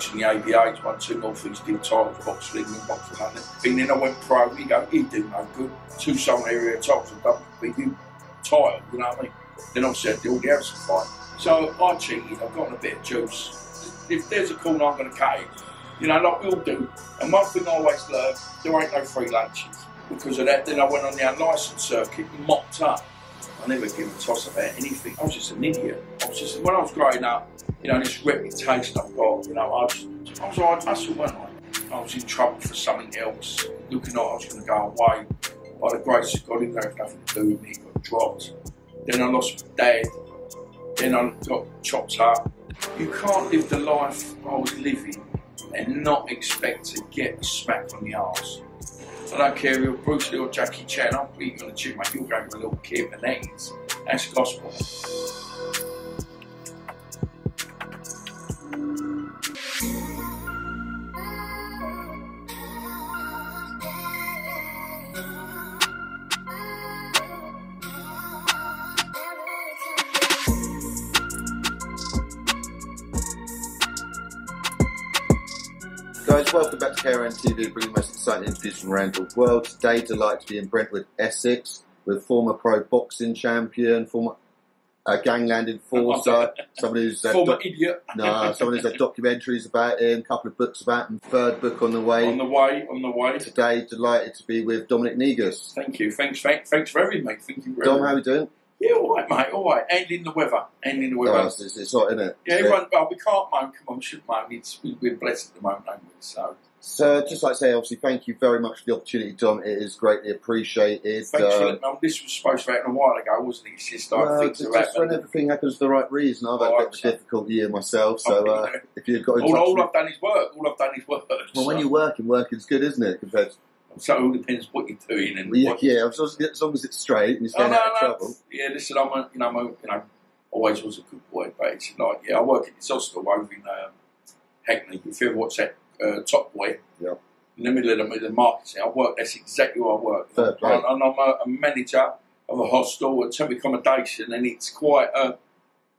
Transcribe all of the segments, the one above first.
boxing the ABAs, won two North East Div titles, boxing England, boxing London. And then I went pro, you go, he do no good. Two Southern area titles, and WBU title, you know what I mean? Then obviously I did all the Harrison fight. So I cheated, I've gotten a bit of juice. If there's a corner, I'm going to cut it. You know, like we all do. And one thing I always learned, there ain't no free lunches. Because of that, then I went on the unlicensed circuit, mopped up. I never give a toss about anything. I was just an idiot. I was just, when I was growing up, you know, this reputation I've got, you know, I was, I was hard hustle, wasn't I? I was in trouble for something else, looking like I was going to go away. By the grace of God, it had nothing to do with me, got dropped. Then I lost my dad. Then I got chopped up. You can't live the life I was living and not expect to get a smack on the arse. I don't care if you're Bruce Lee or Jackie Chan, I'm beating on the chin, mate. You're going with a little kid and that is, that's gospel. Guys, welcome back to KRN TV, bringing the most exciting interviews from around the world. Today, delighted to be in Brentwood, Essex, with former pro boxing champion, former uh, gangland enforcer, someone who's uh, Former doc- idiot. no, someone who's had documentaries about him, a couple of books about him, third book on the way. On the way, on the way. Today, delighted to be with Dominic Negus. Thank you. Thanks, thanks, thanks for having me. Thank you very Dom, how are we doing? Yeah, all right, mate. All right. And in the weather. And in the weather. Oh, it's, it's, hot, isn't it? yeah, everyone, well, we can't moan. Come on, we should moan. It's, we, we're blessed at the moment, aren't we? So, So, just like I say, obviously, thank you very much for the opportunity, Dom. It is greatly appreciated. thanks for Uh, me on. This was supposed to happen a while ago, wasn't it? It's just things just, just when everything happens for the right reason. I've had Oh, a bit of a so- difficult year myself, so Oh, uh, if you've got All, all I've done is work. All I've done is work. well, when you're working, working's good, isn't it? Compared to, so it all depends what you're doing and well, yeah, what. yeah, as long as, as long as it's straight and you're Oh, staying no, out of no. trouble. Yeah, listen, I'm a, you know, I'm a, you know, always was a good boy, but it's like, yeah, I work at this hostel over in uh, Hackney. If you ever watch that uh, Top Boy, Yeah. in the middle of the, middle of the market, I work. That's exactly what I work. Fair play. And, and I'm a, a manager of a hostel and temporary accommodation, and it's quite. a.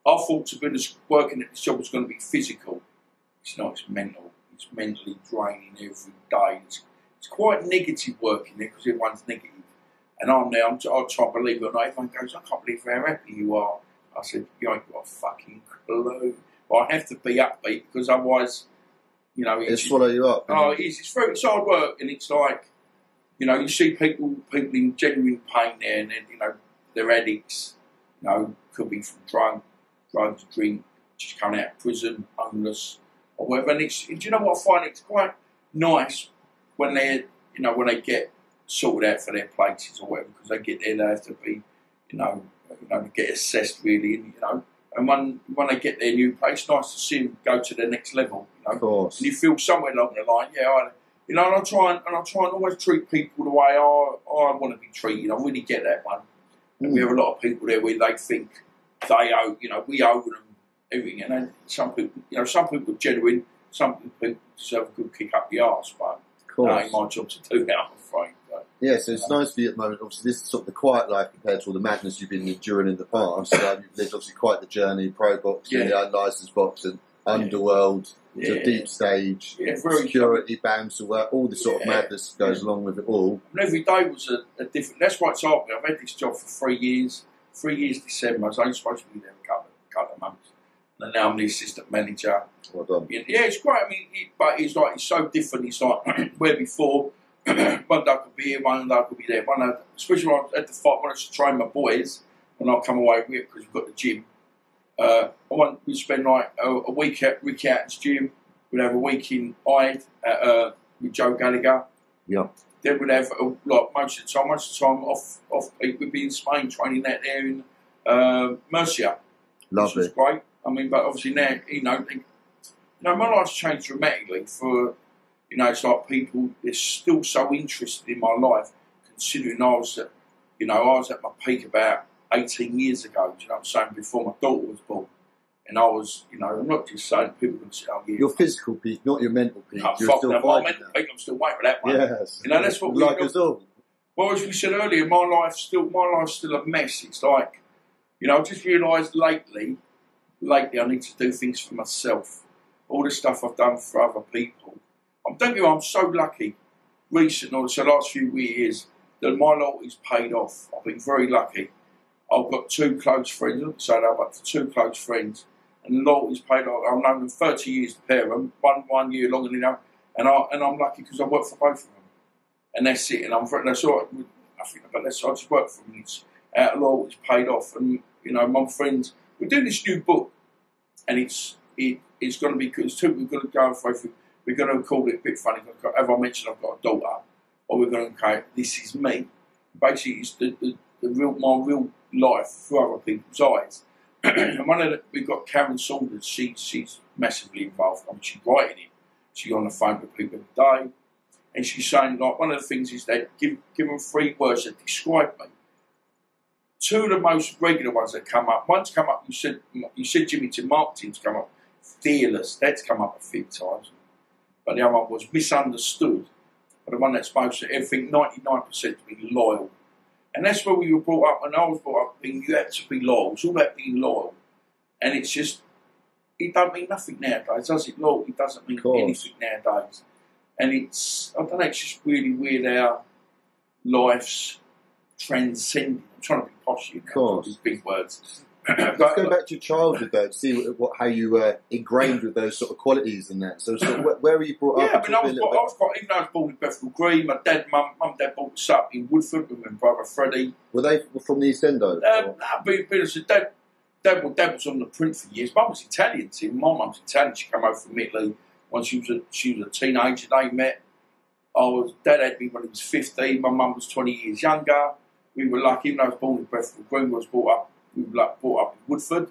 I thought to be working at this job was going to be physical. It's not. It's mental. It's mentally draining every day. It's, it's quite negative working there because everyone's negative. And I'm there, I'm, I try to believe it or not. Everyone goes, I can't believe how happy you are. I said, You ain't got a fucking clue. But I have to be upbeat because otherwise, you know, it's, swallow you up. oh, it is. It's very it's hard work, and it's like, you know, you see people people in genuine pain there, and then, you know, they're addicts. You know, could be from drug, drugs, drink, just coming out of prison, homeless, or whatever. And it's, do you know what I find? It's quite nice when they, you know, when they get sorted out for their places or whatever, because they get there, they have to be, you know, you know, get assessed really, and you know, and when when they get their new place, nice to see them go to the next level, you know of course. and you feel somewhere along the line, yeah, I, you know, and I try and, and I try and always treat people the way I, I want to be treated. I really get that one. And we Mm. have a lot of people there where they think they owe, you know, we owe them everything. And then some people, you know, some people are genuine, some people deserve a good kick up the arse, but that ain't my job to do that, I'm afraid. But, Yeah, so it's nice for you at the moment. Obviously, this is sort of the quiet life compared to all the madness you've been enduring in the past. So you've lived obviously quite the journey, pro boxing, Yeah. the unlicensed boxing, underworld, to deep stage, Yeah, very security, bouncer work, all the sort of Yeah. madness goes along with it all. And every day was a, a different. That's why it's hard. I've had this job for three years. Three years December. I was only supposed to be there a couple, couple of months. And now I'm the assistant manager. Well done. Yeah, yeah, it's great. I mean, it, but it's like it's so different. It's like where before, one day I could be here, one day I could be there. One day, especially when I at the fight, when I to train my boys, when I come away with because we've got the gym. Uh, I want we spend like a, a week at Ricky Hatton's gym. We'd have a week in Hyde at, uh, with Joe Gallagher. Yeah. Then we'd have uh, like most of the time, most of the time off off peak. We'd be in Spain training out there in uh, Murcia which was great. I mean, but obviously now, you know, you know, my life's changed dramatically. For you know, it's like people they're still so interested in my life, considering I was, at, you know, I was at my peak about eighteen years ago. Do you know what I'm saying? Before my daughter was born, and I was, you know, I'm not just saying people can say, "Oh, yeah, Your physical peak, not your mental peak. oh, You're fuck still that, my mental peak, I'm still waiting for that one." Yes. You know, that's what we like got- us all. Well, as we said earlier, my life's still my life's still a mess. It's like, you know, I just realised lately, lately I need to do things for myself. all the stuff I've done for other people. I'm don't get I'm so lucky. Recent, or the last few years, that my lot is paid off. I've been very lucky. I've got two close friends, say that, but two close friends, and loyalty's paid off. I've known them 30 years the pair of them, one one year longer than the and I and I'm lucky because I work for both of them, and that's it. And I'm very, that's all. Right. I think, but that's I just work for them. It's out of loyalty's paid off, and you know, my friends, we're doing this new book, and it's it, it's going to be because too. We're going to go for we're going to call it a bit funny. As I mentioned, I've got a daughter, or we're going to go. This is me. Basically, it's the, the, the real my real life through other people's eyes. and one of the, we've got Karen Saunders. She, she's massively involved. I mean, she's writing it. She's on the phone with people every day, and she's saying like one of the things is that give give them three words that describe me. Two of the most regular ones that come up. One's come up. You said you said Jimmy to Martin's come up. Fearless. That's come up a few times. But the other one was misunderstood. But the one that's most everything ninety nine percent to be loyal. And that's where we were brought up, and I was brought up being you had to be loyal. It's all about being loyal. And it's just, it don't mean nothing nowadays, does it? Loyalty doesn't mean anything nowadays. And it's, I don't know, it's just really weird how life's transcending. I'm trying to be posh, you know, these big words. Let's go back to your childhood though, to see what, what, how you were ingrained with those sort of qualities and that. So, so where, where, were you brought yeah, up? Yeah, I, mean, I, was, I was quite, even though I was born in Bethnal Green, my dad, mum, mum, dad brought us up in Woodford with my brother Freddie. Were they from the East End though? Um, no, it's dad, dad, well, dad was on the print for years. Mum was Italian, see. My mum's Italian. She came over from Italy when she was a, she was a teenager. They met. I was, dad had me when he was 15. My mum was 20 years younger. We were lucky, even though I was born in Bethnal Green, I was brought up we were like brought up in Woodford,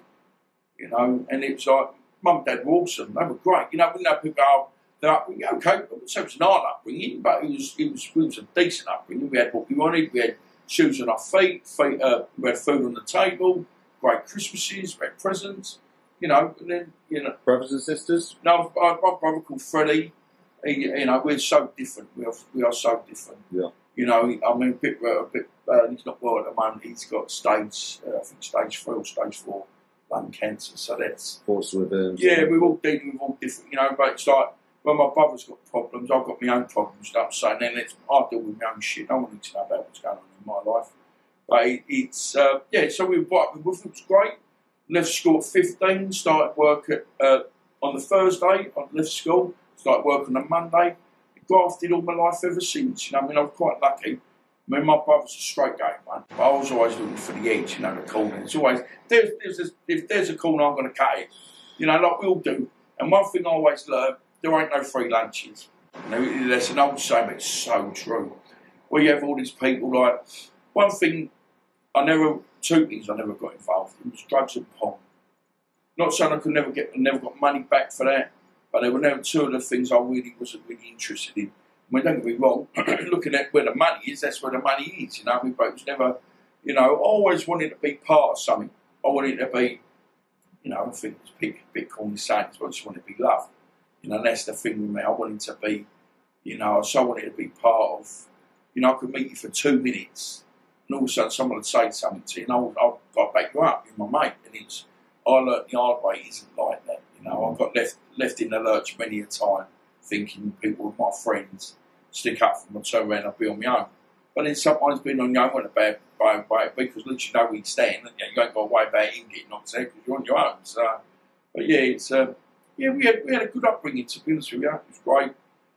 you know, and it was like mum and dad were awesome. They were great. You know, we know people are they're like, yeah, okay, so it was an hard upbringing, but it was it was it was a decent upbringing. We had what we wanted. We had shoes on our feet, feet uh, we had food on the table, great Christmases, we had presents, you know, and then you know brothers and sisters. No, my brother called Freddie. You know, we're so different. We are we are so different. Yeah. You know, I mean, a bit, a bit uh, he's not well at the moment. He's got stage, uh, I think stage three or stage four lung cancer. So that's force with him. Yeah, we're all dealing with all different, you know. But it's like when my brother's got problems, I've got my own problems. You know what I'm saying? Then it's I deal with my own shit. I want to know about what's going on in my life. But it, it's uh, yeah. So we brought up with It was great. Left school at 15. Started work at uh, on the Thursday. I left school. Started work on Monday grafted all my life ever since. You know, I mean, I was quite lucky. I mean, my brother's a straight game man. I was always looking for the edge, you know, the corner. It's always there's, there's if there's a corner, I'm going to cut it. You know, like we all do. And one thing I always learn: there ain't no free lunches. You know, that's an old saying, but it's so true. Where you have all these people like one thing. I never two things I never got involved in was drugs and porn. Not saying I could never get, never got money back for that. But there were never two of the things I really wasn't really interested in. I mean, don't get me wrong, looking at where the money is, that's where the money is, you know. I mean, but it was never, you know, I always wanted to be part of something. I wanted to be, you know, I think it's a bit, corny saying, I just wanted to be loved. You know, that's the thing with me. I wanted to be, you know, so I wanted to be part of, you know, I could meet you for two minutes and all of a sudden someone would say something to you and I'll, I'll, back you up, you're my mate. And it's, I learned the hard way isn't like that. You know, I got left left in the lurch many a time, thinking people were my friends stick up for me, turn around, I'll be on my own. But then sometimes being on your own a bad bad way because least you know where you stand, and you, know, you ain't got to worry about him getting knocked out because you're on your own. So, but yeah, it's uh, yeah, we had we had a good upbringing to be honest with you. It was great.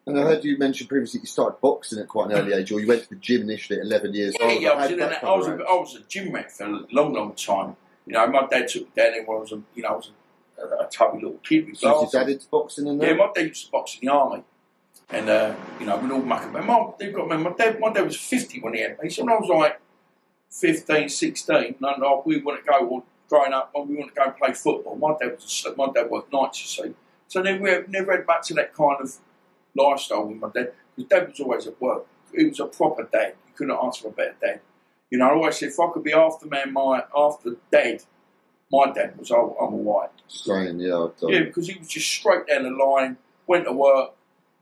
And I heard you mention previously you started boxing at quite an early age, or you went to the gym initially at 11 years yeah, old. Yeah, I was, in an, I, was a, I was a gym rat for a long, long time. You know, my dad took me down there when I was a, you know, I was a a, a tubby little kid with. So your dad into boxing and that? Yeah, my dad used to box in the army. And, uh, you know, we'd all muck about. My, they've got, my, dad, my dad was 50 when he had me. So when I was like 15, 16, and I, we want to go, or growing up, when we want to go and play football, my dad was a, my dad worked nights, you see. So then we never had back to that kind of lifestyle with my dad. Because dad was always at work. He was a proper dad. You couldn't ask for a better dad. You know, I always said if I could be after man, my after dad, my dad was. I'm, I'm a white. Australian, yeah. Yeah, because he was just straight down the line. Went to work.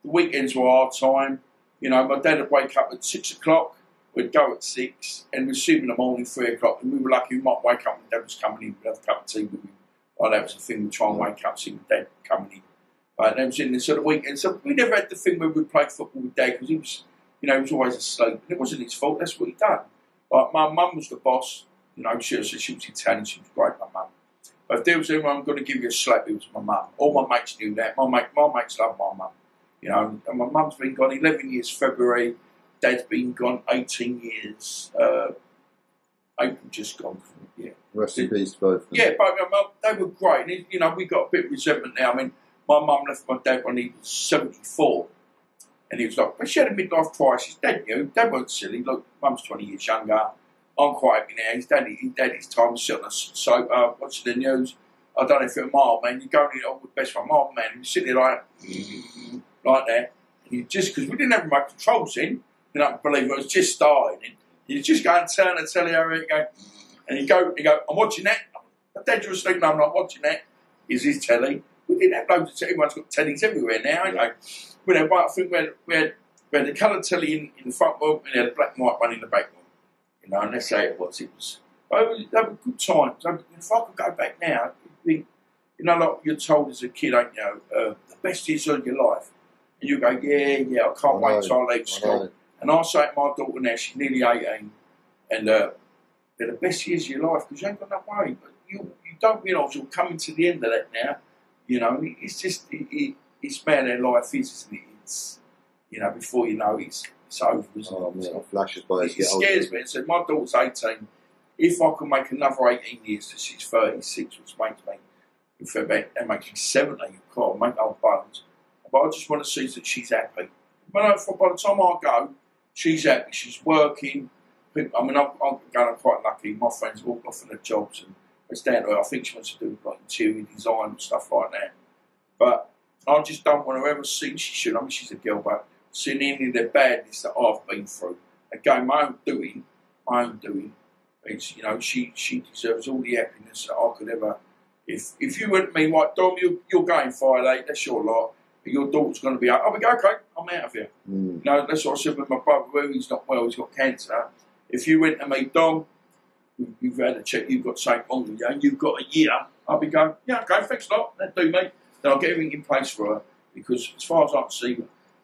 The weekends were our time. You know, my dad would wake up at six o'clock. We'd go at six, and we'd see him in the morning, three o'clock. And we were lucky we might wake up when dad was coming in. We'd have a cup of tea with him. Well, that was the thing. We'd try and wake up, see my dad coming in. But then was in the sort of weekend. So we never had the thing where we played football with dad because he was, you know, he was always asleep. And it wasn't his fault. That's what he done. Like my mum was the boss. You know, she was, she was Italian. She was great, my mum. But if there was anyone I'm going to give you a slap, it was my mum. All my mates knew that. My mate, my mates love my mum. You know, and my mum's been gone 11 years February. Dad's been gone 18 years. Uh, April just gone. From, Yeah. Rest in peace, both. Yeah, but my mum, they were great. And, you know, we got a bit of resentment now. I mean, my mum left my dad when he was 74. And he was like, but she had a midlife crisis. Dad knew. Dad wasn't silly. Look, mum's 20 years younger. I'm quite happy now. His dad his time sitting on the sofa, uh, watching the news. I don't know if you're a mild man, you go in oh, the best friend, mild man, you sit there like, like that. And you just, because we didn't have remote controls in, you don't believe it was just starting. And you just go and turn the telly over and go, and you go, you go, I'm watching that. My dad, you're asleep, no, I'm not watching that. Is his telly? We didn't have loads of telly, everyone's got tellies everywhere now, know. We had, I think we had, we had, we had the coloured telly in, in the front room and we had a black and white one in the back room. You know, and let's say it was, it was, oh, they were good times. I mean, if I could go back now, I'd think, you know, like you're told as a kid, ain't you, uh, the best years of your life. And you go, yeah, yeah, I can't I wait till I leave I school. know. And I say to my daughter now, she's nearly 18, and uh, they're the best years of your life because you ain't got no worry. But you, you don't realise you're coming to the end of that now. You know, it's just, it, it, it's man their life is, isn't it? It's, you know, before you know it's, it's Oh, man, So- flashes by it older. scares me. And so my daughter's 18. If I can make another 18 years she's 36, which makes me, if I make, that makes me 70, God, make old bones. But I just want to see that she's happy. But I- by the time I go, she's happy. She's working. People- I mean, I'm, I'm going quite lucky. My friends all off in their jobs, and it's down to her. I think she wants to do like interior design and stuff like that. But I just don't want to ever see. She should. I mean, she's a girl, but seeing any of the badness that I've been through. Again, my own doing, my own doing. It's you know, she she deserves all the happiness that I could ever. If if you went to me, like, Dom, you you're going Friday. That's your lot. But your daughter's going to be out. I'll be go, okay. I'm out of here. Mm. You know, that's what I said with my brother. He's not well. He's got cancer. If you went to me, Dom, you- you've had a check. You've got something with you. and You've got a year. I'll be going. Yeah, okay. Thanks a lot. That do me. Then I'll get everything in place for her because, as far as I can see,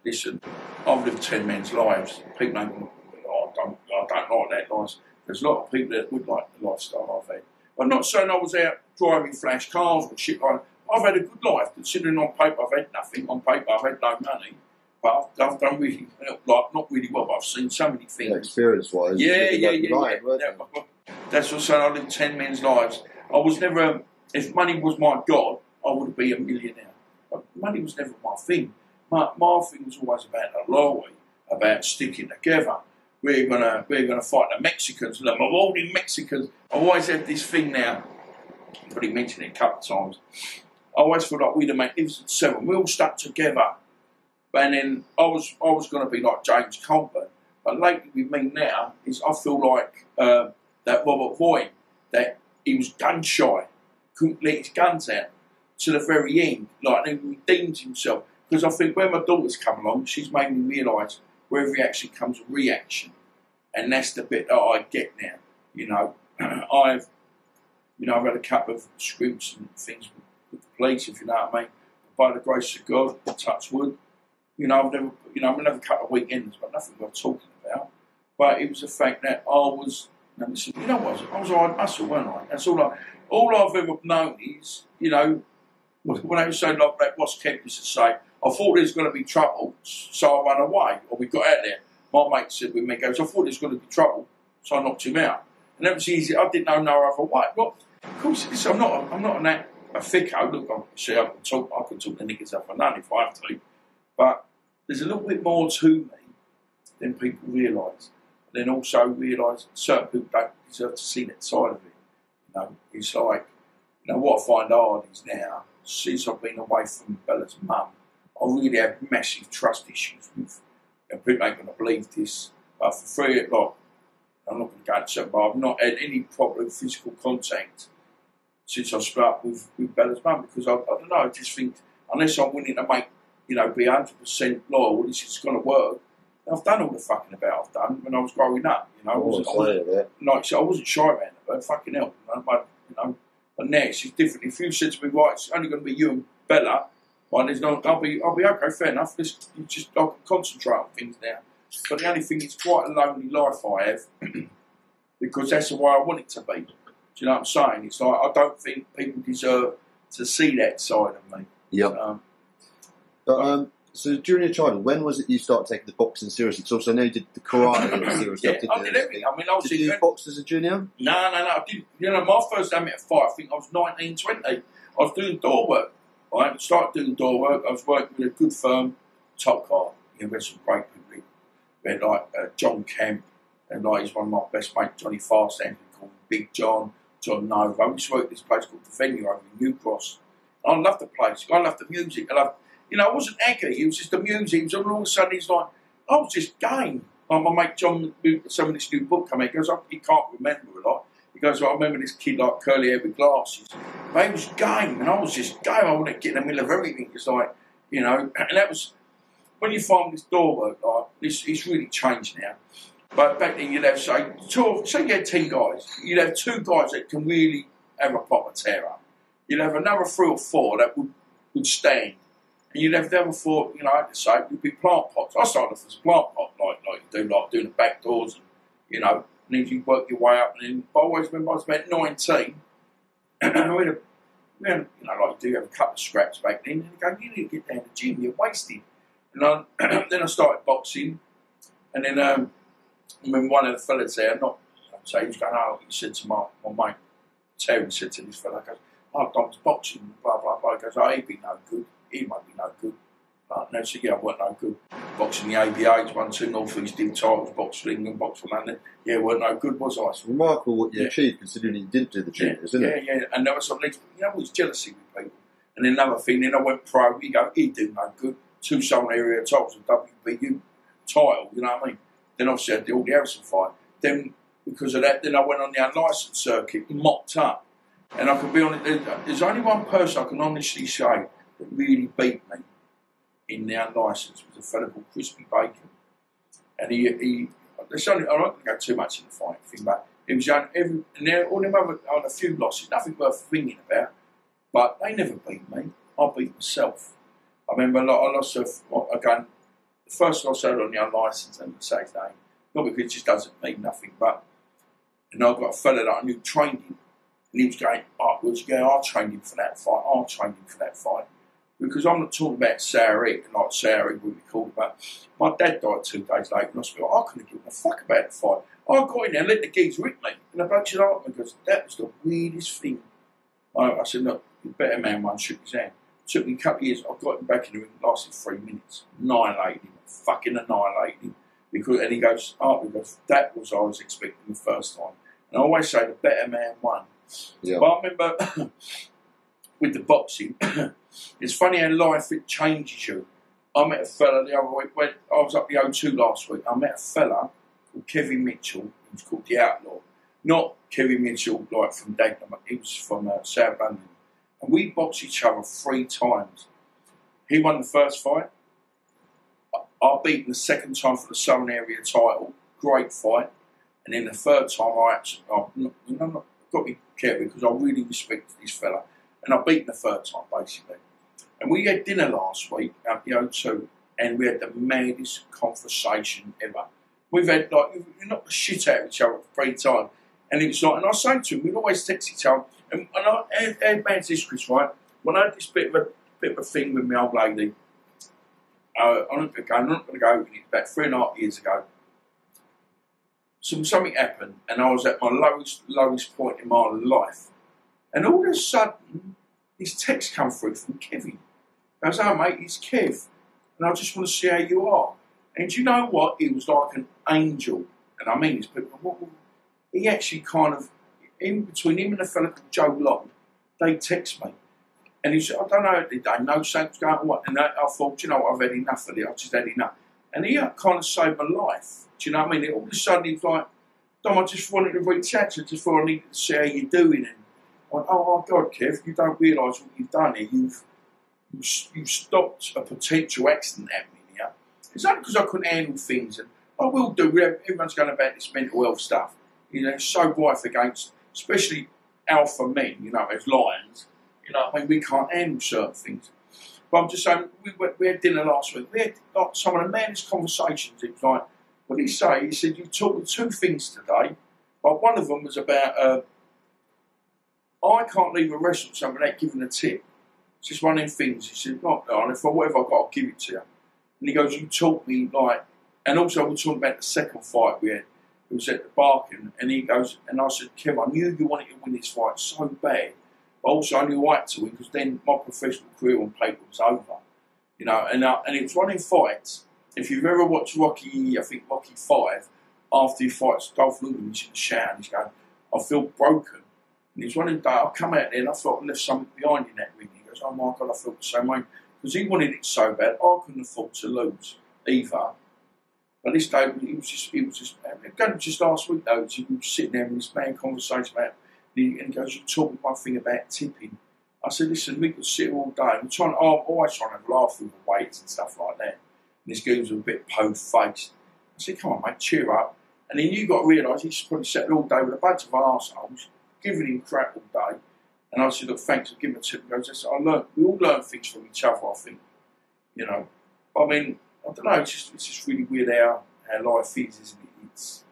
listen, I've lived ten men's lives. People gonna- Oh, I don't. I don't like that life. There's a lot of people that would like the lifestyle I've had. I'm not saying I was out driving flash cars and shit like. That. I've had a good life, considering on paper I've had nothing. On paper I've had no money, but I've, I've done really like not really well. But I've seen so many things. Experience wise. Yeah, yeah, yeah, yeah. yeah. That's what I'm saying. I lived ten men's lives. I was never. If money was my god, I would be a millionaire. But money was never my thing. My, my thing was always about the loyalty, about sticking together. We're gonna we're gonna fight the Mexicans, the Mexicans. I always had this thing now. I've already mentioned it a couple of times. I always feel like we're the Magnificent Seven. We all stuck together. And then I was I was to be like James Coburn. But lately with me now is I feel like uh, that Robert Vaughn, that he was gun shy, couldn't let his guns out to the very end. Like he redeemed himself. Because I think when my daughter's come along, she's made me realise where every action comes reaction. And that's the bit that I get now. You know, I've you know, I've had a couple of scoops and things with, the police, if you know what I mean. By the grace of God, touch wood, you know, I've never, you know, I've never cut a weekends, but nothing worth talking about. But it was the fact that I was, you know, what, I was a hard muscle, weren't I? That's all I, all I've ever known is, you know, when I was saying like that Ross Kemp used to say, I thought there was going to be trouble, so I ran away, or we got out there. My mate said with me, goes, I thought there was going to be trouble, so I knocked him out. And that was easy. I didn't know no other way. Well, of course, listen, I'm not, I'm not an act, a thicko. Look, I, see, I can talk, I can talk the niggas up and none if I have to. But there's a little bit more to me than people realise. And then also realise certain people don't deserve to see that side of it. You know, it's like, you know, what I find hard is now, since I've been away from Bella's mum, I really have massive trust issues with, and people ain't going to believe this, but for three o'clock, I'm not going to go it, but I've not had any proper physical contact since I split up with, with Bella's mum because I, I don't know, I just think unless I'm willing to make, you know, be 100% loyal, this is going to work. I've done all the fucking about I've done when I was growing up, you know. I I wasn't, I wasn't, like, so I wasn't shy around it, but fucking hell, you know, but, you know. But now it's different. If you said to me, right, it's only going to be you and Bella, Well, there's no, I'll be, I'll be okay, fair enough. Just, you just I can concentrate on things now. But the only thing, is quite a lonely life I have because that's the way I want it to be. Do you know what I'm saying? It's like I don't think people deserve to see that side of me. Yep. Um, But um, so during your childhood, when was it you started taking the boxing seriously? Because also I know you did the karate seriously. yeah, I did everything. I mean, I was Did you in, box as a junior? No, no, no. I did. You know, my first time at a fight, I think I was 19, 20. I was doing door work. I started doing door work. I was working with a good firm, Top Car. You know, some great people. We had like uh, John Kemp, and like he's one of my best mates, Johnny Fast, and called Big John, John Nova. We used to work at this place called The Venue over in New Cross. I loved the place. I loved the music. I loved, you know, I wasn't aggy. He was just music. It was all of a sudden, he's like, I was just game. Like my mate John, some of this new book coming, he goes, "Oh, he can't remember a lot. He goes, well, I remember this kid like curly hair with glasses. But he was game, and I was just game. I wanted to get in the middle of everything. It's like, you know, and that was when you find this door work, like this, it's really changed now. But back then, you'd have say two, say you had ten guys, you'd have two guys that can really have a proper tear up. You'd have another three or four that would, would stand, and you'd have other four, you know, I to would be plant pots. I started off as a plant pot, like like you do, like doing the back doors, and you know, and then you work your way up. And then, I always remember I was about nineteen, and we had, a, we had, you know, like you do have a couple of scraps back then, and go, you need to get down to the gym, you're wasted. And I, then I started boxing, and then um, I remember one of the fellas there, not I'd say he was going, oh, he said to my, my mate, Terry said to this fella, goes, oh, Dom's boxing, blah, blah, blah. He goes, oh, he'd be no good. He might be no good. But no, so yeah, I weren't no good. Boxing the ABAs, won two North East Div titles, boxed for England, boxed for London. Yeah, weren't no good, was I? It's remarkable what you Yeah. achieved considering you didn't do the juniors, isn't yeah, it? yeah, yeah. and there was some. You know, always jealousy with people. And then another thing, then I went pro. You go, he do no good. Two Southern area titles, a WBU title. You know what I mean? Then obviously I did all the Harrison fight. Then because of that, then I went on the unlicensed circuit, mocked up. And I could be on it. There's only one person I can honestly say that really beat me in their license was a fellow called Crispy Bacon. And he, he there's only, I'm not going to go too much in the fight thing, but it was young, every, and there, all them other, had a few losses, nothing worth thinking about, but they never beat me. I beat myself. I remember like, I lost a, again, the first loss I had on the unlicensed and the second day, not because it just doesn't mean nothing, but, and I got a fella that I knew trained him, and he was going, oh, was going, I trained him for that fight, I trained him for that fight. Because I'm not talking about Sarah like Sarah would be called, but my dad died two days later in hospital. I couldn't give a fuck about the fight. I got in there and let the geeks rip me. And the bunch of up because that was the weirdest thing. I, I said, look, the better man one shook his hand. took me a couple of years. I got him back in the ring, lasted three minutes. Annihilated him. Fucking annihilated him. Because, and he goes, oh, because that was what I was expecting the first time. And I always say the better man won. Yeah. But I remember with the boxing, it's funny how life it changes you. I met a fella the other week when I was up the O2 last week. I met a fella called Kevin Mitchell. He was called the Outlaw. Not Kevin Mitchell like from Dagenham. He was from uh, South London. And we boxed each other three times. He won the first fight. I- beat him the second time for the Southern Area title. Great fight. And then the third time, I actually, I've not, got to be careful because I really respected this fella. And I beat him the third time, basically. And we had dinner last week at the O2, and we had the maddest conversation ever. We've had, like, we knocked the shit out of each other three times. And it was like, and I say to him, we'd always text each other. And, and I, how, how bad's this, Chris, right? When I had this bit of a, bit of a thing with my old lady, uh, I'm not going to go, I'm not going to go, it was about three and a half years ago. Some, something happened, and I was at my lowest, lowest point in my life. And all of a sudden, this text come through from Kevin. Goes, oh mate, it's Kev. And I just want to see how you are. And you know what? He was like an angel. And I mean this, but he actually kind of, in between him and a fella called Joe Long, they text me. And he said, I don't know, did they know something's going on? What? And I, I thought, you know what, I've had enough of it. I've just had enough. And he kind of saved my life. Do you know what I mean? All of a sudden, he's like, Dom, I just wanted to reach out to you, just thought I needed to see how you're doing. And I went, oh, my God, Kev, you don't realise what you've done here. You've, you you've stopped a potential accident happening here. It's only because I couldn't handle things. And I will do, everyone's going about this mental health stuff. You know, so rife against, especially alpha men, you know, as lions. You know, I mean, we can't handle certain things. But I'm just saying, we, we had dinner last week. We had like, some of the maddest conversations. It was like, what did he say? He said, You talked two things today, but one of them was about, uh, I can't leave a restaurant without giving a tip. It's just one of them things. He said, Not, darling, for whatever I've got, I'll give it to you. And he goes, You taught me, like, and also we were talking about the second fight we had. It was at the Barking, and he goes, and I said, Kev, I knew you wanted to win this fight so bad, but also I knew I had to win because then my professional career on paper was over. You know, and uh, and it was one of fights. If you've ever watched Rocky, I think Rocky Five, after he fights Dolph Lundgren, he's in the shower and he's going, I feel broken. And he's one of I come out there and I thought I left something behind in that ring. Oh my God, I felt the same way. Because he wanted it so bad, I couldn't afford to lose either. But this day, he was just, he was just, again, just last week though, he was sitting there in this man conversation about, and he goes, You told me one thing about tipping. I said, Listen, we could sit all day. We're trying, I'm always trying to laugh with the weights and stuff like that. And this guy was a bit po faced. I said, Come on, mate, cheer up. And then you got to realise he's probably sat all day with a bunch of arseholes, giving him crap all day. And I said, Look, thanks for giving a tip. He goes, I learn. we all learn things from each other, I think. You know, I mean, I don't know, it's just, it's just really weird how, how life is, isn't it? It's,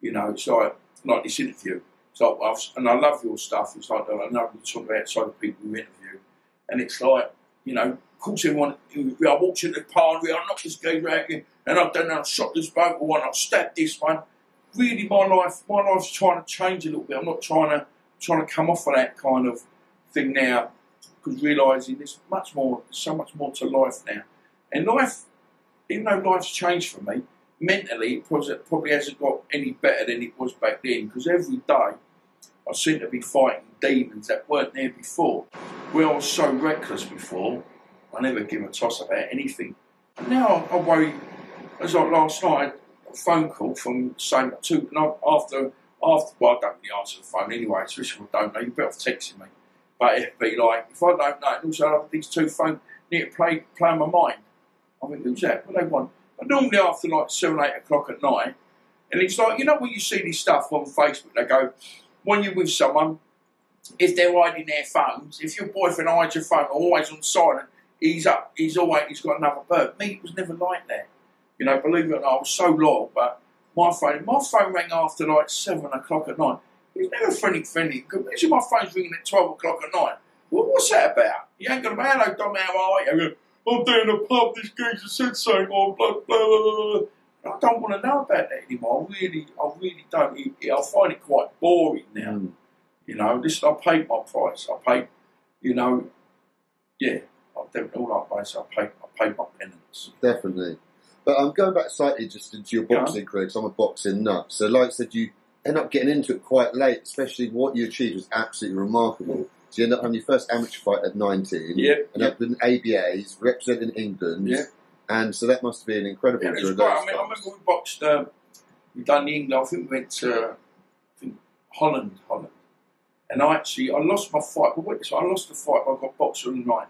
you know, it's like, like this interview. Like, I've, and I love your stuff. It's like, I know we talk about the people you interview. And it's like, you know, of course everyone, I walked into the party, I knocked this guy out here, and I've done that, I shot this boat one, I've stabbed this one. Really, my life, my life's trying to change a little bit. I'm not trying to, trying to come off of that kind of thing now, because realising there's much more, so much more to life now. And life, even though life's changed for me, mentally it probably, hasn't got any better than it was back then, because every day I seem to be fighting demons that weren't there before. Where I was so reckless before, I never give a toss about anything. Now I worry, as like last night, a phone call from saying two, after, after, well, I don't really answer the phone anyway, especially if I don't know, you're better off texting me. But it'd be like, if I don't know, and also I have these two phones need to play, play on my mind. I think, who's that? What do they want? But normally after like seven, eight o'clock at night, and it's like, you know, when you see this stuff on Facebook, they go, when you're with someone, if they're hiding their phones, if your boyfriend hides your phone, always on silent, he's up, he's always, he's got another bird. Me, it was never like that. You know, believe it or not, I was so loyal, but my phone, my phone rang after like seven o'clock at night. It's never friendly, friendly. Imagine my phone's ringing at 12 o'clock at night. Well, what's that about? You ain't got to hello, Dom, how are you? I'm down the pub, this geezer said something, oh, blah, blah, blah, blah. I don't want to know about that anymore. I really, I really don't. I find it quite boring now. Mm. You know, listen, I paid my price. I paid, you know, yeah, I've done all paid. I paid, I paid my penance. Definitely. But I'm going back slightly just into your boxing career because I'm a boxing nut. So, like I said, you end up getting into it quite late, especially what you achieved was absolutely remarkable. So, you end up having your first amateur fight at 19, Yeah, and yeah. up in ABAs, representing England. Yeah. And so that must have been incredible Yeah, it was great. I, mean, I remember we boxed. Um, we done the England. I think we went to I think Holland, Holland. And I actually I lost my fight. But wait, so I lost the fight. But I got boxed on the night.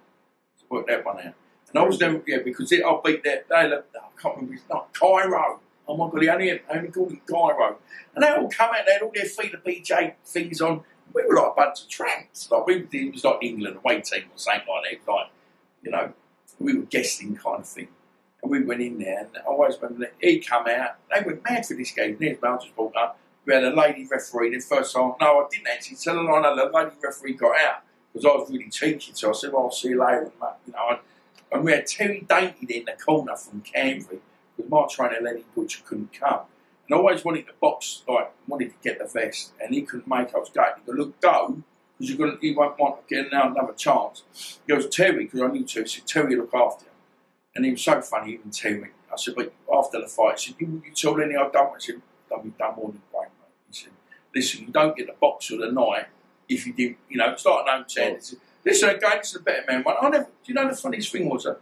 So worked that one out. And I was never yeah because it, I beat that. They I can't remember his name. Cairo. Oh my god, he only had, only called him Cairo. And they all come out. They had all their feet of BJ things on. We were like a bunch of tramps. Like we it was like England away team or something like that. Like you know, we were guessing kind of thing. And we went in there, and I always remember that he come out. They went mad for this game. There's Belgians brought up. We had a lady referee the first time. No, I didn't actually tell her. I know the lady referee got out because I was really cheeky. So I said, well, I'll see you later. You know, and, and we had Terry Dated in the corner from Canberra because my trainer Lenny Butcher couldn't come. And I always wanted to box, like wanted to get the vest, and he couldn't make. I was going, he go, look, go, because you're gonna, you won't want to get another chance. He goes, Terry, because I knew Terry. I said, Terry, look after him. And he was so funny, even Terry. I said, but after the fight, he said, you, told tell Lenny I've done. I said, I've done more than great, mate. He said, listen, you don't get the box of the night if you did, you know, start at home 10. This guys. This is the better man one. I never, do you know the funniest thing was that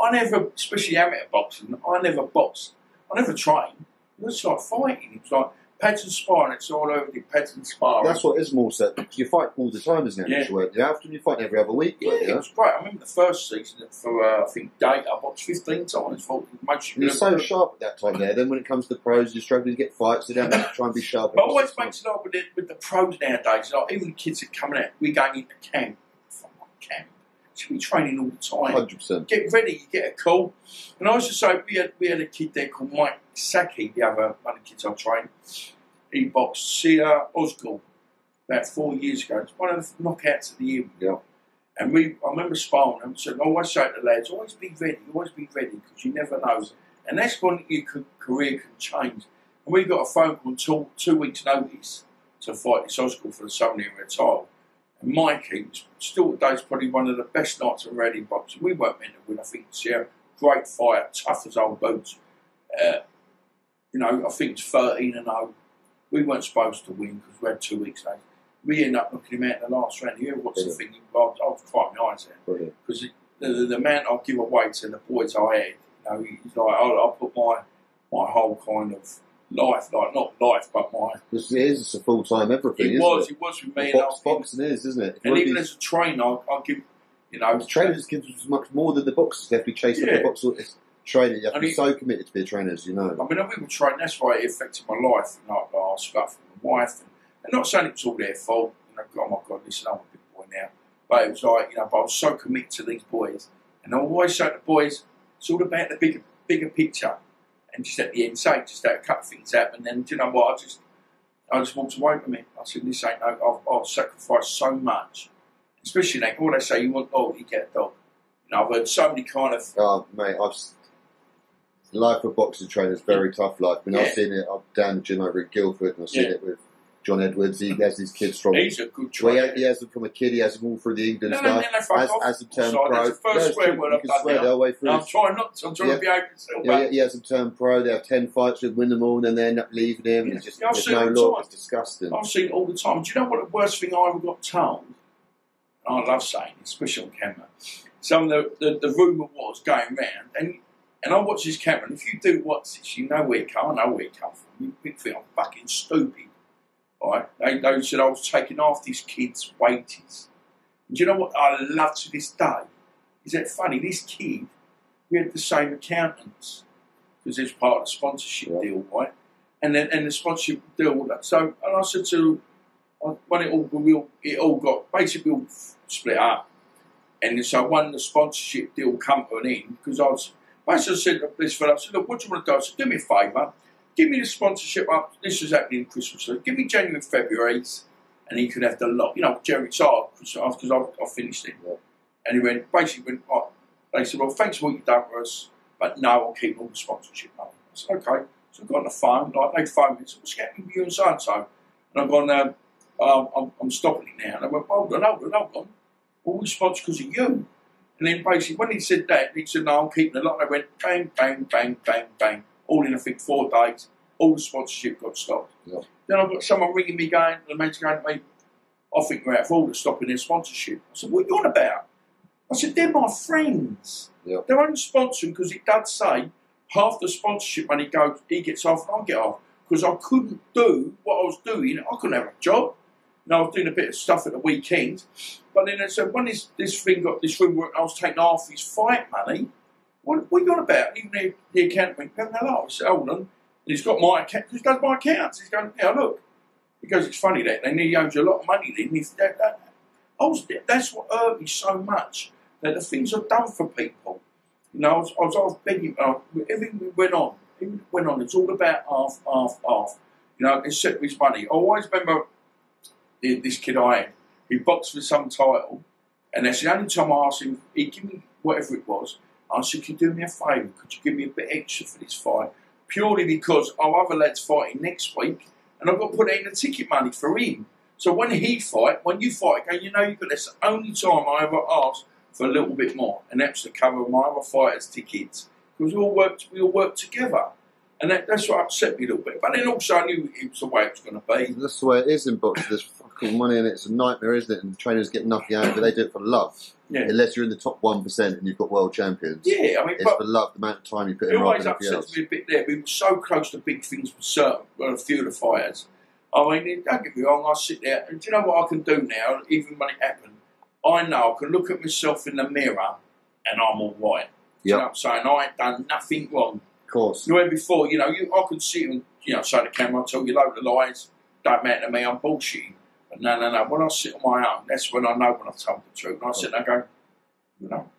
I never, especially amateur boxing, I never boxed. I never trained. It was like fighting. It's like pads and sparring. It's all over the pads and sparring. That's what more. So You fight all the time, isn't it? Yeah. Work. You. You fight every other week. Yeah, it was great. I remember the first season for uh, I think date I boxed fifteen times. You're so good. sharp at that time there. Then when it comes to the pros, you're struggling to get fights. They don't to try and be sharp. but always makes it up with the, with the pros nowadays. Like even the kids are coming out, we're going into camp should be training all the time. Hundred percent. Get ready, you get a call. And I was just say, we had, we had a kid there called Mike Saki, the other one of the kids I trained. He boxed Sia Osgood about four years ago. It's one of the knockouts of the year. Yeah. And we, I remember sparring him, so I always say to the lads, always be ready, always be ready, because you never know. And that's when your career can change. And we got a phone call two, two weeks' notice to fight this Osgood for the Southern Area title. And Mikey, was still today, is probably one of the best nights in boxing. We weren't meant to win, I think, this year. Great fight, tough as old boots. Uh, you know, I think it's 13 and 0. We weren't supposed to win because we had two weeks left. We end up looking him out in the last round. Here, what's the thing? I was, I was crying my eyes out because the, the, the amount I give away to the boys I had, you know, he's like, I, I put my my whole kind of life, like not life, but my. This is it's a full time everything. It was, it? it was with me. And, box, I, boxing is, isn't it? If and even be- as a trainer, I, I give, you know, the trainers give us much more than the boxers. They have to be chasing Yeah. the boxer. It's training. You have to be he- so committed to be a trainer, as you know. I mean, we were training, that's why it affected my life. And I, I asked stuff from my wife. And, and not saying it was all their fault. You know, oh my God, listen, I'm a big boy now. But it was like, you know, but I was so committed to these boys. And I always say to the boys, it's all about the bigger, bigger picture. And just at the end, say, just a couple things happen. And then, do you know what? I just, I just walked away from it. I said, this ain't no, I've, I've sacrificed so much. Especially like, all they say, you want dog, you get a dog. You know, I've heard so many kind of Oh, mate, I've life of boxing trainer is very tough life. I mean, Yeah. I've seen it up down the gym over at Guildford, and I've seen Yeah. it with John Edwards. He has his kids from. He's a good Well, trainer. he, he has them from a kid. He has them all through the England No, no, no, stuff. no, fuck as, a Sorry, pro, that's the first it's swear word I've done swear now. way through. No, I'm trying not to. I'm trying Yeah. to behave myself. Yeah, yeah, he has them turn pro. They have ten fights with win them all, and then they end up leaving him. Yeah. It's just Yeah, I've there's seen no it all law. time. It's disgusting. I've seen it all the time. Do you know what the worst thing I ever got told? And I love saying it, especially on camera. Some of the, the, the rumour was going round, and and I watch this camera, and if you do watch this, you know where it come. I know where it come from. You think I'm fucking stupid. Right? They, they said I was taking off this kid's wages. And do you know what I love to this day? Is that funny? This kid, we had the same accountants because it's part of the sponsorship Yeah. deal, right? And then and the sponsorship deal. So and I said to when it all we all, it all got basically all split up, and so when the sponsorship deal come to an end because I was basically said to this fella, I said, look, what do you want to do? I said, do me a favour, give me the sponsorship up. This was happening in Christmas, so give me January and February's, and he could have the lot. You know, Jerry Tsar because I, I finished it, Yeah. and he went basically went. Oh, they said, well, thanks for what you've done for us, but no, I'll keep all the sponsorship up. I said, okay. So I got on the phone, like they phoned me, said, what's happening with you and so and so? And I've gone, um, um, I'm, I'm stopping it now. And I went, hold on, hold on, hold on. All we sponsor because of you. And then basically, when he said that, he said, no, I'm keeping the lot. I went, bang, bang, bang, bang, bang. All in, I think, four days. All the sponsorship got stopped. Yeah. Then I've got someone ringing me going, the mate's going to me, I think we're out of order stopping their sponsorship. I said, what are you on about? I said, they're my friends. Yeah. They're only sponsoring because it does say half the sponsorship money goes, he gets off and I get off. Because I couldn't do what I was doing. I couldn't have a job. And I was doing a bit of stuff at the weekend. But then I said, when this, this thing got this room work, I was taking half his fight money. What, what are about? Even the, the accountant went, "Hell, hello. I said, hold on. And he's got my account, he does my accounts. He's going, now look. He goes, it's funny that. They he owes you a lot of money then. He's, that, that, I was, that's what hurt me so much. That the things I've done for people. You know, I was, I was, I was begging, uh, everything went on. Everything went on. It's all about half, half, half. You know, except his money. I always remember this kid I had. He boxed for some title, and that's the only time I asked him, he gave me whatever it was. I said, Could you do me a favour? Could you give me a bit extra for this fight? Purely because our other lad's fighting next week, and I've got to put in the ticket money for him. So when he fight, when you fight again, you know you've got that's the only time I ever asked for a little bit more, and that's to cover my other fighters' tickets. Because we all worked we all worked together. And that, that's what upset me a little bit. But then also I knew it was the way it was gonna be. That's the way it is in boxing. Fucking money in. It's a nightmare, isn't it? And trainers get nothing out of it. They do it for love. Yeah. Unless you're in the top one percent and you've got world champions. Yeah, I mean It's for love. The amount of time you put It in rather always upsets me a bit there. We were so close to big things with certain, well, a few of the fighters. I mean, don't get me wrong, I sit there, and do you know what I can do now, even when it happened? I know I can look at myself in the mirror and I'm all right. Do You know what I'm saying? I ain't done nothing wrong. Of course. You know, before, you know, you, I could sit and, you know, say to the camera, I tell you load of lies, don't matter to me, I'm bullshitting. No, no, no, when I sit on my own, that's when I know when I've told the truth. And I sit there go, You know,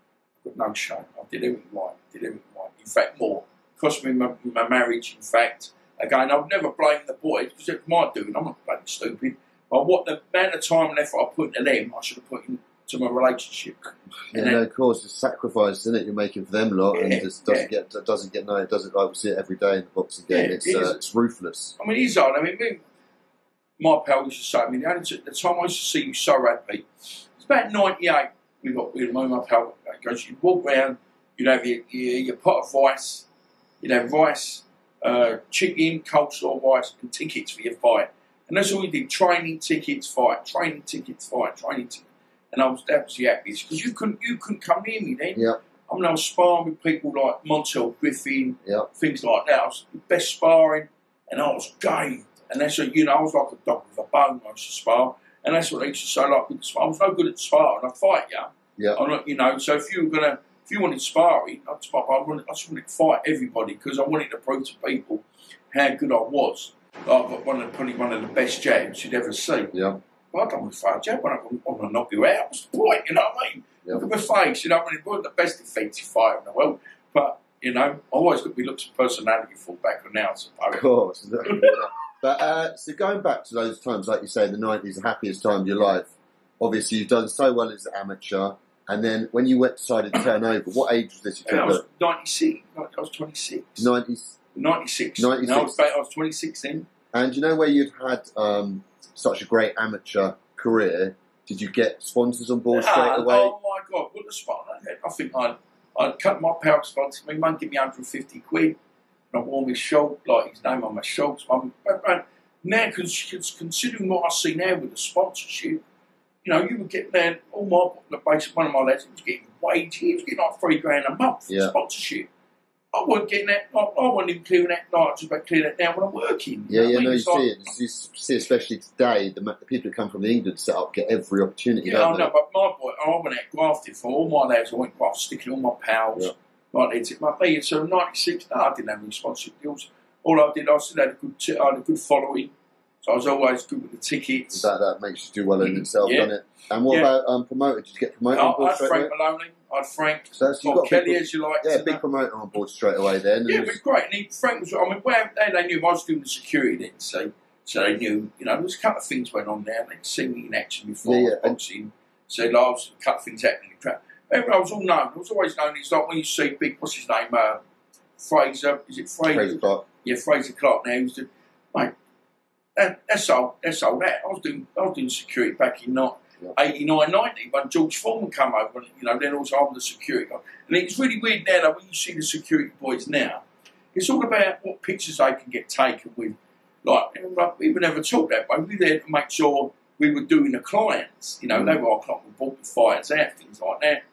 I've got no shame. I did everything right. Did everything right. In fact, more. Cost me my, my marriage. In fact, again, I've never blamed the boys because it's my doing. I'm not bloody stupid. But what the amount of time and effort I put into them, I should have put into my relationship. Yeah, And then- of course, it's a sacrifice, isn't it? You're making for them lot, and it just doesn't yeah. get it doesn't get no, it doesn't. I see it every day in the boxing game. Yeah, it's it uh, it's ruthless. I mean, he's hard. I mean, me, my pal used to say, I mean, the, only t- the time I used to see you so happy, it's about 98. We got, we, my, my pal goes, you'd walk round, you'd have your, your, your pot of rice, you'd have rice, uh, chicken, coleslaw, rice, and tickets for your fight. And that's all we did training tickets, fight, training tickets, fight, training tickets. And I was, absolutely happy because you couldn't, you couldn't come near me then. Yeah. I mean, I was sparring with people like Montel Griffin, Yeah. things like that. I was the best sparring, and I was game. And that's what, you know, I was like a dog with a bone I used to spar. And that's what I used to say, like, spar. I was no good at sparring. I fight you. Yeah. I'm not, you know, so if you were going to, if you wanted sparring, I'd spar, I, wanted, I just wanted to fight everybody because I wanted to prove to people how good I was. I've got one of, probably one of the best jabs you'd ever see. Yeah, Well, I don't want to fight a jab when I want to knock you out. What's the point? You know what I mean? Yeah. Look at my face. You know, I mean, wasn't the best defensive fighter in the world, but you know, I always got my looks and personality fall back on now, I of course. but uh, so going back to those times, like you say, the nineties, the happiest time of your life. Obviously, you've done so well as an amateur, and then when you went decided to turn over, what age was this? You I was 96. I was 26. nineties, 96. 96. I was, I was 26 then. and you know where you'd had um, such a great amateur career. Did you get sponsors on board straight Ah, away? Oh my God, what a spot I had. I think I'd, I'd cut my power sponsor. My mum give me 150 quid. And I wore my shirt, like his name on my shorts. But now, cons- considering what I see now with the sponsorship, you know, you would get there, all my, the base, one of my lads, was getting wages, he was getting like three grand a month for Yeah. sponsorship. I wasn't getting that, I, I wasn't even clearing that, like, just about clearing that now when I'm working. Yeah, you know yeah, I no, you like- see it. You see, especially today, the, the people who come from the England setup get every opportunity. Yeah, don't I know, but my boy, I went out grafted for all my lads. I went graft sticking all my pals. Yeah. Like they took my me. So '96, no, I didn't have any sponsorship deals. All I did, I still had a good, t- I had a good following. So I was always good with the tickets. That, that makes you do well in itself, Yeah. doesn't it? And what Yeah. about um, promoted? Did you get promoted on I had Frank away? Maloney. I had Frank. So that's, you got Kelly, big, as you like. yeah, big know. promoter on board straight away then. Yeah, it it was- great. And he, Frank was, I mean, well, they, they knew I was doing the security then, so, so they knew, you know, there was a couple of things went on there. They'd seen me in action before Yeah, yeah, and- boxing. So like, I was a couple of things happening. Crap. Anyway, I was all known. I was always known as like when you see big, what's his name? Uh, Fraser. Is it Fraser? Fraser Clark. Yeah, Fraser Clark. Now he was the mate. That, that's all. That's all. That I was doing. I was doing security back in not. Yeah. 89, 90, when George Foreman came over, and, you know, then also I'm the security guy. And it's really weird now that when you see the security boys now, it's all about what pictures they can get taken with. Like, we would never talk that way. We were there to make sure we were doing the clients. You know, they were our client. We bought the fighters out, things like that.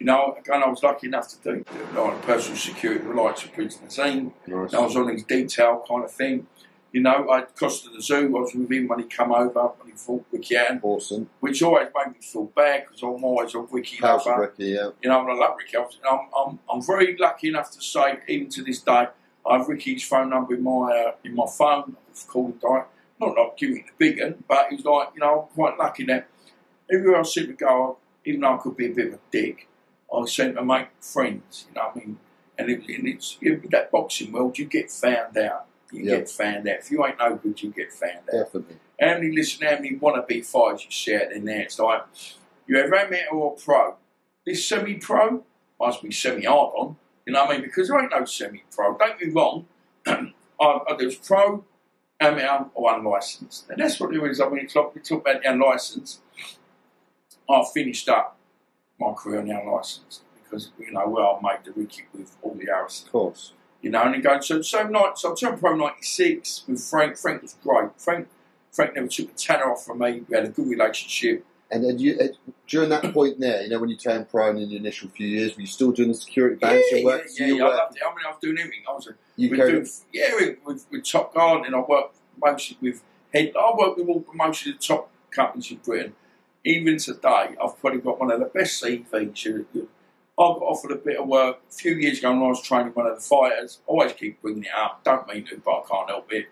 You know, again, I was lucky enough to do like personal security the likes of Prince Naseem. Nice. I was on his detail kind of thing. You know, I Costa the Zoo. I was with him when he come over when he fought Ricky Hatton, Awesome. which always made me feel bad because I'm always a Ricky House lover. Ricky, yeah. You know, and I love Ricky. I was- I'm, I'm, I'm very lucky enough to say, even to this day, I have Ricky's phone number in my uh, in my phone. I've called him direct. Not like giving the big one, but he was like, you know, I'm quite lucky that everywhere I seem to go, even though I could be a bit of a dick, I seem to make friends. You know what I mean? And, it, and it's that boxing world, you get found out. You Yeah. get found out. If you ain't no good, you get found out. Definitely. How many listen, how many wannabe fighters you see out in there? It's like you have amateur or pro. This semi-pro must be semi-hard on. You know what I mean? Because there ain't no semi-pro. Don't get me wrong. I, I, there's pro, amateur, or unlicensed, and that's what there is. I mean, it's like we talk about the unlicensed. I finished up my career on the unlicensed because you know where I made the wicket with all the Harrison Of course. you know, and then going so so night so I turned pro ninety six with Frank. Frank was great. Frank Frank never took a tanner off from me. We had a good relationship. And then you, during that point there, you know, when you turned pro in the initial few years, were you still doing the security balancing yeah, work? yeah, yeah, I loved it. I mean, I was doing everything. I was a, you we carried- do, yeah, with, with, with Top Guard, and I worked mostly with head. I worked with all most of the top companies in Britain. Even today, I've probably got one of the best CVs. You- you- I got offered a bit of work a few years ago when I was training one of the fighters. I always keep bringing it up. Don't mean to, but I can't help it.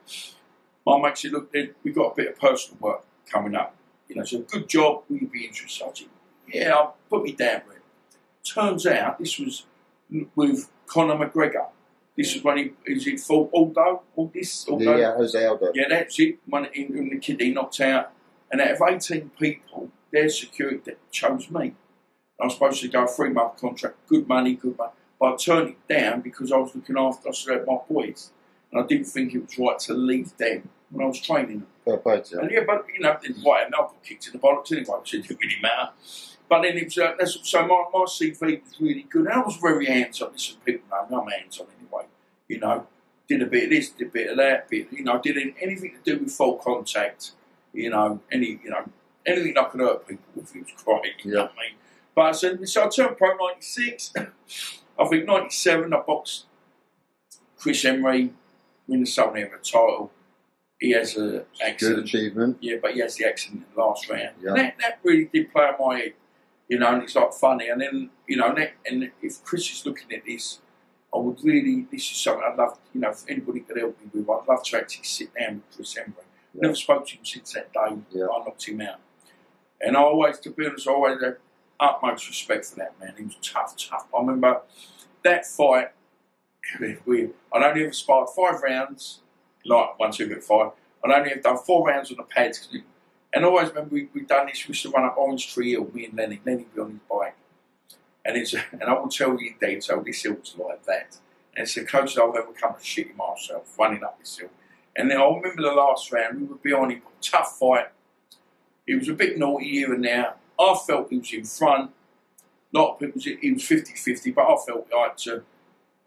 My mate said, "Look, we've got a bit of personal work coming up. You know, so good job. Will you be interested?" I said, "Yeah, I'll put me down for it." turns out this was with Conor McGregor. This was when he is it fought Aldo, all this, Aldo. Yeah, Jose Aldo. Yeah, that's it. In, in the kid he knocked out, and out of eighteen people, their security that chose me. I was supposed to go a three month contract, good money, good money. But I turned it down because I was looking after I still had my boys, and I didn't think it was right to leave them when I was training them. Fair play to. And yeah, but you know, why and I got kicked in the bollocks anyway, which it didn't really matter. But then it was uh, that's, so my, my CV was really good, and I was very hands on. Listen, people know I'm hands on anyway. You know, did a bit of this, did a bit of that, bit you know, did anything to do with full contact. You know, any you know anything I could hurt people with. It was great. You know what I mean? But I so, so I turned pro '96. I think '97 I boxed Chris Emery, win the Southern Area title. He has a Good achievement. yeah, but he has the accident in the last round. Yeah. That, that really did play on my head, you know, and it's like funny. And then, you know, and, that, and if Chris is looking at this, I would really, this is something I'd love, you know, if anybody could help me with, I'd love to actually sit down with Chris Emery. Yeah. Never spoke to him since that day Yeah. I knocked him out. And always, to be honest, I always had utmost respect for that man. He was tough, tough. I remember that fight, we, I'd only ever sparred five rounds, like one, two, get five. I'd only have done four rounds on the pads. And I always remember we, we'd done this, we used to run up Orange Tree Hill, me and Lenny, Lenny would be on his bike. And it's and I will tell you in detail, this hill was like that. And it's the closest I've ever come to shitting myself, running up this hill. And then I remember the last round, we would be on him, tough fight. He was a bit naughty here and there. I felt he was in front. A lot of people, he was 50 50, but I felt I had, to,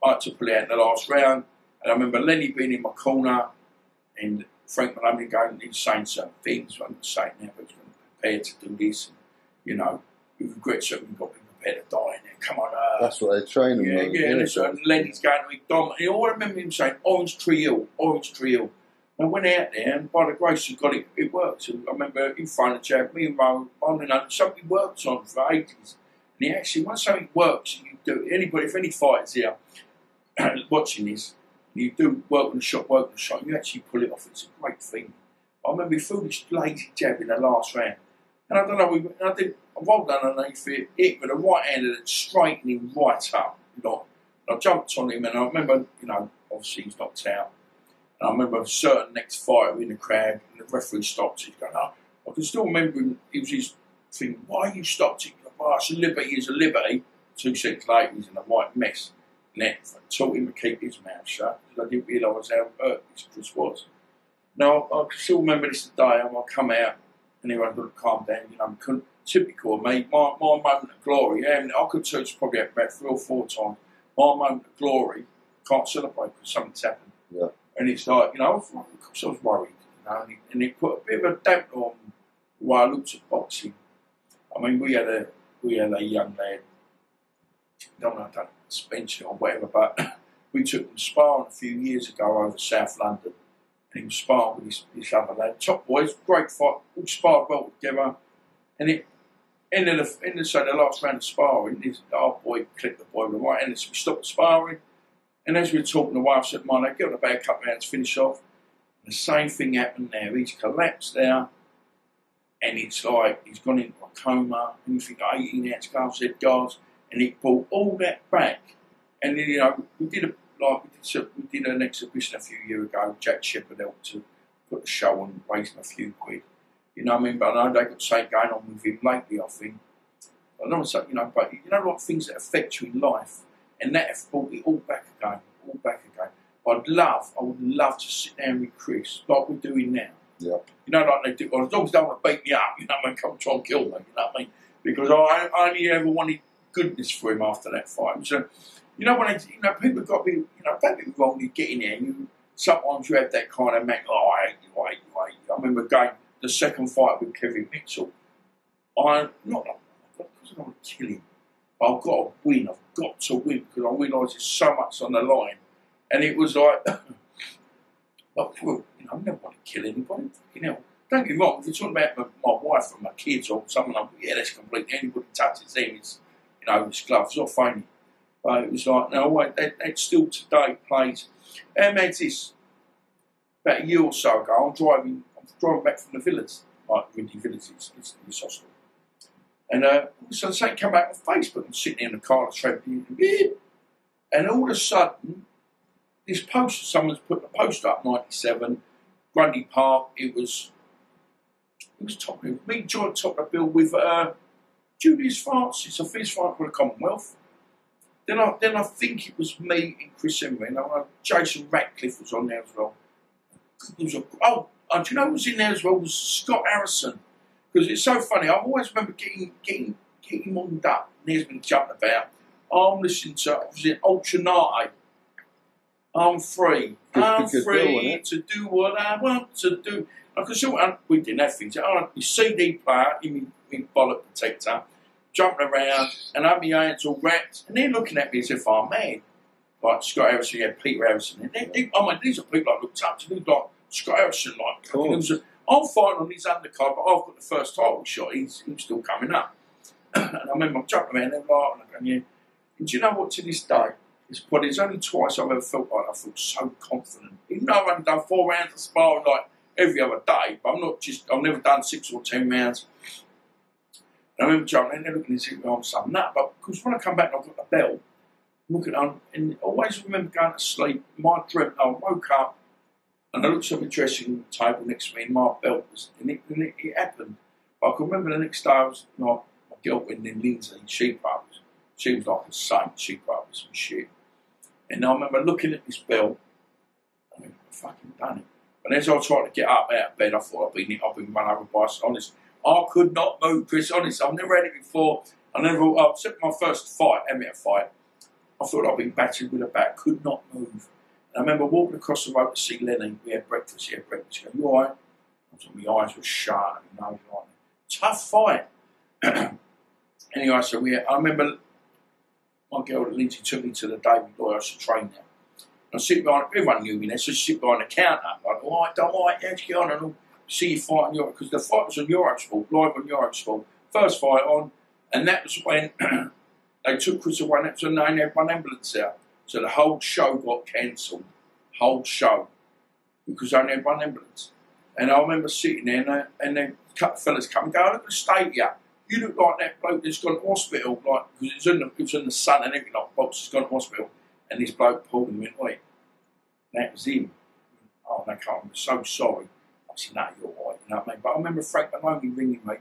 I had to pull it out in the last round. And I remember Lenny being in my corner and Frank Maloney going and saying certain things. I'm not saying now, but he's prepared to do this. And, you know, we regret certain we've got to be prepared to die in there. Come on, uh, That's what they train them. yeah, yeah, and, Lenny's going to Dom. And I remember him saying, Orange Tree Hill, Orange Tree Hill. I went out there, and by the grace of God, it, it worked. And I remember in front of Chad, me and Mo, I don't know, something worked on for ages. And he actually, once something works, you do anybody, if any fighters here watching this, you do work on the shot, work on the shot, you actually pull it off. It's a great thing. I remember this lazy jab in the last round. And I don't know, and I did, I rolled underneath it, hit with a right hand and it straightened him right up. And I jumped on him and I remember, you know, obviously he's knocked out. And I remember a certain next fighter in the crowd and the referee stopped. He's going, oh, I can still remember him, it was his thing, why you stopped it? Oh, it's a liberty, it's a liberty. Two seconds later, he's in a white mess. And that taught him to keep his mouth shut because I didn't realise how hurt this Chris was. Now, I can still remember this day. I come out and everyone's to calm down. You know, couldn't, typical of me. My, my moment of glory, and I could tell it's probably about three or four times. My moment of glory can't celebrate because something's happened. Yeah. And it's like, you know, of I was worried. You know, and it, and it put a bit of a damper on the way I looked at boxing. I mean, we had a we had a young lad, I don't know, I don't Spencer or whatever, but we took him sparring a few years ago over South London. And he was sparring with this other lad. Top boys, great fight, all sparred well together. And it ended the, ended, so the last round of sparring, this, our boy clipped the boy with the right hand, so we stopped sparring. And as we were talking the wife said, "Man, get on the back, a couple of rounds, finish off." The same thing happened there. He's collapsed there, and it's like he's gone into a coma. And you think, 18 ounce gloves, head guards, and it brought all that back. And then, you know, we did a like we did, we did an exhibition a few years ago. Jack Shepherd helped to put the show on, raising a few quid. You know what I mean? But I know they got something going on with him lately. I think. I say, you know, but you know, like things that affect you in life, and that have brought it all back again, all back again. I'd love, I would love to sit down with Chris, like we're doing now. Yeah. You know, like they do. Well, as long as they don't want to beat me up, you know, I mean, come try and kill me. You know what I mean? Because I, I only ever wanted goodness for him after that fight. So, you know, when I, you know, people got be, you know, don't get me wrong, you get in there, and you sometimes you have that kind of man, oh, I hate you, I hate you, I hate you. I remember going the second fight with Kevin Mitchell. I not because I want to kill him, I've got to win. I've got to win because I realise there's so much on the line, and it was like, well, you know, I never want to kill anybody. You know, don't get me wrong. If you're talking about my, my wife or my kids or someone, I'm, yeah, that's completely. Anybody touches them, it's you know, it's gloves or phony. But it was like, no, wait, that, that still today plays. And that's this. About a year or so ago, I'm driving, I'm driving back from the village, like Windy Village, it's, it's hostel. And uh, so something came out on Facebook. I'm sitting in the car, trading, and all of a sudden, this poster, someone's put the post up, 97, Grundy Park. It was, it was top, it was me joint top of the bill with uh, Julius Francis, a fist fight for the Commonwealth. Then I, then I think it was me and Chris Emery, and uh, Jason Ratcliffe was on there as well. It was a, oh, uh, do you know who was in there as well? Was Scott Harrison. Because it's so funny, I always remember getting getting getting warmed up, and he's been jumping about. I'm listening to, I was in Ultra Naté. I'm free. I'm good free to do what I want to do. I could sort of, we didn't have things. I had my CD player in my, my bollock protector, jumping around, and I had my hands all wrapped, and they're looking at me as if I'm mad. Like Scott Harrison, yeah, Peter Harrison. And they, they, I mean, these are people I looked up to. Like Scott Harrison, like, Cool. And I'm fighting on his undercard, but I've got the first title shot. He's, he's still coming up. and I remember I'm jumping around, and I'm going, yeah. And do you know what, to this day, it's probably it's only twice I've ever felt like I felt so confident. Even though I've only done four rounds of sparring like every other day, but I'm not just, I've never done six or ten rounds. And I remember jumping in there looking and saying, oh, I'm some nut. But because when I come back and I've got the belt, looking on, and I always remember going to sleep, my dream, I woke up and I looked at my dressing table next to me and my belt was, and it, and it, it happened. But I can remember the next day I was, like, my girlfriend in Lindsay, she was, she was like a saint, she was some shit. And I remember looking at this belt, I mean, I've fucking done it. And as I tried to get up out of bed, I thought I've been, I've been run over by. Honest, I could not move, Chris. Honest, I've never had it before. I never, except my first fight, amateur fight, I thought I'd been battered with a bat, could not move. I remember walking across the road to see Lenny. We had breakfast. He had breakfast. He goes, You all right? I my eyes were shut. And I was Tough fight. anyway, so we had, I remember my girl Lindsay took me to the David Lloyd to train there. I sit behind, everyone knew me there, so I sit behind the counter. I'm Like, all right, don't worry, you get on? And see you fight fighting Europe, because the fight was on Eurosport, live on Eurosport. First fight on, and that was when they took Chris away, and that was when they had one ambulance out. So the whole show got cancelled. Whole show. Because they only had one ambulance. And I remember sitting there, and, and then a couple of fellas come and go, look at the state here. You look like that bloke that's gone to hospital, like, because in the, it's in the sun and everything, like, Bob's has gone to hospital. And this bloke pulled him and went, wait, that was him. Oh, they can't, I'm so sorry. I said, no, you're all right, you know what I mean? But I remember Frank Maloney ringing me. I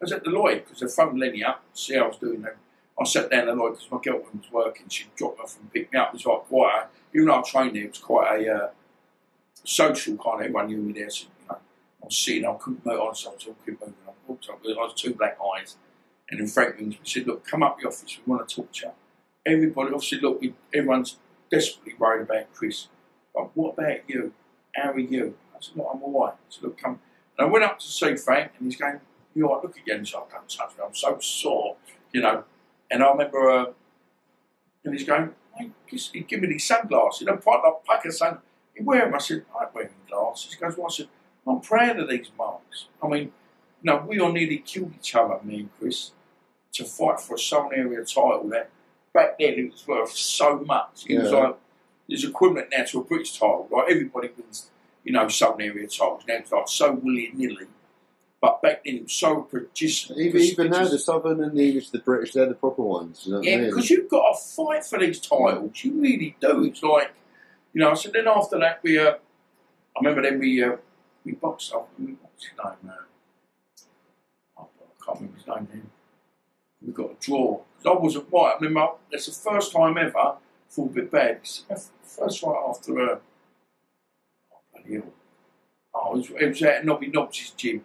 was at the Lloyd because they phoned Lenny up see how I was doing. And I sat down the Lloyd because my girlfriend was working. She dropped me off and picked me up. It was like quite a, even though I trained there, it was quite a uh, social kind of, everyone knew me there. So, you know, I was sitting, I couldn't move, I was, was moving. I walked up, I was two black eyes. And then Frank rings me and said, look, come up the office, we want to talk to you. Everybody, obviously, look, we, everyone's desperately worried about Chris. But what about you? How are you? I said, look, I'm all right. I said, look, come. And I went up to see Frank, and he's going, you all right? Look again. So I don't touch me. I'm so sore, you know. And I remember, uh, and he's going, just- he give me these sunglasses. I'm quite like pack of sun. You wear them. I said, I ain't wearing glasses. He goes, well, I said, I'm proud of these marks. I mean, you know, we all nearly killed each other, me and Chris, to fight for a Southern area title that back then it was worth so much. It was like, it's equivalent now to a British title. Like everybody wins, you know, Southern area titles. Now it's like so willy nilly. But back then it was so prestigious. Even, even now, the Southern and the English, the British, they're the proper ones. You know what I Yeah, mean? because you've got to fight for these titles. You really do. It's like, you know. So then after that, we, uh, I remember then we, uh, we boxed up. We, what's his name? Uh, oh, I can't remember his name then. We got a draw. I wasn't right. I remember that's the first time ever. I a bit bad. It's the first fight after. Uh, oh, bloody hell. Oh, it was, it was at Nobby Nobbs' gym.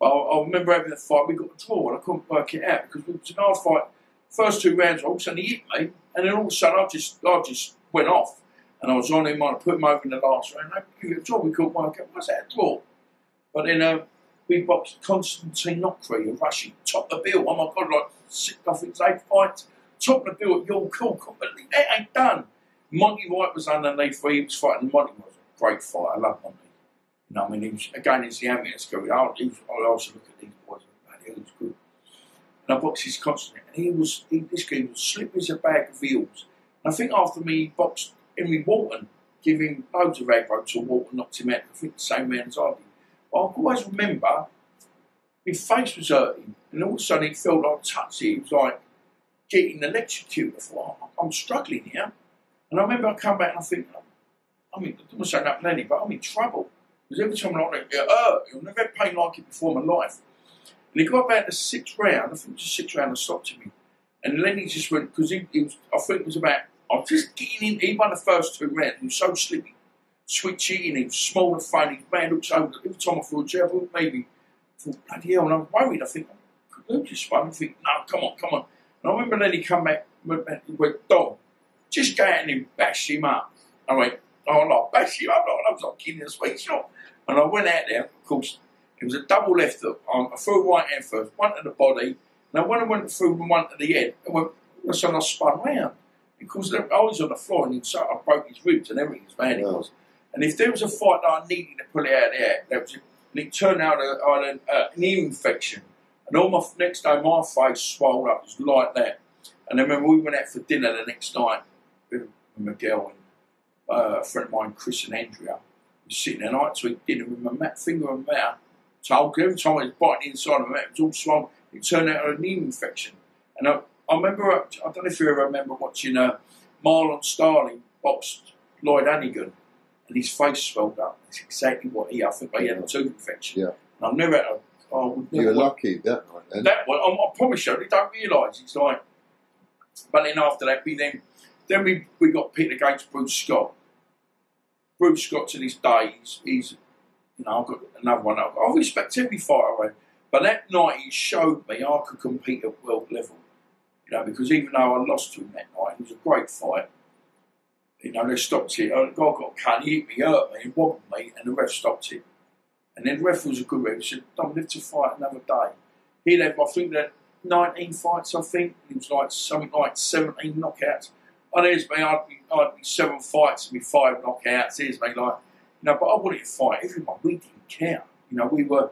I, I remember having a fight, we got a draw, and I couldn't work it out because it was an hard fight. First two rounds, all of a sudden he hit me, and then all of a sudden I just, I just went off, and I was on him. I put him over in the last round. I give a draw. We couldn't work out. That a draw? But then uh, we boxed Constantine Nokri, a Russian, top the bill. Oh my God, like six, think it's eight fights, top of the bill at York. Completely, that ain't done. Monty White was underneath he was fighting. Monty was a great fight. I love Monty. You know, I mean, he was, again, he's the amateur school. I, he was, I also look at these boys, man, he good. And I boxed his constant, and he was, he, this guy was slick as a bag of eels. And I think after me, he boxed Henry Walton, giving loads of aggro to Walton, knocked him out. I think the same man as I did. But I always remember my face was hurting, and all of a sudden it felt like touchy. It was like getting electrocuted. I thought, oh, I'm struggling here. And I remember I come back and I think, I mean, I don't say nothing, Lenny, but I'm in trouble. Because every time I'm like that, it hurt. I've never had pain like it before in my life. And he got about the sixth round, I think it was the sixth round, and stopped to me. And Lenny just went, because he, he, was, I think it was about, I was just getting in, he won the first two rounds, he was so slippy, switchy, and he was small and funny, his man looked so, every time I thought, jab, maybe, I thought, bloody hell, and I was worried, I think, I could lose this one. I think, no, come on, come on. And I remember Lenny come back, went, back, he went, Dom, just go out and bash him up. I went, oh, no, bash him up, I was like a sweet shot. And I went out there, of course, it was a double left hook. I threw right hand first, one to the body. Now, when I went through one to the head, I went, all of a sudden I spun round. Because I was on the floor and so I broke his ribs and everything, as bad it was. And if there was a fight that I needed to pull it out of there, that was, and it turned out I had an, uh, an ear infection. And all my next day, my face swelled up, it was like that. And I remember we went out for dinner the next night with Miguel and uh, a friend of mine, Chris and Andrea. Sitting there, night to eat dinner with my mat, finger and mouth. So every time I was biting inside of my mouth, it was all swollen. It turned out an ear infection. And I, I remember, I don't know if you ever remember watching uh, Marlon Starling box Lloyd Honeyghan, and his face swelled up. That's exactly what he. I think he had a tooth infection. Yeah. And I've never had a. I would You never were lucky that night then. that one, I, I promise you, they don't realise. It's like, but then after that, we then, then we, we got Pete against Bruce Scott. Bruce Scott to this day, he's, you know, I've got another one. I I respect every fighter, but that night he showed me I could compete at world level. You know, because even though I lost to him that night, it was a great fight. You know, they stopped it. Oh, a guy got cut, he hit me, hurt me, he wobbled me, and the ref stopped it. And then the ref was a good ref. He said, "Don't live to fight another day." He'd have, I think, that 19 fights. I think it was like something like 17 knockouts. Oh, there's me. I'd be, I'd be seven fights and be five knockouts. There's me, like you know. But I wanted to fight everyone. We didn't care. You know, we were.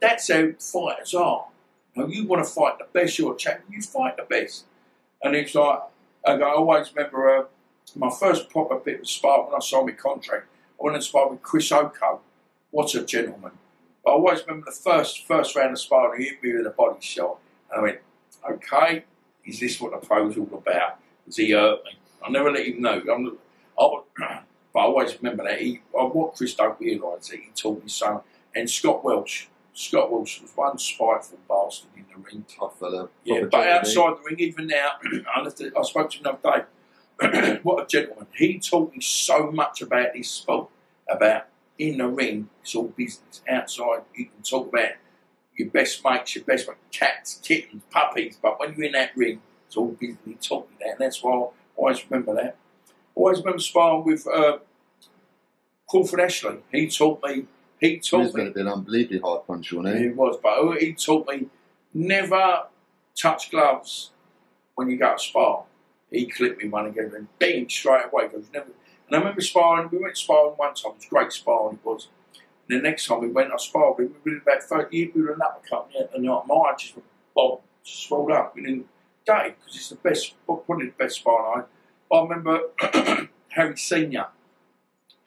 That's how fighters are. You, know, you want to fight the best. You're a champion. You fight the best. And it's like I always remember uh, my first proper bit of spar when I signed my contract. I went and sparred with Chris Okoh. What a gentleman. I always remember the first first round of sparring, he hit me with a body shot. And I went, okay, is this what the pro's all about? He hurt me. I never let him know. I'm, I, but I always remember that. He, what Chris don't realise that he taught me so. And Scott Welch. Scott Welch was one spiteful bastard in the ring. Tough fella. Yeah, but gentleman. Eh? outside the ring, even now, I, left it- I spoke to him the other day. what a gentleman. He taught me so much about this sport, about in the ring, it's all business. Outside, you can talk about your best mates, your best mates, cats, kittens, puppies, but when you're in that ring, all business. He taught me that, and that's why I always remember that. Always remember sparring with uh, Crawford Ashley. He taught me, he taught me. He was going me, to be an unbelievably hard punch, wasn't he? he was, but he taught me never touch gloves when you go to spar. He clipped me one again and bing straight away. Goes never. And I remember sparring. We went sparring one time. It was great sparring. It was. And the next time we went, I sparred. We were about thirty years. We were an uppercut, yeah, and my eye just bob swelled up. We didn't day because it's the best, probably the best sparring I. I remember Harry Senior.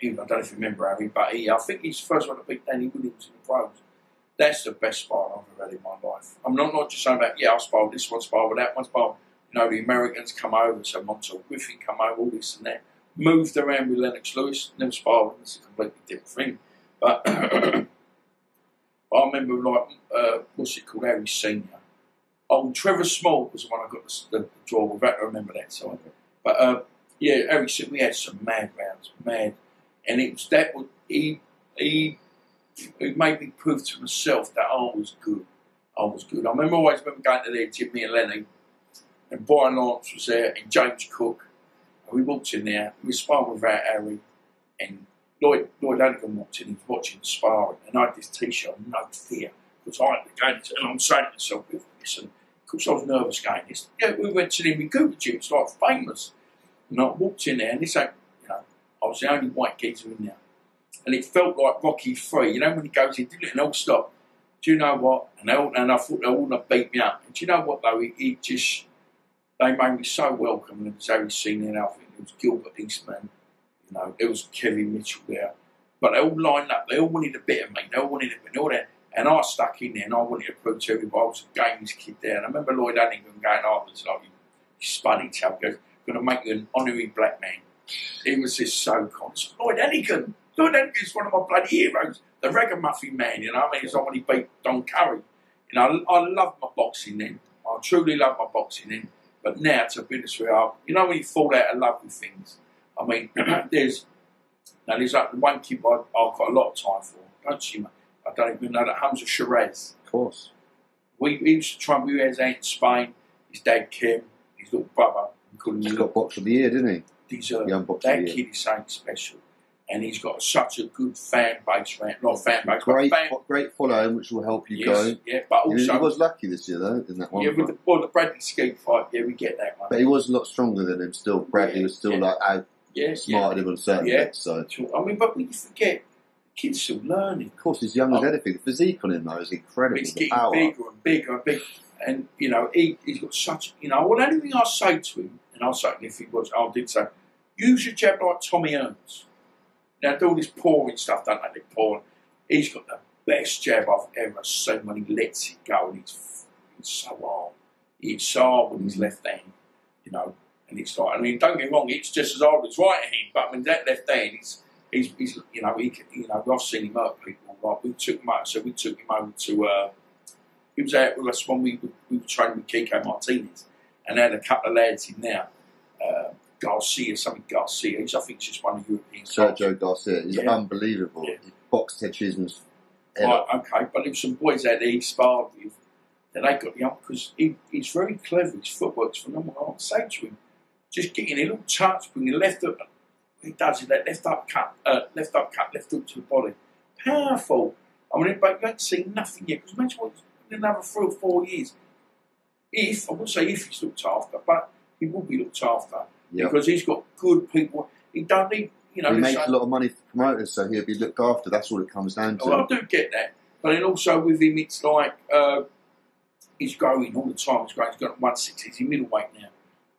I don't know if you remember Harry, but he, I think he's the first one to beat Danny Williams in the pros. That's the best sparring I've ever had in my life. I'm not, not just saying about, yeah, I sparred this one, sparred with that one, sparred. You know, the Americans come over, so Montel Griffin come over, all this and that. Moved around with Lennox Lewis, never sparred it's a completely different thing. But, but I remember, like, uh, what's it called, Harry Senior. Oh, Trevor Small was the one I got the, the draw with. I remember that side. But uh, yeah, said we had some mad rounds, mad, and it was that would he he it made me prove to myself that I was good. I was good. I remember always remember going to there, Jimmy and Lenny, and Brian Lawrence was there, and James Cook. And we walked in there, we sparred with our Harry, and Lloyd Lloyd Honeyghan walked in, he was watching the sparring, and I had this t-shirt, no fear, because I had the game, and I'm saying to myself, listen, course I was nervous going this. Yeah, we went to the Miguel gym, it's like famous. And I walked in there, and this ain't, you know, I was the only white geezer in there. And it felt like Rocky Three, you know, when he goes in, did it, and all stop. Do you know what? And, they all, and I thought they all to beat me up. And do you know what, though? He just, they made me so welcome. And it was Harry Senior, I think it was Gilbert Eastman, you know, there was Kevin Mitchell there. But they all lined up, they all wanted a bit of me, they all wanted a bit of that. And I stuck in there and I wanted to prove to everybody I was a games kid there. And I remember Lloyd Honeyghan going afterwards, oh, like, you spuddy chap, goes, going to make you an honorary black man. He was just so constant. Lloyd Honeyghan, Lloyd Honeyghan's one of my bloody heroes. The ragamuffin man, you know I mean? It's like when he beat Don Curry. You know, I, I love my boxing then. I truly love my boxing then. But now, to be honest with you, you know when you fall out of love with things? I mean, there's now there's like one kid I, I've got a lot of time for. Don't you, mate? Don't even know that Hamzah Sheeraz. Of course. We, we used to try, we was out in Spain. His dad, Kim, his little brother, we called him He got box of the year, didn't he? He's a, Young boxer of that the year. kid is something special. And he's got such a good fan base, man. Not fan base, Great, but fan. great following, which will help you Yes, go. yeah, but He, also, he was lucky this year, though, in that one. yeah, with the, well, the Bradley Skeete fight, yeah, we get that one. but he was a lot stronger than him still. Bradley Yeah, was still yeah. like out yeah, smarted him on certain Yeah. bits. So. I mean, but we forget, kid's still learning. Of course, he's young as Oh. anything. The physique on him, though, is incredible. He's getting power. bigger and bigger and bigger. And, you know, he, he's got such, you know, well, anything I say to him, and I'll say, if he was, I did say, use your jab like Tommy Hearns. Now, do all this pouring stuff, don't they? They pour. He's got the best jab I've ever seen when he lets it go, and it's, it's so hard. It's so hard with his left hand, you know. And it's like, I mean, don't get me wrong, it's just as hard as right hand, but I mean, that left hand, he's, he's, he's you know, he, can- you know, I've seen him hurt people. Like, we took him out, so we took him over to, uh, he was out with us when we, were- we were training with Kiko Martinez, and they had a couple of lads in there, uh, Garcia, something Garcia, he's, I think, just one of the European Sergio Garcia, he's Yeah. unbelievable. Yeah. He boxed Ted Cheeseman's Right, okay, but there were some boys out there he sparred with that they got the up because he, he's very clever. His footwork's phenomenal. I say to him, just getting a little touch, bring your left up. He does it, that left up cut, uh, left up cut, left hook to the body. Powerful. I mean, but you ain't seen nothing yet. Because imagine what in another three or four years. If I wouldn't say if he's looked after, but he will be looked after Yeah. because he's got good people. He don't need, you know. he makes a lot of money for promoters, so he'll be looked after. That's all it comes down to. Well, I do get that, but then also with him, it's like uh, he's growing all the time. He's growing. He's got one sixty. He's in middleweight now.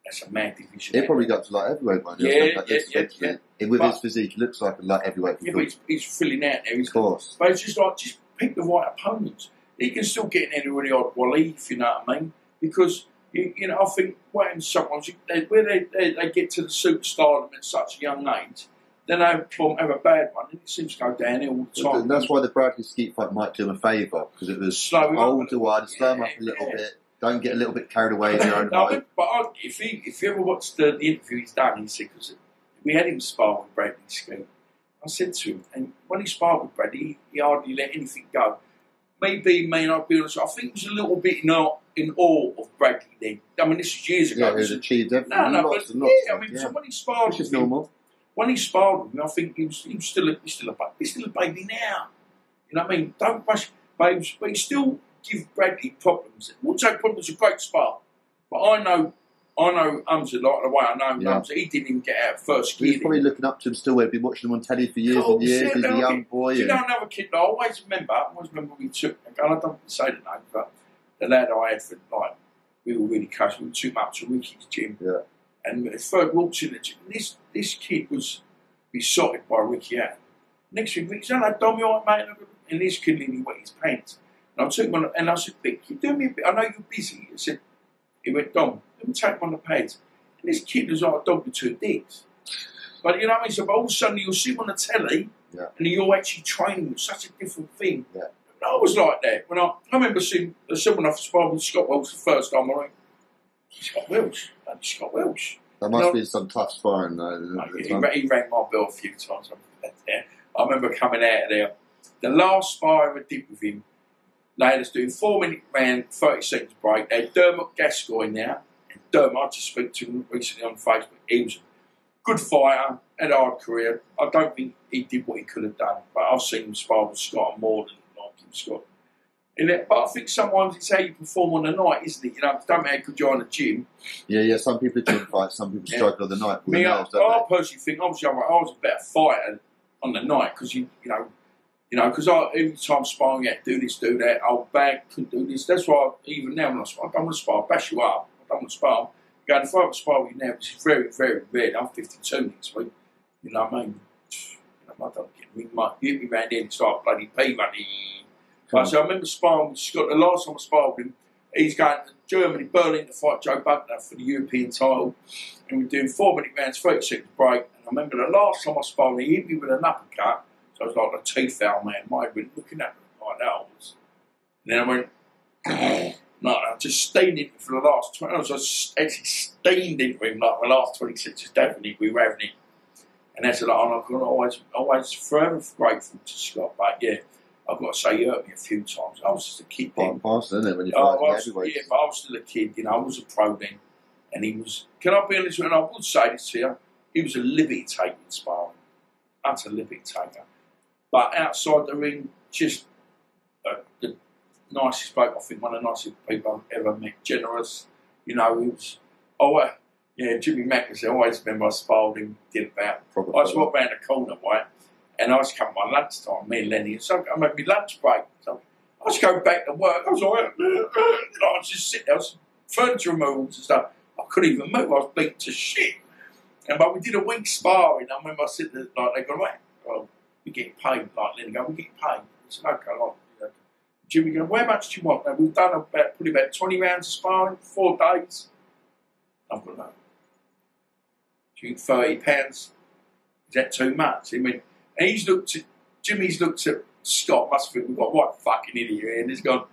That's a mad division. He'll eh? probably got to like heavyweight one. Yeah, like yeah, yeah, eventually. With But- his physique, he looks like a light heavyweight. Yeah, but he's, he's filling out there. He's of course. But it's just like just pick the right opponents. He can still get in any odd wally, if you know what I mean. Because you, you know, I think happens sometimes they, where they, they, they get to the superstardom at such a young age, then they boom, have a bad one, and it seems to go downhill all the time. And that's why the Bradley Skeete fight might do him a favour because it was Slow him up a older one, slow him up a little yeah. bit. Don't get a little bit carried away in your own No, but, I, if he, if you ever watched the, the interview he's done, he said because we had him spar with Bradley Skeete. I said to him, and when he sparred with Bradley, he, he hardly let anything go. Maybe, he may not be honest. I think he was a little bit in awe, in awe of Bradley then. I mean, this is years ago. Yeah, he's achieved everything. no, no, lots but lots. yeah, I mean, yeah. so when he sparred Which is with him, normal. when he sparred with me, I think he was, he was still a, he's still a ba- he's still a baby now. You know what I mean? Don't rush, babes, but he's still give Bradley problems. Wouldn't say problems a great spar, but I know I know Umza like the way I know Yeah. Umza. He didn't even get out first He's probably looking up to him still. We've been watching him on telly for years oh, and years. He's a young boy. Do you know another kid that I always remember? I always remember we took, and I don't say the name, but the lad I had for like, we were really close. We took him up to Ricky's gym. Yeah. And first walked in the gym, this, this kid was besotted by Ricky Allen. Next thing, Ricky's hello, Dom, you all right, mate? And this kid nearly wet his pants. And I took him on, and I said, Vic, you do me a bit, I know you're busy. I said, he went, Dom, let me take him on the pads. And this kid was like a dog with two dicks. But you know what I mean? So all of a sudden you'll see him on the telly Yeah. and you're actually training with such a different thing. Yeah. And I was like that. When I, I remember seeing someone I sparred with Scott Welch the first time, I went, Scott Welch, Scott Welch. That must be some tough sparring though. Like, he, he rang my bell a few times. I remember coming out of there. The last spar I ever did with him, us doing four minute round, 30 seconds break. They had Dermot Gascoigne now. And Dermot, I just spoke to him recently on Facebook. He was a good fighter, had a hard career. I don't think he did what he could have done, but I've seen him spar with Scott more than like him, Scott. But I think sometimes it's how you perform on the night, isn't it? You know, it don't matter how good you're in the gym. Yeah, yeah. Some people do fight. Some people Yeah. struggle on the night. Me, the I, I personally think obviously I'm, I was a better fighter on the night because you you know you know because I every time I'm sparring yeah do this do that old bag couldn't do this that's why even now when I spar I don't want to spar I bash you up I don't want to spar going if I would spar with you now which is very very rare I'm 52 next week you know what I mean I don't get me my hit me round here and start bloody pee money so I remember sparring with Scott. The last time I sparred with him, he's going to Germany, Berlin to fight Joe Bugner for the European title. And we're doing four minute rounds, 30 seconds break. And I remember the last time I sparred, he hit me with an uppercut. I was like a teeth out man. My been looking at me like that. I was. And then I went, no, I just stayed in for the last 20 hours. I was just actually stayed into him like the last 26 is definitely we were having it. And that's like, I'm always, always forever grateful to Scott. But yeah, I've got to say, he hurt me a few times. I was just a kid then. Parcel, isn't it, when you're Oh, I was, heavyweights? yeah, but I was still a kid, you know, I was a pro then. And he was, can I be honest with you, and I would say this to you, he was a liberty taker in sparring. Utter liberty taker. But outside the ring, just uh, the nicest bloke, I think one of the nicest people I've ever met. Generous, you know, he was, oh, uh, yeah, Jimmy Mack was, I always remember I sparred him, did about Proper I just walked round the corner, right? And I was coming my lunchtime, me and Lenny, and so I made my lunch break. So I was going back to work. I was like, you know, I was just sitting there, I was furniture removals and stuff. I couldn't even move. I was beat to shit. And but we did a week sparring. I remember I sitting there, like they go, right, well, we get paid. Like Lenny go, we get paid. I said, okay, like, you know. Jimmy go, where much do you want? Now, we've done about probably about twenty rounds of sparring, four days. I've got no. Do you think thirty pounds? Is that too much? I mean, and he's looked at Jimmy's looked at Scott. Must think we've got what fucking idiot here, and he's gone.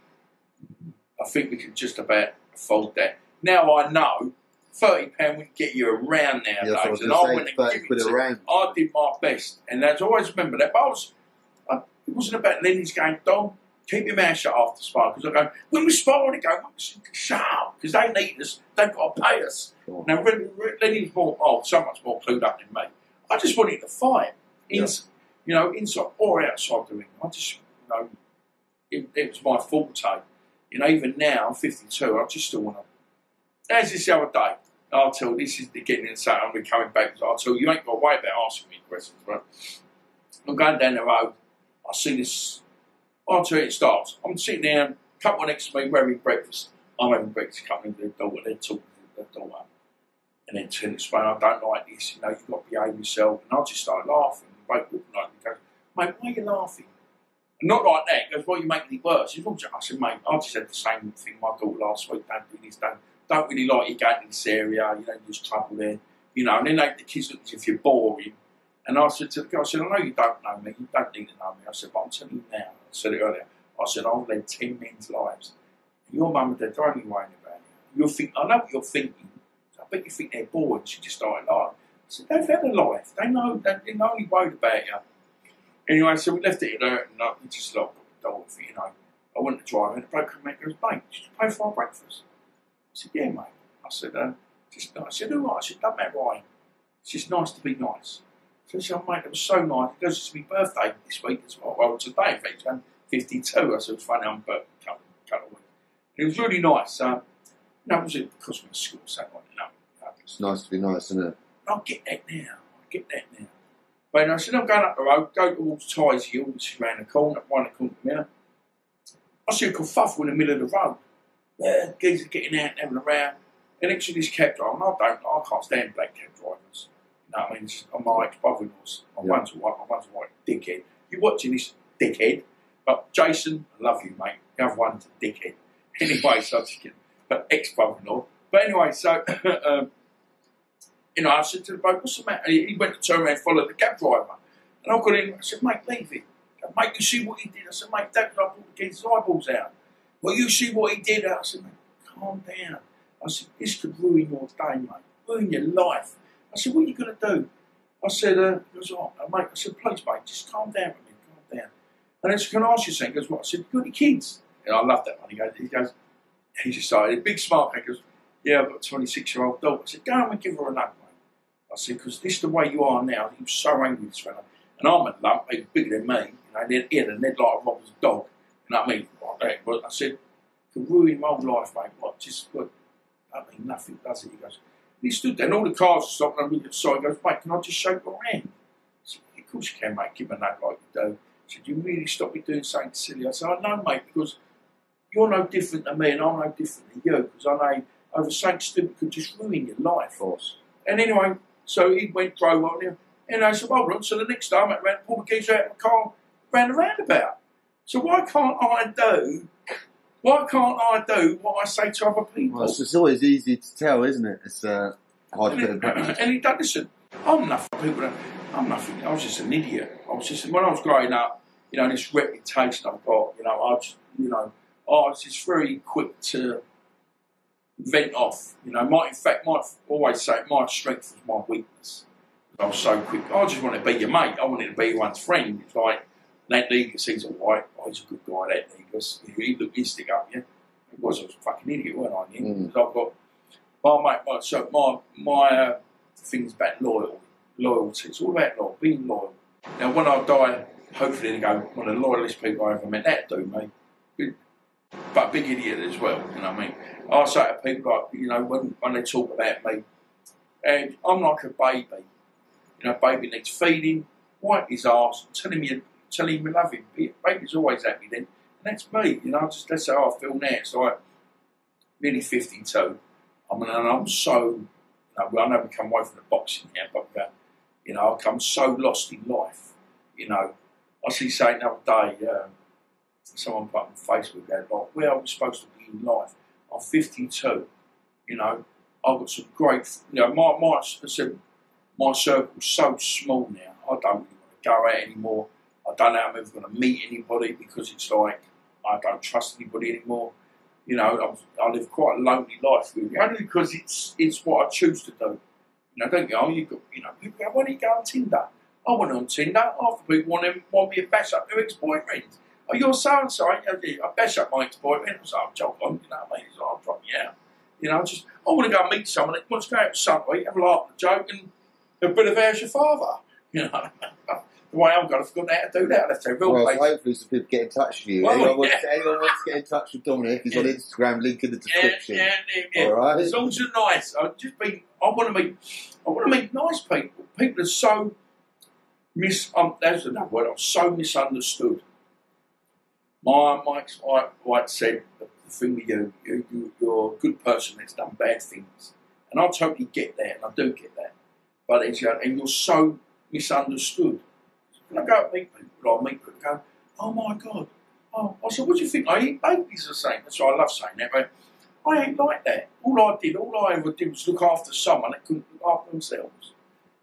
I think we can just about afford that. Now I know thirty pound would get you around Yeah, that's what I was and I say, went and give it to. I did my best, and that's always remember that. But I was, I, it wasn't about Lenny's going, Dom, keep your mouth shut after spar. Because I go, when we spar, they go, shut up, because they need us, they've got to pay us. Sure. Now, Lenny's more, oh, so much more clued up than me. I just wanted to fight, ins- you know, inside or outside the ring. I just, you know, it, it was my forte. You know, even now, I'm 52, I just still want to. As this the other day, Tell this is the getting inside, I'm coming back. Tell you, you ain't got to worry about asking me questions, right? I'm going down the road, I see this. Tell it starts. I'm sitting there, couple next to me, we're having breakfast. I'm having breakfast, coming to the door, they're talking to the door. And then to explain, I don't like this, you know, you've got to behave yourself. And I just start laughing. Like goes, mate, why are you laughing? Not like that. He goes, you're making it worse. He goes, I said, mate, I just had the same thing my daughter last week. Don't do this, don't, don't really like you going to this area, you know, there's trouble there. You know, and then they, the kids look as if you're boring. And I said to the guy, I said, I know you don't know me, you don't need to know me. I said, but I'm telling you now, I said it earlier, I said, I've led 10 men's lives. Your mum and dad don't even worry about you. You'll think, I know what you're thinking. I bet you think they're bored. She just started laughing. I said, they've had a life. They know, they- they're only worried about you. Anyway, so we left it there and uh, we just like, got the door, you know. I went to drive and the bloke came out and goes, mate, did pay for our breakfast? I said, yeah, mate. I said, uh, just, I said, who are? I said, don't matter why. It's just nice to be nice. So I said, oh, mate, it was so nice. It goes, it's my birthday this week as well. Well, today, in fact, I'm 52. I said, it's funny, I'm birthday couple, couple of weeks. It was really nice. Um, no, it was because we were school, so you know. uh, It's nice to be nice, isn't it? I'll get that now. I'll get that now. But I said, I'm going up the road, go towards Ties Hill, which is round the corner, one corner from here. I see a kerfuffle in the middle of the road. Yeah, geezers getting out and having a row. And actually, to this cab driver, I don't, I can't stand black cab drivers. You know what I mean? It's just, I'm my ex-brother-in-law's. My Yeah. one's a white, my one's a white dickhead. You're watching this dickhead, but Jason, I love you, mate. The other one's a dickhead. Anyway, so I'm just kidding. But ex-brother-in-law. But anyway, so um, you know, I said to the bloke, what's the matter? He, went to turn around and follow the cab driver. And I got in, I said, mate, leave it. Mate, you see what he did? I said, mate, that guy pulled the kid's eyeballs out. Well, you see what he did? I said, calm down. I said, this could ruin your day, mate. Ruin your life. I said, what are you going to do? I said, uh, he goes, oh, mate, I said, please, mate, just calm down with me, calm down. And I said, can I ask you something? He goes, what? I said, you got any kids? And I love that one. He goes, he goes, he just started, a big smile. He goes, yeah, I've got a 26 year old dog. I said, go home and give her a nut, mate. I said, because this is the way you are now. He was so angry, this fella. And I'm a lump, he was bigger than me. You know, and he had a head like dog. You know what I mean? Like that. But I said, could ruin my whole life, mate. What? Just, what? I mean, nothing does it. He goes, he stood there, and all the cars stopped, and I'm really sorry. He goes, mate, can I just shake your hand? I said, of course you can, mate. Give a nut like you do. He said, you really stop me doing something silly. I said, I know, mate, because you're no different than me, and I'm no different than you, because I know over something stupid could just ruin your life. Of course. And anyway, so he went, drove on there. And I said, well, so the next time I ran, pulled the keys out of the car, ran the roundabout. So why can't I do? Why can't I do what I say to other people? Well, it's, it's always easy to tell, isn't it? It's uh, hard to And, it, practice. and he don't listen. I'm nothing. People, don't- I'm nothing. I was just an idiot. I was just when I was growing up. You know, this reputation I've got. You know, I just, you know, I was just very quick to vent off. You know, my in fact, my always say my strength was my weakness. I was so quick. I just wanted to be your mate. I wanted to be one's friend. It's like that Negus, he's all right. Oh, he's a good guy. That Negus, he looked his stick up. Yeah, he was. I was a fucking idiot, weren't I? Yeah? Mm. I've got my mate. My, so my my uh, things about loyal loyalty. It's all about loyal, being loyal. Now, when I die, hopefully they go one of the loyalest people I ever met. That do me. Good. But a big idiot as well. You know what I mean? I say to people like, you know, when when they talk about me, and I'm like a baby. You know, baby needs feeding, wipe his arse, tell him you tell him you love him. Baby's always happy then. And that's me, you know, just that's how I feel now. It's like nearly fifty two. I mean and I'm so you know, well, I know we come away from the boxing now, but uh, you know, I come so lost in life. You know, I see saying the other day, um, someone put on Facebook that like, where are we supposed to be in life? I'm 52. You know, I've got some great. You know, my my I said my circle's so small now. I don't really want to go out anymore. I don't know if I'm ever going to meet anybody because it's like I don't trust anybody anymore. You know, I'm, I live quite a lonely life really, only because it's it's what I choose to do. You know, don't you? You got you know people go, why don't you go on Tinder? I went on Tinder. Half the people want to want me to bash up their ex-boyfriend. Oh, you're so and so. I bash up my ex-boyfriend. I like, I'm joking. You know what I mean? He's like, I'll drop you out. You know, I just I want to go meet someone that wants to go out Sunday, have a laugh, a joke, and a bit of how's your father. You know, I'm going, I forgot how to do that. To real Well, place. hopefully some people get in touch with you. Well, anyone, wants, anyone wants to get in touch with Dominic, he's on Instagram, link in the description. yeah, yeah, yeah. All right. As long as you're nice, I just be. I want to meet. I want to meet nice people. People are so mis. Um, that's another word. I'm so misunderstood. My Mike's White, White said the thing with you, you, you, you're a good person that's done bad things, and I totally get that, and I do get that. But it's uh, and you're so misunderstood. When I go and meet people, I meet people, go, oh my god. Oh, I said, what do you think? I eat babies the same. That's why I love saying that. But I ain't like that. All I did, all I ever did was look after someone that couldn't look after themselves.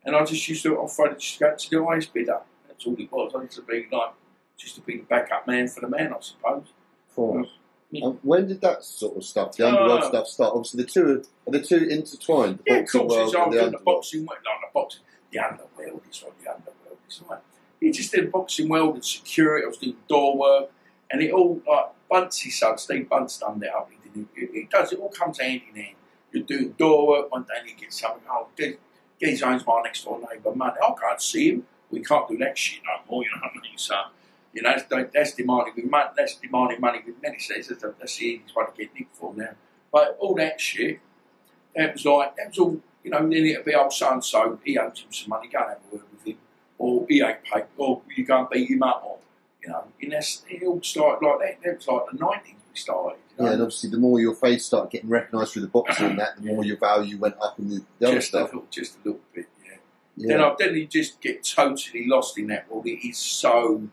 And I just used to, I'm afraid to just go to the highest bidder. That's all it was. I used to be like, just to be the backup man for the man, I suppose. Of course. Yeah. And when did that sort of stuff, the underworld Uh, stuff, start? Obviously, the two are, are the two intertwined. The Yeah, of course. world It's and the the boxing not the boxing, the underworld is what the underworld is like. He just did boxing world and security. I was doing door work, and it all like Bunce's son, Steve Bunce done that up. He did does. It all comes hand in hand. You're doing door work one day, and you get something. Oh, Gez owns my next door neighbour money. I can't see him. We can't do that shit no more. You know what I mean? So. You know, that's, that's demanding with money. That's demanding money with many states. That's, that's the easiest one to get nicked for now. But all that shit, that was like that was all. You know, then it'd be old so and so. He owes him some money. Go and have a word or he ain't paid, or you go and beat him up, or you know. And that's it all started like that. That was like the nineties we started. You know? Yeah, and obviously, the more your face started getting recognised through the boxing and that, the more your value went up in the, the other just a stuff. little, just a little bit. Yeah. Yeah. Then I then you just get totally lost in that world. It is so.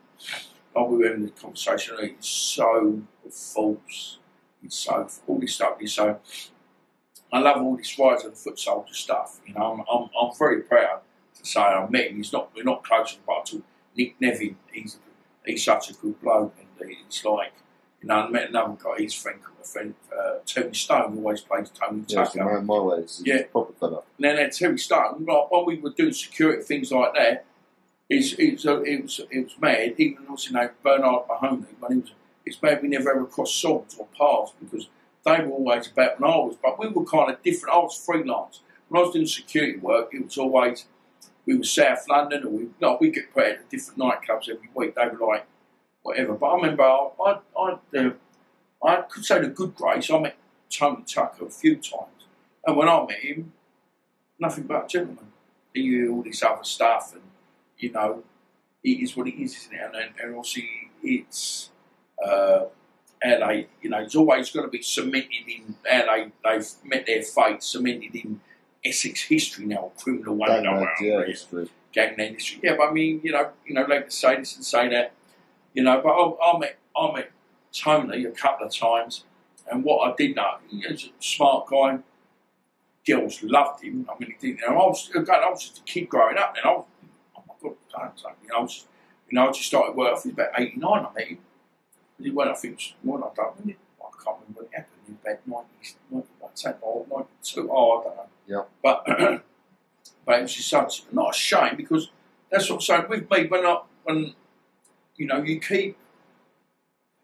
Like we were having the conversation. It's so false. It's so all this stuff is so. I love all this rise and foot soldier stuff. You know, I'm, I'm, I'm very proud say I met him. He's not we're not close, but to Nick Nevern, he's he's such a good bloke, and he's like you know. I met another guy, his friend, a friend uh, Tony Stone, who always plays Tony Yeah, Tucker. around my ways. Yeah. proper fella. Now, now Terry Stone, like, when we were doing security things like that, it's, it's, uh, it, was, it was mad. Even also, you know, Bernard Mahoney, when he was, it's mad we never ever crossed swords or paths because they were always about when I was, but we were kind of different. I was freelance. When I was doing security work, it was always, we were South London, or we, no, we get put at different nightclubs every week. They were like, whatever. But I remember I, I, uh, I could say the good grace, I met Tony Tucker a few times. And when I met him, nothing but a gentleman. He knew all this other stuff, and you know, it is what it is, isn't it? And, and, and obviously, it's uh, LA. You know, it's always got to be cemented in LA. They've met their fate, cemented in Essex history now, criminal one, Gangland, yeah, history. gangland history. Yeah, but I mean, you know, you know, like to say this and say that. You know, but I, I met I met Tony a couple of times, and what I did know, he was a smart guy. Girls loved him. I mean, he did. You know, I was again, I was just a kid growing up, and I was, oh my god, don't say, you know, I was, you know, I just started work. I think about eighty nine. I met him. He went, I think, it when I don't, I can't remember when it happened. In about nineties, ninety or ninety two. Oh, I don't know. Yeah. But but it was just such not a shame because that's what I'm saying with me when I when you know you keep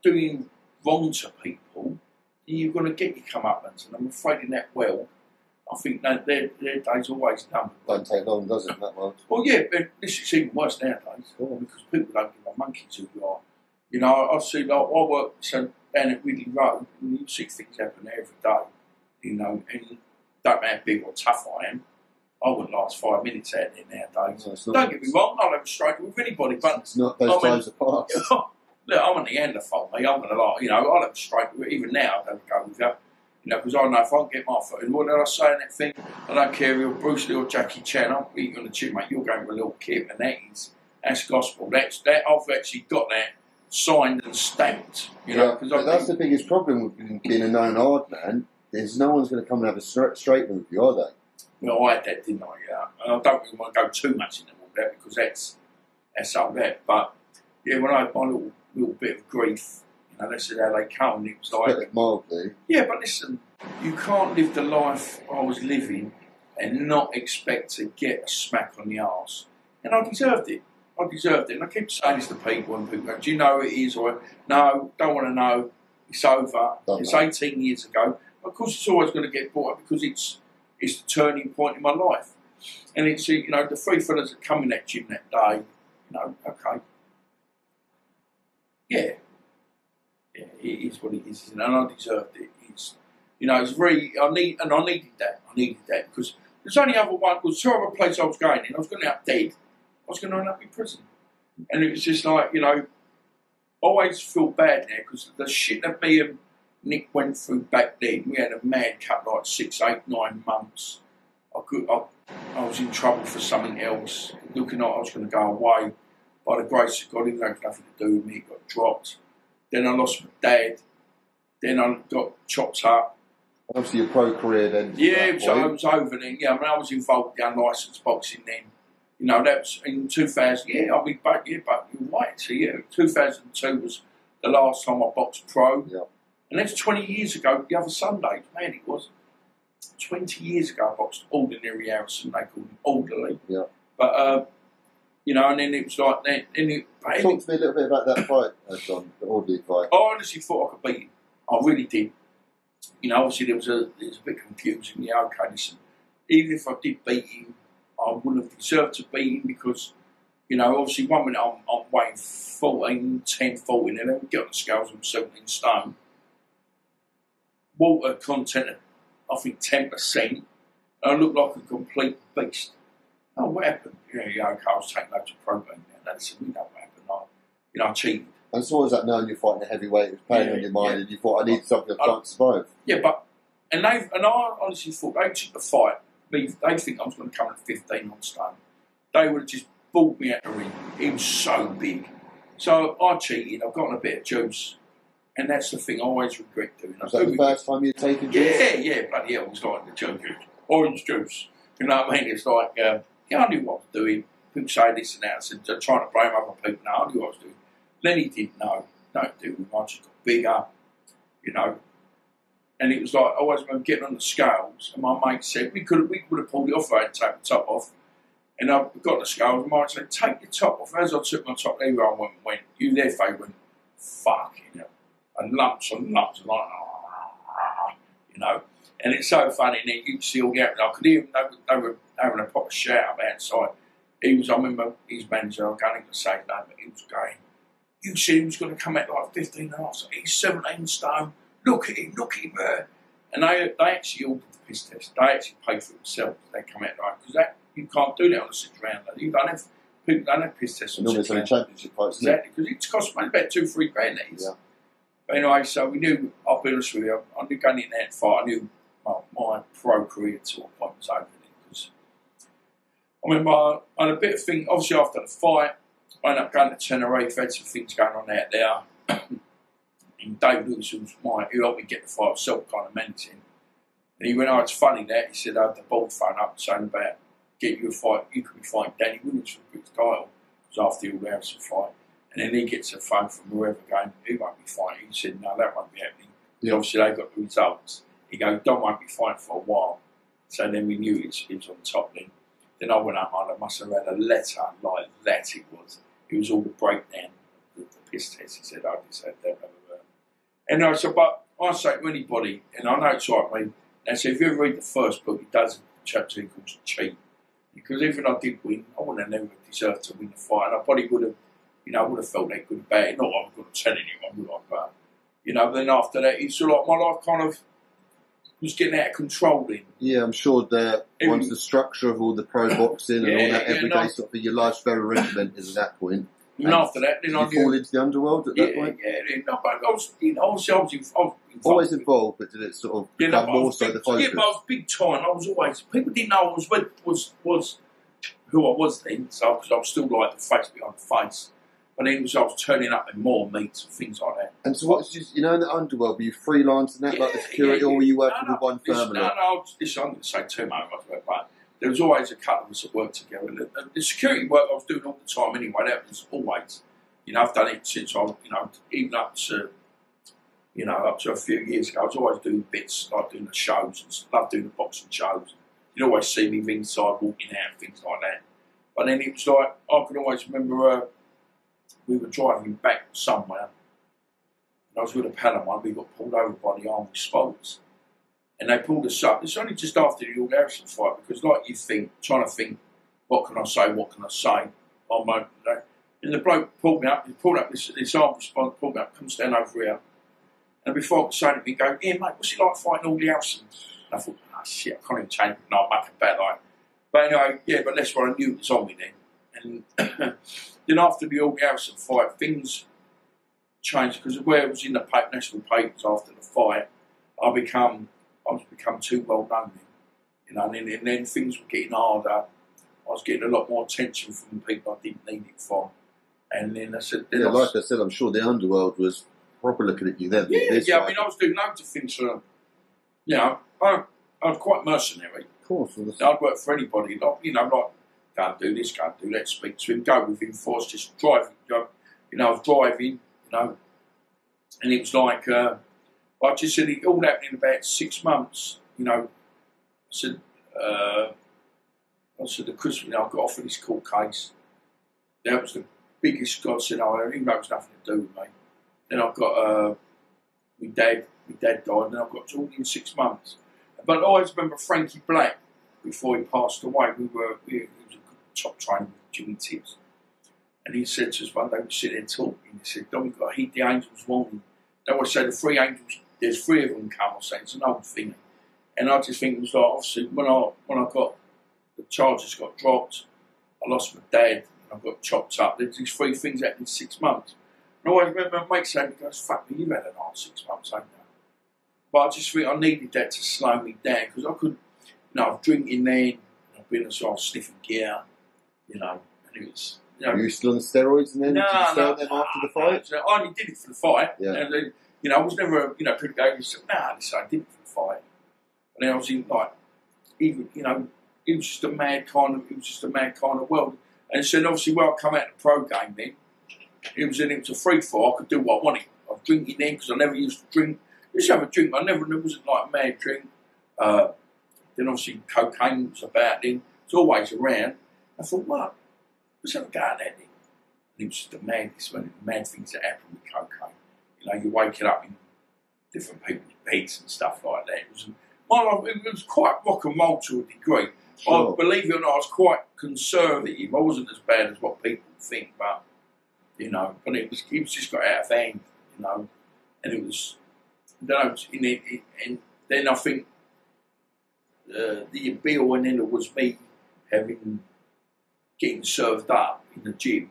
doing wrong to people, you're going to get your comeuppance, and I'm afraid in that world, I think that their their days always numbered. Don't take long, does it, that world? Well, yeah, but this is even worse nowadays Sure. because people don't give a monkeys who you are. You know, I, I see like I work so down at Ridley Road, and you see things happen every day. You know, and don't matter how big or tough I am, I wouldn't last five minutes out there nowadays. No, Don't get me wrong, I'll have a struggle with anybody, but It's not those I mean- times apart. Look, I'm a Neanderthal, mate. I'm gonna like, you know, I'll have a with even now. I don't go with that, you know, because I know if I get my foot in. What did I say in that thing? I don't care if you're Bruce Lee or Jackie Chan. I'm eating on the chin, mate. You're going with a little kid, and that is that's gospel. That's that. I've actually got that signed and stamped. You know, because that's the biggest problem with being a known hard man. Is no one's going to come and have a straight, with you, are they? Well, I had that, didn't I? Yeah. And I don't really want to go too much into all that because that's that's all that. But yeah, when I had my little little bit of grief, you know, that's how they come. It was like, mildly. yeah, but listen, you can't live the life I was living and not expect to get a smack on the arse. And I deserved it. I deserved it. And I keep saying this to people, and people go, "Do you know who it is?" Or no, don't want to know. It's over. Don't it's know. 18 years ago. Of course, it's always going to get bought because it's it's the turning point in my life. And it's you know the three fellas that come in that gym that day. You know, okay, yeah, yeah, it is what it is, and I deserved it. It's you know, it's very I need and I needed that. I needed that because there's only other one. There's two other places I was going in. I was going up dead. I was going to end up in prison, and it was just like you know, I always feel bad now because the shit that me and Nick went through back then. We had a mad cut like six, eight, nine months. I could, I, I was in trouble for something else. Looking like I was going to go away. By the grace of God, it had nothing to do with me. It got dropped. Then I lost my dad. Then I got chopped up. Obviously, your pro career then. Yeah, that it was, over then. Yeah, I mean, I was involved in unlicensed boxing then. You know, that was in 2000. Yeah, I'll be back. Yeah, but you're right. So, yeah, 2002 was the last time I boxed pro. Yeah. And that's 20 years ago, the other Sunday. Man, it was. 20 years ago, I boxed Audley Harrison. They called him Orderly. Yeah. But, uh, you know, and then it was like, then, then it, Talk to me a little bit about that fight, uh, John, the Audley fight. I honestly thought I could beat him. I really did. You know, obviously there was a there was a bit confusing. Yeah, okay, listen. Even if I did beat him, I wouldn't have deserved to beat him because, you know, obviously one minute I'm, I'm weighing 14, 10, 14, and then we get on the scales, I'm 17 stone. Water content, I think 10%, and I look like a complete beast. Oh, what happened? Yeah, yeah, okay, I was taking loads of protein. Now, that's we know what happened. I, you know, I cheated. And so what was that knowing you're fighting a heavyweight, it was playing Yeah, on your mind, yeah. and you thought, I need something I can't survive. Yeah, but and they and I honestly thought they took the fight. Me, they think I was going to come at fifteen on stone. They would have just balled me out the ring. He was so big. So I cheated. I've gotten a bit of juice, and that's the thing I always regret doing. I Was that the first time you'd taken juice? yeah, yeah, bloody hell, it was like the juice, orange juice. You know what I mean? It's like, uh, yeah, I knew what I was doing. People say this and that. I said, trying to blame other people. No, I knew what I was doing. Lenny didn't know. Don't do it. I just got bigger, you know. And it was like, I always remember getting on the scales, and my mate said, we could we could have pulled it off I had taken the top off. And I got the scales, and my mate said, take your top off. As I took my top, I went, went you there, Faye, went, fucking hell. And lumps and lumps, and like, you know. And it's so funny, and you can see all the I could hear them, they were, they were having a proper shout up outside. He was, I remember his manager, I can't even say his name, but he was going, You see he was going to come out like 15 and a half, so he's 17 stone, look at him, look at him. And they, they actually ordered the piss test, they actually paid for themselves, they come out right, because that, you can't do that on a six rounder. You don't have, people don't have piss tests on six rounders. championship fights? Exactly, because it's cost me about two, three grand. Is. Yeah. But anyway, so we knew. I'll be honest with you. I knew going in that fight. I knew my, my pro career to a point was over because I remember I had a bit of thing. Obviously, after the fight, I ended up going to Tenerife, had some things going on out there. and Dave Lewis, who was my, who helped me get the fight himself, kind of mentoring. And he went, oh, it's funny that. He said, I had the ball phone up saying about getting you a fight. You could be fighting Danny Williams for the British title. It was after the Audley Harrison fight. And then he gets a phone from whoever going, he won't be fighting. He said, no, that won't be happening. Because obviously they got the results. He goes, Dom won't be fighting for a while. So then we knew it was, on top then. Then I went up and I must have read a letter like that it was. It was all the breakdown, the, the piss test. He said, I just had that, blah, blah. And I said, but I say to anybody, and I know it's like me, and so if you ever read the first book, it does a chapter called Cheat. Because even if I did win, I wouldn't have never deserved to win the fight. And I probably would have, you know, I would have felt that good about it. Not I'm going to tell anyone, would I? But, you know, then after that, it's sort of like my life kind of was getting out of control then. Yeah, I'm sure that once the structure of all the pro boxing and all that yeah, everyday no. stuff, your life's very regimented at that point. And, And after that, then Did I you fall into the underworld at Yeah, that point? yeah, then, no, I was, you know, obviously I was, in, I was involved. Always involved, but did it sort of know, become I more so big, the focus? Yeah, but I was big time. I was always people didn't know I was with, was was who I was then. So because I was still like the face behind the face. But then it was I was turning up in more meets and things like that. And so, what's just you know in the underworld? Were you freelancing that like the security, yeah, or were you working No, with one firm? no, no, this, I'm going to say too much, but there was always a couple of us that worked together. The, the- the security work I was doing all the time anyway. That was always, you know, I've done it since I, you know, even up to, you know, up to a few years ago. I was always doing bits like doing the shows and stuff, love doing the boxing shows. You'd always see me ringside walking out and things like that. But then it was like I can always remember uh, we were driving back somewhere. And I was with a pal of mine. We got pulled over by the armed response and they pulled us up. It's only just after the Audley Harrison fight because, like you think, trying to think, what can I say? What can I say? On my, and the bloke pulled me up. He pulled up this, this armed response. Pulled me up. Comes down over here. And before I could say anything, go, "Yeah, mate, what's it like fighting Audley Harrison?" And I thought, "Ah, shit, I can't even change it. No, and back like." But anyway, yeah, but that's what I knew it was on me then. And then after the Audley Harrison fight, things changed because where it was in the national papers after the fight, I become I was become too well known. You know, and then, and then things were getting harder. I was getting a lot more attention from people I didn't need it from. And then I said, then Yeah, I was- like I said, I'm sure the underworld was probably looking at you then. yeah, this yeah. I mean, I was doing loads of things for them. You know, I, I was quite mercenary. of course. I'd work for anybody. Like, you know, like, and do this, and do that, speak to him, go with him, force just. Go, you know, I driving, you know, and it was like, uh, I just said it all happened in about six months. You know, I said, uh, I said, the Christmas, you know, I got offered this court case. That was the biggest God said, oh, even though it was nothing to do with me. Then I've got, uh, my dad, my dad died, and I've got all in six months. But I always remember Frankie Black, before he passed away, we were, we, top trainer with Jimmy Tibbs. And he said to us one day, we sit there talking, he said, Dom, we've got to heed the angels' warning. They always say the three angels, there's three of them come, I say, it's an old thing. And I just think it was like, obviously, when I, when I got, the charges got dropped, I lost my dad, I got chopped up. There's these three things happened in six months. And I always remember my mate saying, he goes, fuck me, you've had an hard six months, ain't you? But I just think I needed that to slow me down because I could, you know, I was drinking then, I've been of sniffing gear, you know, and it was, you know, Were you still on steroids and then did you stay on them after the no, fight? no, I only did it for the fight. Yeah. And then, you know, I was never, you know, people go, nah, this, I did it for the fight. And then I was in, like, even, you know, it was just a mad kind of, it was just a mad kind of world. And so, obviously, when I come out of the pro game then, it was in, it was a free for I could do what I wanted. I was drinking then because I never used to drink. I used to have a drink, but I never, it wasn't like a mad drink. Uh, then obviously cocaine was about then. It's always around. I thought, what? Let's have a at that then. And it was just the madness, when mad things that happen with cocaine. You know, you're waking up in different people's beds and stuff like that. It was my life, it was quite rock and roll to a degree. Sure. I believe it or not, I was quite conservative. I wasn't as bad as what people think, but you know, but it was it was just got out of hand, you know, and it was. I don't know, in it, it- and then I think uh, the bill and then it was me having getting served up in the gym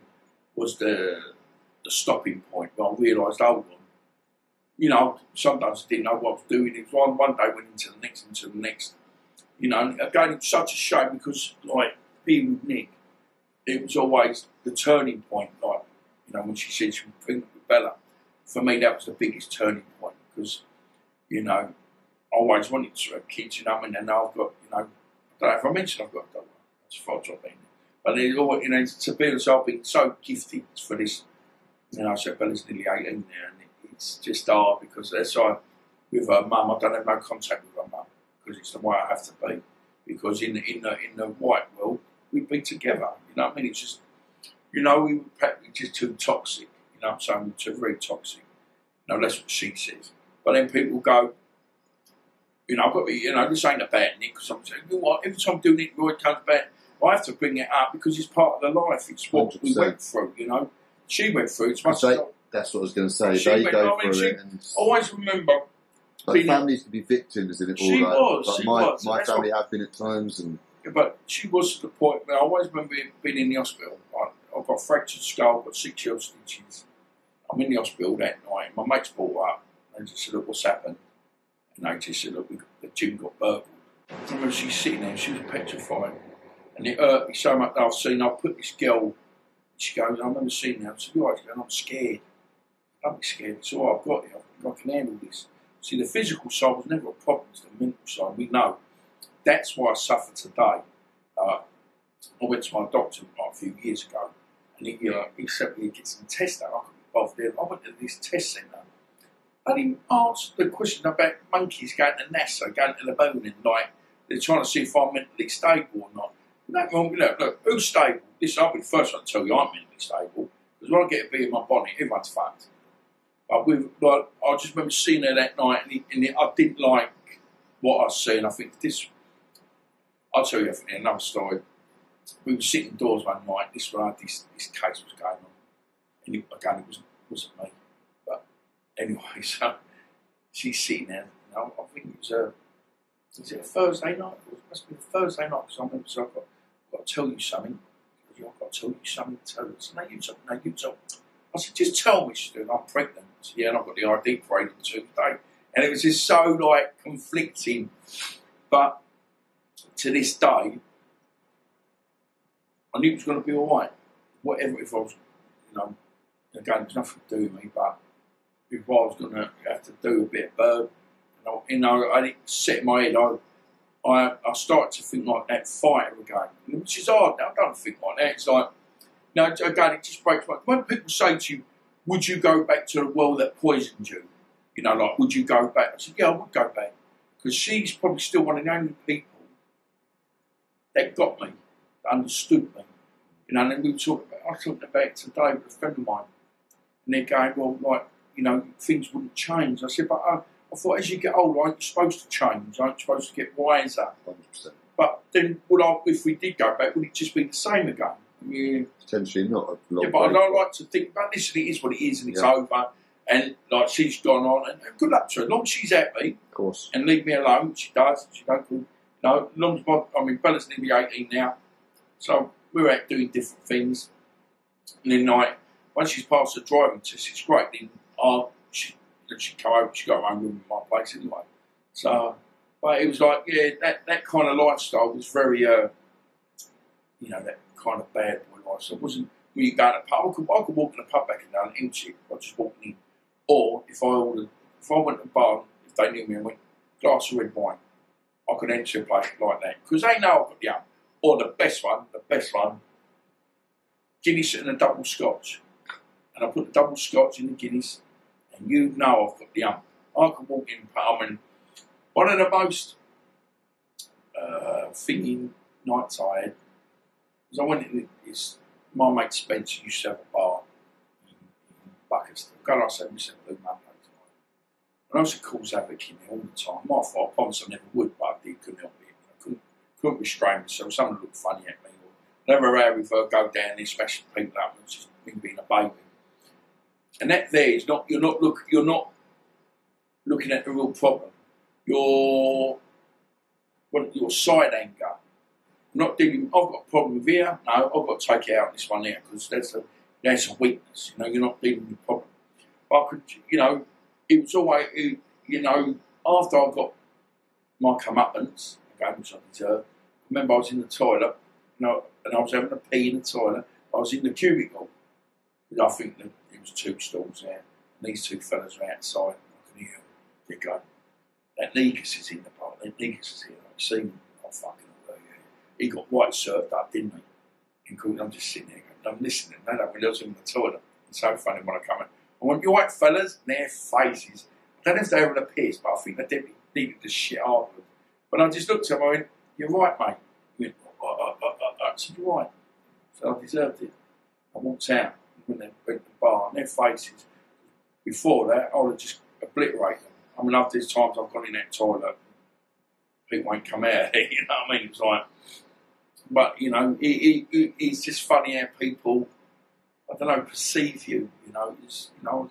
was the the stopping point. But I realised, hold oh, on, you know, sometimes I didn't know what I was doing. It was one one day went into the next, into the next. You know, and again, it's such a shame because like being with Nick, it was always the turning point. Like you know, when she said she was pregnant with Bella, for me that was the biggest turning point because you know I always wanted to have kids. You know, and now I've got you know, I don't know if I mentioned I've got a daughter. That's far as I've it, all- you know, to be honest, I've been so gifted for this. You know, so Bella's nearly 18 now, and it, it's just hard because that's why with her mum, I don't have no contact with her mum because it's the way I have to be. Because in the in the in the white world, we'd be together. You know what I mean? It's just, you know, we were practically just too toxic. You know what I'm saying? Too very toxic. You know, that's what she says. But then people go, you know, I've got to be, you know, this ain't about Nick because I'm saying, you know what, every time I do Nick Roy comes back, I have to bring it up because it's part of the life. It's what we 100%. went through, you know. She went through it much They- That's what I was going to say. She they went- go I mean, through she- it, and always remember like, families can be victims in it all. She like, was, like she my was, my family have been at times, and Yeah, but she was to the point where I always remember being in the hospital. I, I've got fractured skull, got six year stitches. I'm in the hospital that night. My mates brought up and just said, Look, what's happened? And they just said, Look, the gym got burgled. I remember she's sitting there, she was petrified. And it hurt me so much that I've seen, I put this girl, she goes, I remember seeing her, I said, You're right, I'm scared. I'm scared, it's I've got it, I can handle this. See, the physical side was never a problem, it's the mental side, we know. That's why I suffer today. Uh, I went to my doctor a few years ago, and he, uh, he sent me to get some tests done. I couldn't be bothered. I went to this test centre. I didn't the question about monkeys going to NASA, going to the moon, and like they're trying to see if I'm mentally stable or not. No, well, look, look, who's stable? This I'll be the first one to tell you I'm mentally stable because when I get a bee in my bonnet, everyone's fucked. But with I just remember seeing her that night, and, it, and it, I didn't like what I seeing. I think this. I'll tell you. Another story. We were sitting indoors one night. This one, this this case was going on, and it, again, it was wasn't me. But anyway, so she's sitting there. I think it was a. Was it a Thursday night? It must be a Thursday night because I remember. So I've got, got to tell you something. Goes, I've got to tell you something. You. I said, no, you tell. No, you. I said, just tell me. She said, I'm pregnant. I said, yeah, and I've got the ID parade on Tuesday. And it was just so like conflicting. But to this day, I knew it was going to be all right. Whatever, if I was, you know, again, there's nothing to do with me, but if I was going to have to do a bit of bird, you know, you know I didn't set my head, I, I, I to think like that fighter again, which is hard. I don't think like that. It's like, no, again, it just breaks my. When people say to you, would you go back to the world that poisoned you? You know, like, would you go back? I said, yeah, I would go back. Because she's probably still one of the only people that got me, that understood me. You know, and then we were talking about, I was talking about it today with a friend of mine. And they're going, well, like, you know, things wouldn't change. I said, but uh, I thought as you get older, aren't you supposed to change? Aren't you supposed to get wiser? hundred percent. But then, would I, if we did go back, would it just be the same again? Yeah, Potentially not yeah, but way. I like to think, but listen, it is what it is, and it's Yeah. over. And like she's gone on, and good luck to her. As long as she's happy Of course. and leave me alone, she does. She don't. You know, as long as my, I mean, Bella's nearly eighteen now, so we're out doing different things. And then like once she's passed the driving test, it's great. Then I she then she come over, she own room in my place anyway. So, but it was like yeah, that that kind of lifestyle was very uh, you know, that kind of bad boy lifestyle. It wasn't when you go to the pub. I could, I could walk in the pub back and down empty. I just walked in. Or if I ordered, if I went to the bar, if they knew me and went glass of red wine, I could enter a place like that because they know I've got the. Or the best one, the best one, Guinness and a double Scotch, and I put the double Scotch in the Guinness, and you know I've got the ump. I could walk in. Mean, one of the most uh, thinking nights I had was I went in this. My mate Spencer used to have a bar in, in. God, I said, we said Blue Monday tonight. And I used to cause havoc in there all the time. My fault, I promise I never would, but I did, couldn't help it. I couldn't, couldn't restrain myself. Someone looked funny at me. Never her go down there smashing people up and just me being a baby. That there is not you're not look you're not looking at the real problem. Well, your side anger. I'm not dealing. I've got a problem with here. No, I've got to take it out this one here because that's a that's a weakness. You know, you're not dealing with the problem. I could, you know, it was always, it, you know, after I got my comeuppance, again, which I deserved. Remember, I was in the toilet and I, and I was having a pee in the toilet. I was in the cubicle. I think there was two stalls there. And these two fellas were outside. I could hear them. They're going, that Negus is in the bar. That Negus is here. I've seen him. I fucking know, yeah. He got white served up, didn't he? And cool, I'm just sitting there going, I'm listening. They don't realise I'm in the toilet. It's so funny when I come in. I want you white fellas, and their faces. I don't know if they were the piss, but I think they did needed the shit afterwards. But I just looked at him and went, You're right, mate. He went, uh, uh, uh. I said, You're right. So I deserved it. I walked out when they to the bar and their faces. Before that, I would have just obliterated them. I mean, after these times I've gone in that toilet, people won't come out. you know what I mean? It's like, but you know, it, it, it, it's just funny how people, I don't know, perceive you. You know, it's, you know,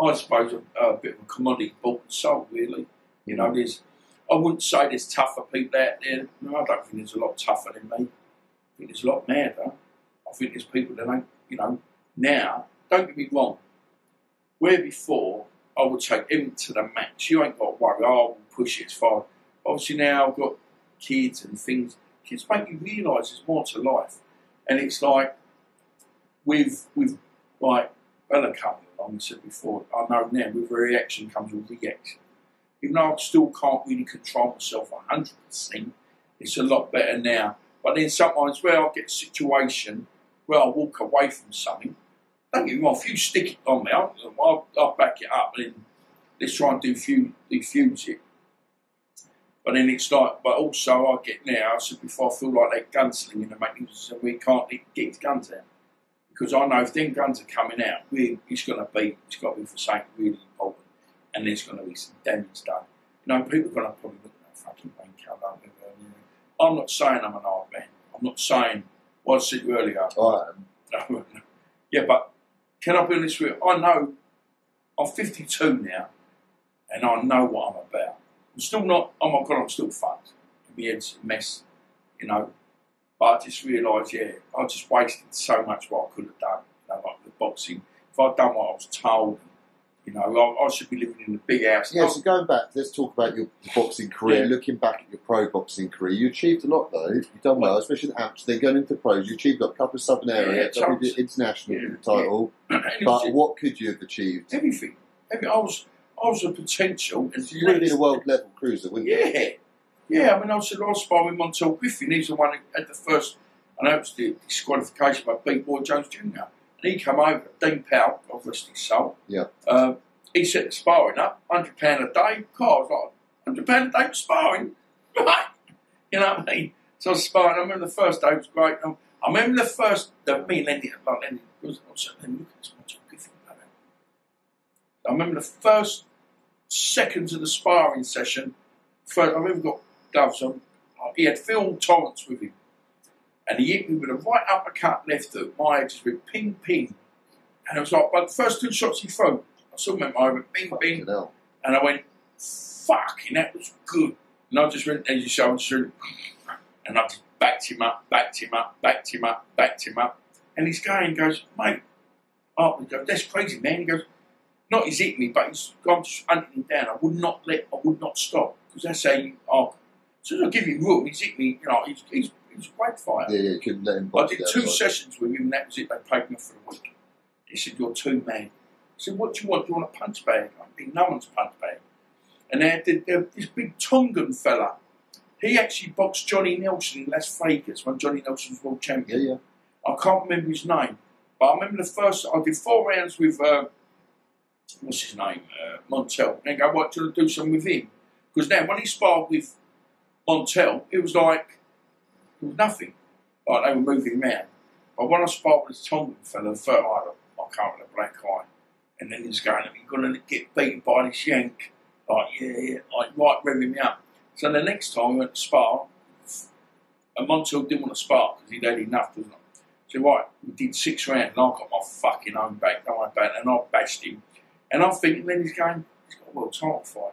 I suppose a, a bit of a commodity bought and sold, really. You know, there's, I wouldn't say there's tougher people out there. No, I don't think there's a lot tougher than me. I think there's a lot madder. I think there's people that don't, you know, now, don't get me wrong, where before I would take him to the match, you ain't got to worry, I'll push it as far. Obviously now I've got kids and things, kids make you realise there's more to life. And it's like, with, with like Bella coming along, I said before, I know now with reaction comes with reaction. Even though I still can't really control myself 100%, it's a lot better now. But then sometimes where I get a situation where I walk away from something, don't get me wrong, if you stick it on me, I'll, I'll, I'll back it up and let's try and defuse, defuse it. But then it's like, but also I get now, said before, I feel like they're gunslinging and making so we can't get guns out. Because I know if them guns are coming out, we, it's going to be, it's got to be for something really important and there's going to be some damage done. You know, people are going to probably look at that fucking wanker. I'm not saying I'm an hard man. I'm not saying I said earlier. I am. yeah, but can I be honest with you? I know I'm 52 now, and I know what I'm about. I'm still not. Oh my god, I'm still fucked. My head's a mess, you know. But I just realised, yeah, I just wasted so much what I could have done. You know, like the boxing. If I'd done what I was told, you know, I, I should be living in a big house. Yeah, so going back, let's talk about your boxing career. Yeah. Looking back at your pro boxing career, you achieved a lot though. You've done well, especially the amps. Then going into pros, you achieved a couple of Southern area, Yeah, international Yeah. title. And But what could you have achieved? everything. Every, I was, I was a potential. And You would have been a world level cruiser, wouldn't you? Yeah, yeah. I mean, I was I was sparring with Montell Griffin. He's the one who had the first. I know was the disqualification by Pete Roy Jones Jr. He come over. Dean Powell, God rest his soul. Yeah. Um, he set the sparring up, hundred pound a day. Was like, hundred pound a day sparring, right? You know what I mean? So I was sparring. I remember the first day was great. I remember the first. The, me and Lenny, like Lenny, was, I was sitting looking at this Montell Griffin. like that. I remember the first seconds of the sparring session. First, I remember got gloves on. He had Phil Torrance with him. And he hit me with a right uppercut left hook. My head just went ping ping. And it was like, but the first two shots he threw, I saw him over, bing bing. Fucking hell. And I went, fucking, that was good. And I just went, as you I went, and I just backed him up, backed him up, backed him up, backed him up. And he's going, goes, mate, oh, goes, that's crazy, man. He goes, not he's hit me, but he's gone just hunting him down. I would not let, I would not stop. Because that's how you are. So I give him room, he's hit me, you know, he's, he's, he's a great fighter. Yeah, yeah, couldn't let him I did two sessions with him, and that was it. They paid me for a week. He said, "You're too man." I said, "What do you want? Do you want a punch bag?" I mean, no one's punch bag. And they had the, the, this big Tongan fella. He actually boxed Johnny Nelson in Las Vegas when Johnny Nelson was world champion. yeah. yeah. I can't remember his name, but I remember the first. I did four rounds with uh, what's his name, uh, Montell. And they go, "What? Do you do something with him?" Because now when he sparred with Montell, it was like it was nothing. Like they were moving around. But when I sparred with Tongan fella, the first I, I can't with a black eye, and then he's going, "You're going to get beaten by this yank." Like yeah, yeah, like right, revving me up. So the next time we went to spar, and Montell didn't want to spar because he'd had enough, he? So right, we did six rounds, and I got my fucking own back, don't worry and I bashed him. And I'm thinking, then he's going, he's got a world title fight.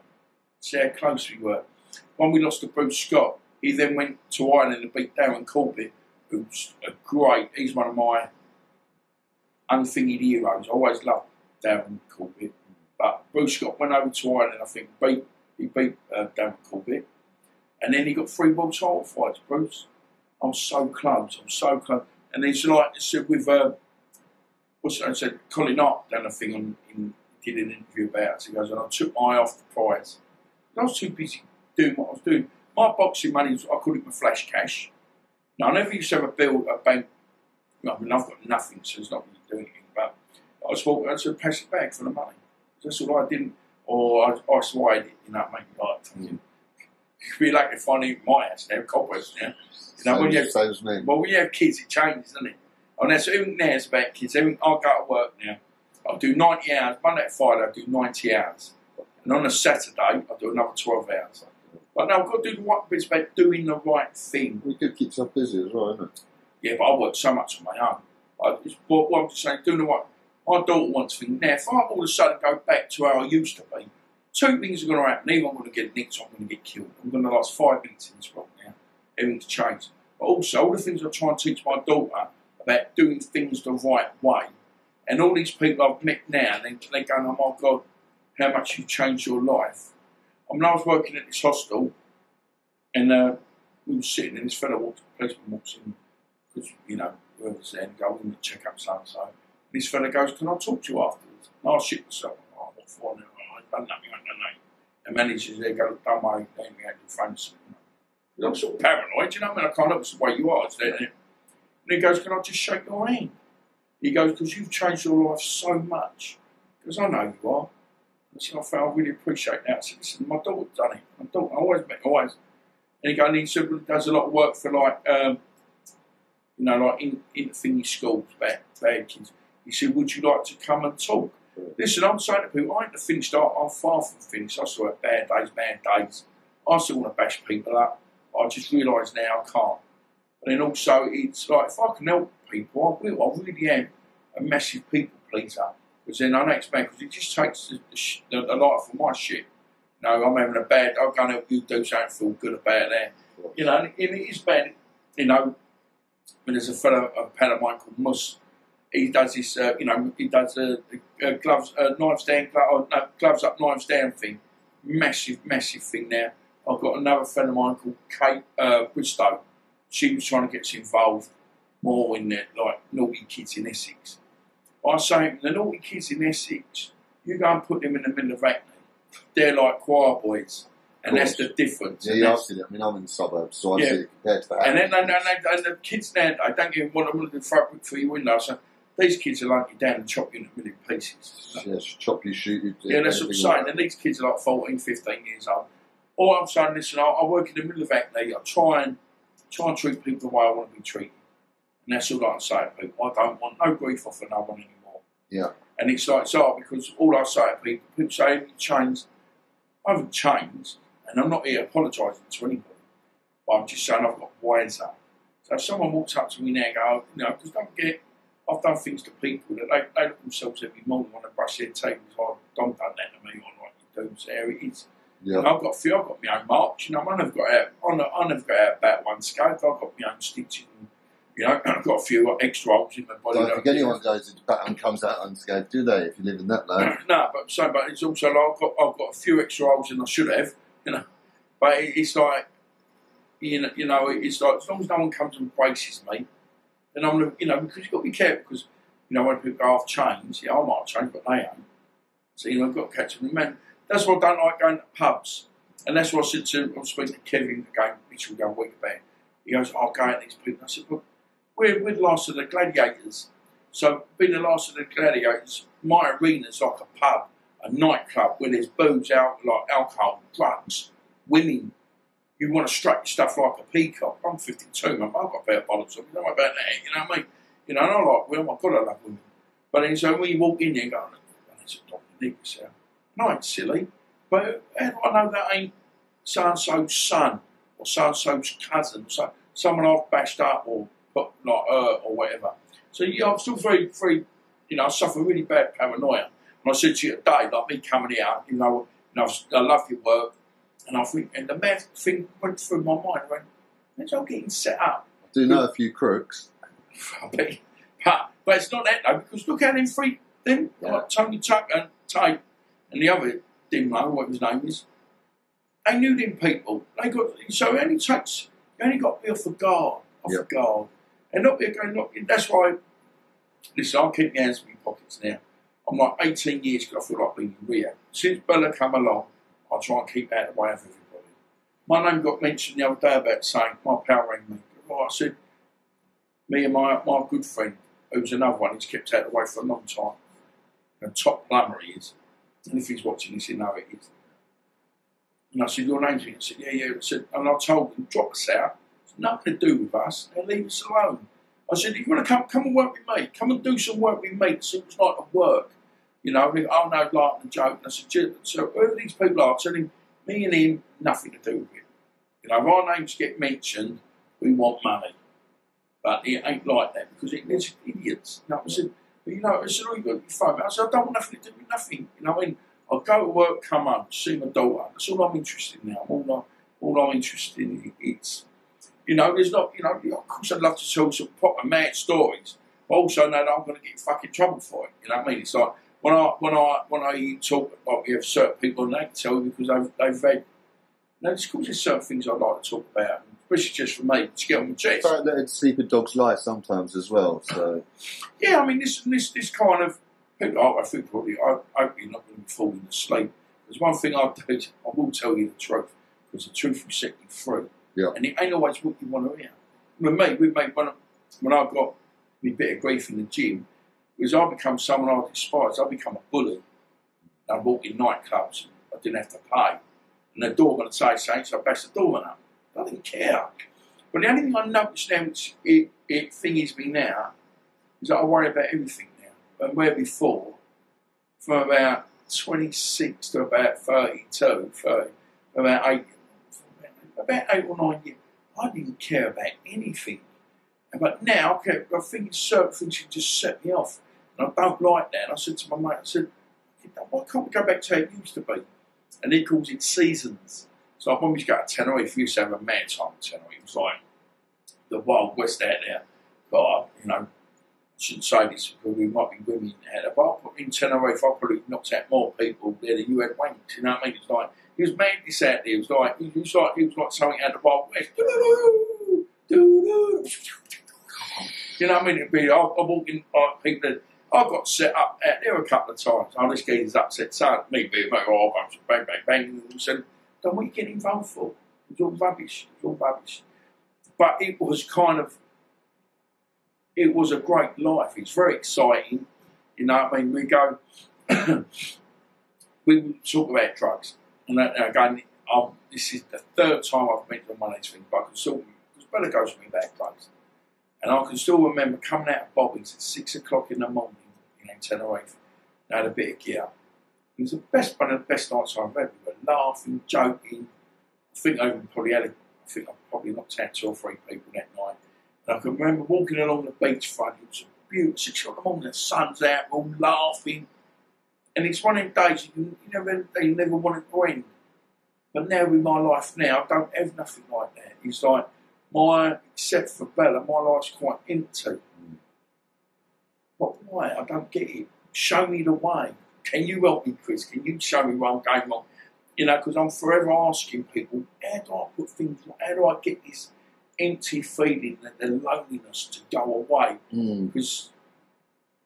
See how close we were. When we lost to Bruce Scott, he then went to Ireland and beat Darren Corbett, who's a great, he's one of my unthinking heroes. I always loved Darren Corbett. But Bruce Scott went over to Ireland, I think, beat, he beat uh, Darren Corbett. And then he got three world title fights, Bruce. I'm so close. I'm so close. And it's like I said with uh, what's I said, Colin Hart done a thing on in, did an interview about it. He goes, and I took my eye off the prize. I was too busy doing what I was doing. My boxing money, was, I call it my flash cash. Now, I never used to have a bill, a bank. I mean, I've got nothing, so it's not really doing anything. But I was walking, I said, pass it back for the money. That's all I didn't, or I, I swayed it, you know, make like, mm. you'd be lucky to find it in my house now, cobwebs now. You know, when you have, saves me. well, when you have kids, it changes, doesn't it? And that's even now is about kids. I go to work now. I'll do 90 hours. Monday to Friday, I do 90 hours. And on a Saturday, I do another 12 hours. But now I've got to do the right bits about doing the right thing. We could keep yourself busy as well, isn't it? Yeah, but I work so much on my own. I just, what, what I'm just saying, doing the right. My daughter wants things. Now, if I all of a sudden go back to how I used to be, two things are going to happen. Either I'm going to get nicked or I'm going to get killed. I'm going to last five minutes in this world now. Everything's changed. But also, all the things I try and teach my daughter about doing things the right way. And all these people I've met now, they, they're going, oh my God, how much you've changed your life. I mean, I was working at this hostel, and uh, we were sitting, and this fellow walks, policeman walks in, because, you know, whoever's there, and go in to check up so and so. This fellow goes, Can I talk to you afterwards? And I shit myself. Oh, what for? I've done nothing, I've done nothing. And the manager's there, go, Don't worry, they ain't had your friends. I'm sort of paranoid, you know I mean? I can't help the way you are. And he goes, Can I just shake your hand? He goes, Because you've changed your life so much. Because I know you are. I I really appreciate that. Said, Listen, my daughter's done it. My daughter, I always met, always. And he goes, and he said, well, does a lot of work for like, um, you know, like in, in thingy schools, bad, bad kids. He said, Would you like to come and talk? Listen, I'm saying to people, I ain't the finished. I'm far from finished. I still have bad days, bad days. I still want to bash people up. I just realise now I can't. And then also, it's like if I can help people, I will. I really am a massive people pleaser. Because then I don't expect, because it just takes the, the, the light from my shit. You know, I'm having a bad, I'll go and help you do something, feel good about that. You know, and it is bad. You know, when there's a fellow, a pal of mine called Mus, he does this, uh, you know, he does a, a gloves, uh, knives down, or, no, gloves up, knives down thing. Massive, massive thing now. I've got another friend of mine called Kate uh, Bristow. She was trying to get us involved more in the like naughty kids in Essex. I say the naughty kids in Essex, you go and put them in the middle of Hackney. They're like choir boys, and that's the difference. Yeah, yeah, I've seen it. I mean, I'm in the suburbs, so I've Yeah. seen it compared to that. And then and, and, and the kids now, I don't even want them to do fabric for your window. So these kids are like you down and chop you in a million pieces. yeah, chop you, shoot you. Yeah, that's what I'm saying. like And these kids are like 14, 15 years old. All I'm saying, listen, I, I work in the middle of Hackney. I try and try and treat people the way I want to be treated. And that's all I can say to people. I don't want no grief off of no one anymore. Yeah. And it's like, it's hard because all I say to people, people say, have you changed? I haven't changed. And I'm not here apologising to anybody. But I'm just saying I've got wiser. So if someone walks up to me now and go, you know, because don't get, I've done things to people that they, they look themselves every morning when they brush their teeth. It's like, oh, don't done that to me, or like you do. So there it is. Yeah. And I've got a few, I've got my own marks, you know, I never got out, I never, I never got out about one scope, I've got my own stitching, you know, I've got a few extra holes in my body. Don't think anyone goes into battle and comes out unscathed, do they? If you live in that land. no, but so, but it's also like I've got, I've got a few extra holes than I should have, you know, but it, it's like, you know, you know, it's like, as long as no one comes and braces me, then I'm, gonna- you know, because you've got to be careful, because, you know, when people go off chains, yeah, I might change, but they ain't. So, you know, I've got to catch them. Man, that's why I don't like going to pubs. And that's what I said to, I was speaking to Kevin again, Mitchell, the other week about. He goes, I'll go at these people. I said, well, we're, we're the last of the gladiators. So, being the last of the gladiators, my arena's like a pub, a nightclub where there's booze, out, like alcohol, drugs, women. You want to strut your stuff like a peacock. I'm 52, man. I've got on me. Don't worry about that. You know what I mean? You know, and I like women. Oh my God, I love women. But then, so when you walk in you go, oh, that's a need yourself. No, it's silly. But do I know that ain't so and so's son or so and so's cousin, so someone I've bashed up or put like her or whatever? So yeah, I'm still very, very, you know, I suffer really bad paranoia. And I said to you today, like me coming out, you know, and I, was, I love your work, and I think, and the mad thing went through my mind. I went, when's I getting set up? I do know a few crooks. But, but it's not that though, because look at them three, them, Yeah. like Tony Tucker and Tate, and the other didn't know what his name is. They knew them people. They got so it only takes you only got to be off the guard. off Yep. guard. And not again, not that's why. Listen, I keep my hands in my pockets now. I'm like 18 years ago. I feel like being in. Since Bella come along, I try and keep out of the way of everybody. My name got mentioned the other day about saying my pal rang me. Well, I said, me and my my good friend, who's another one, he's kept out of the way for a long time. And top plumber he is. And if he's watching this, he know it is. And I said, Your name's in. I said, Yeah, yeah. I said, and I told him, drop us out. Nothing to do with us. And leave us alone. I said, If you want to come come and work with me, come and do some work with me. So it was like a work. You know, I mean, oh like the joke. And I said, "Gee, so whoever these people are, tell him me and him, nothing to do with it. You know, if our names get mentioned, we want money. But it ain't like that because it, there's idiots. You know, I said, you know, I said, oh, you got your phone. I said, I don't want nothing to do with nothing. You know, I mean, I'll go to work, come home, see my daughter. That's all I'm interested in now. All, I, all I'm interested in is, you know, there's not, you know, of course I'd love to tell some proper mad stories, but also know that I'm going to get in fucking trouble for it. You know what I mean? It's like when I when I when I talk like we have certain people and they can tell me because they've they've read. You know, of course there's certain things I'd like to talk about, especially just for me to get on my chest. Like letting sleep a dog's life sometimes as well. So Yeah, I mean, this this this kind of people. I I think probably. I I hope you're not going to be falling asleep. There's one thing I'll do. I will tell you the truth because the truth will set you free. Yeah. And it ain't always what you want to hear. With me, me, when I, when I got me bit of grief in the gym, was I become someone I despised. I become a bully. I walk in nightclubs. I didn't have to pay. And the doorman would say something, so I bash the doorman up. I didn't care. But the only thing I notice now, which it, it thingies me now, is that I worry about everything now. And where before, from about 26 to about 32, 30, about eight, about eight or nine years, I didn't care about anything. But now, okay, I think certain things just set me off. And I don't like that. And I said to my mate, I said, why can't we go back to how it used to be? And he calls it seasons. So when we used to go to Tenerife, we used to have a mad time at Tenerife. It was like the Wild West out there. God, uh, you know, I shouldn't say this because we might be women out there, but in Tenerife, I probably knocked out more people there than you had wanked. You know what I mean? It's like, he was out there. It was like, he was like, he was like something out of the Wild West. You know what I mean? It'd be, I, I walk in, like, people I got set up out there a couple of times. Oh, this geezer's upset, son. Me, be like, oh, bang, bang, bang. And said, then what are you getting involved for? It's all rubbish. It's all rubbish. But it was kind of, it was a great life. It's very exciting. You know what I mean? We go, we talk about drugs. And, that, again, um, this is the third time I've mentioned one of these things, but I can still, because Bella goes with me about drugs. And I can still remember coming out of Bobby's at six o'clock in the morning in Tenerife. I had a bit of gear. It was the best one of the best nights I've ever. We were laughing, joking. I think I even probably had a, I think I probably knocked out two or three people that night. And I can remember walking along the beachfront. It was a beautiful six o'clock in the morning. The sun's out. We're all laughing. And it's one of them days you, you never, you never want it to end. But now with my life now, I don't have nothing like that. It's like my, except for Bella, my life's quite empty. But why? I don't get it. Show me the way. Can you help me, Chris? Can you show me where I'm going wrong? You know, because I'm forever asking people, how do I put things, how do I get this empty feeling and the loneliness to go away? mm, Because,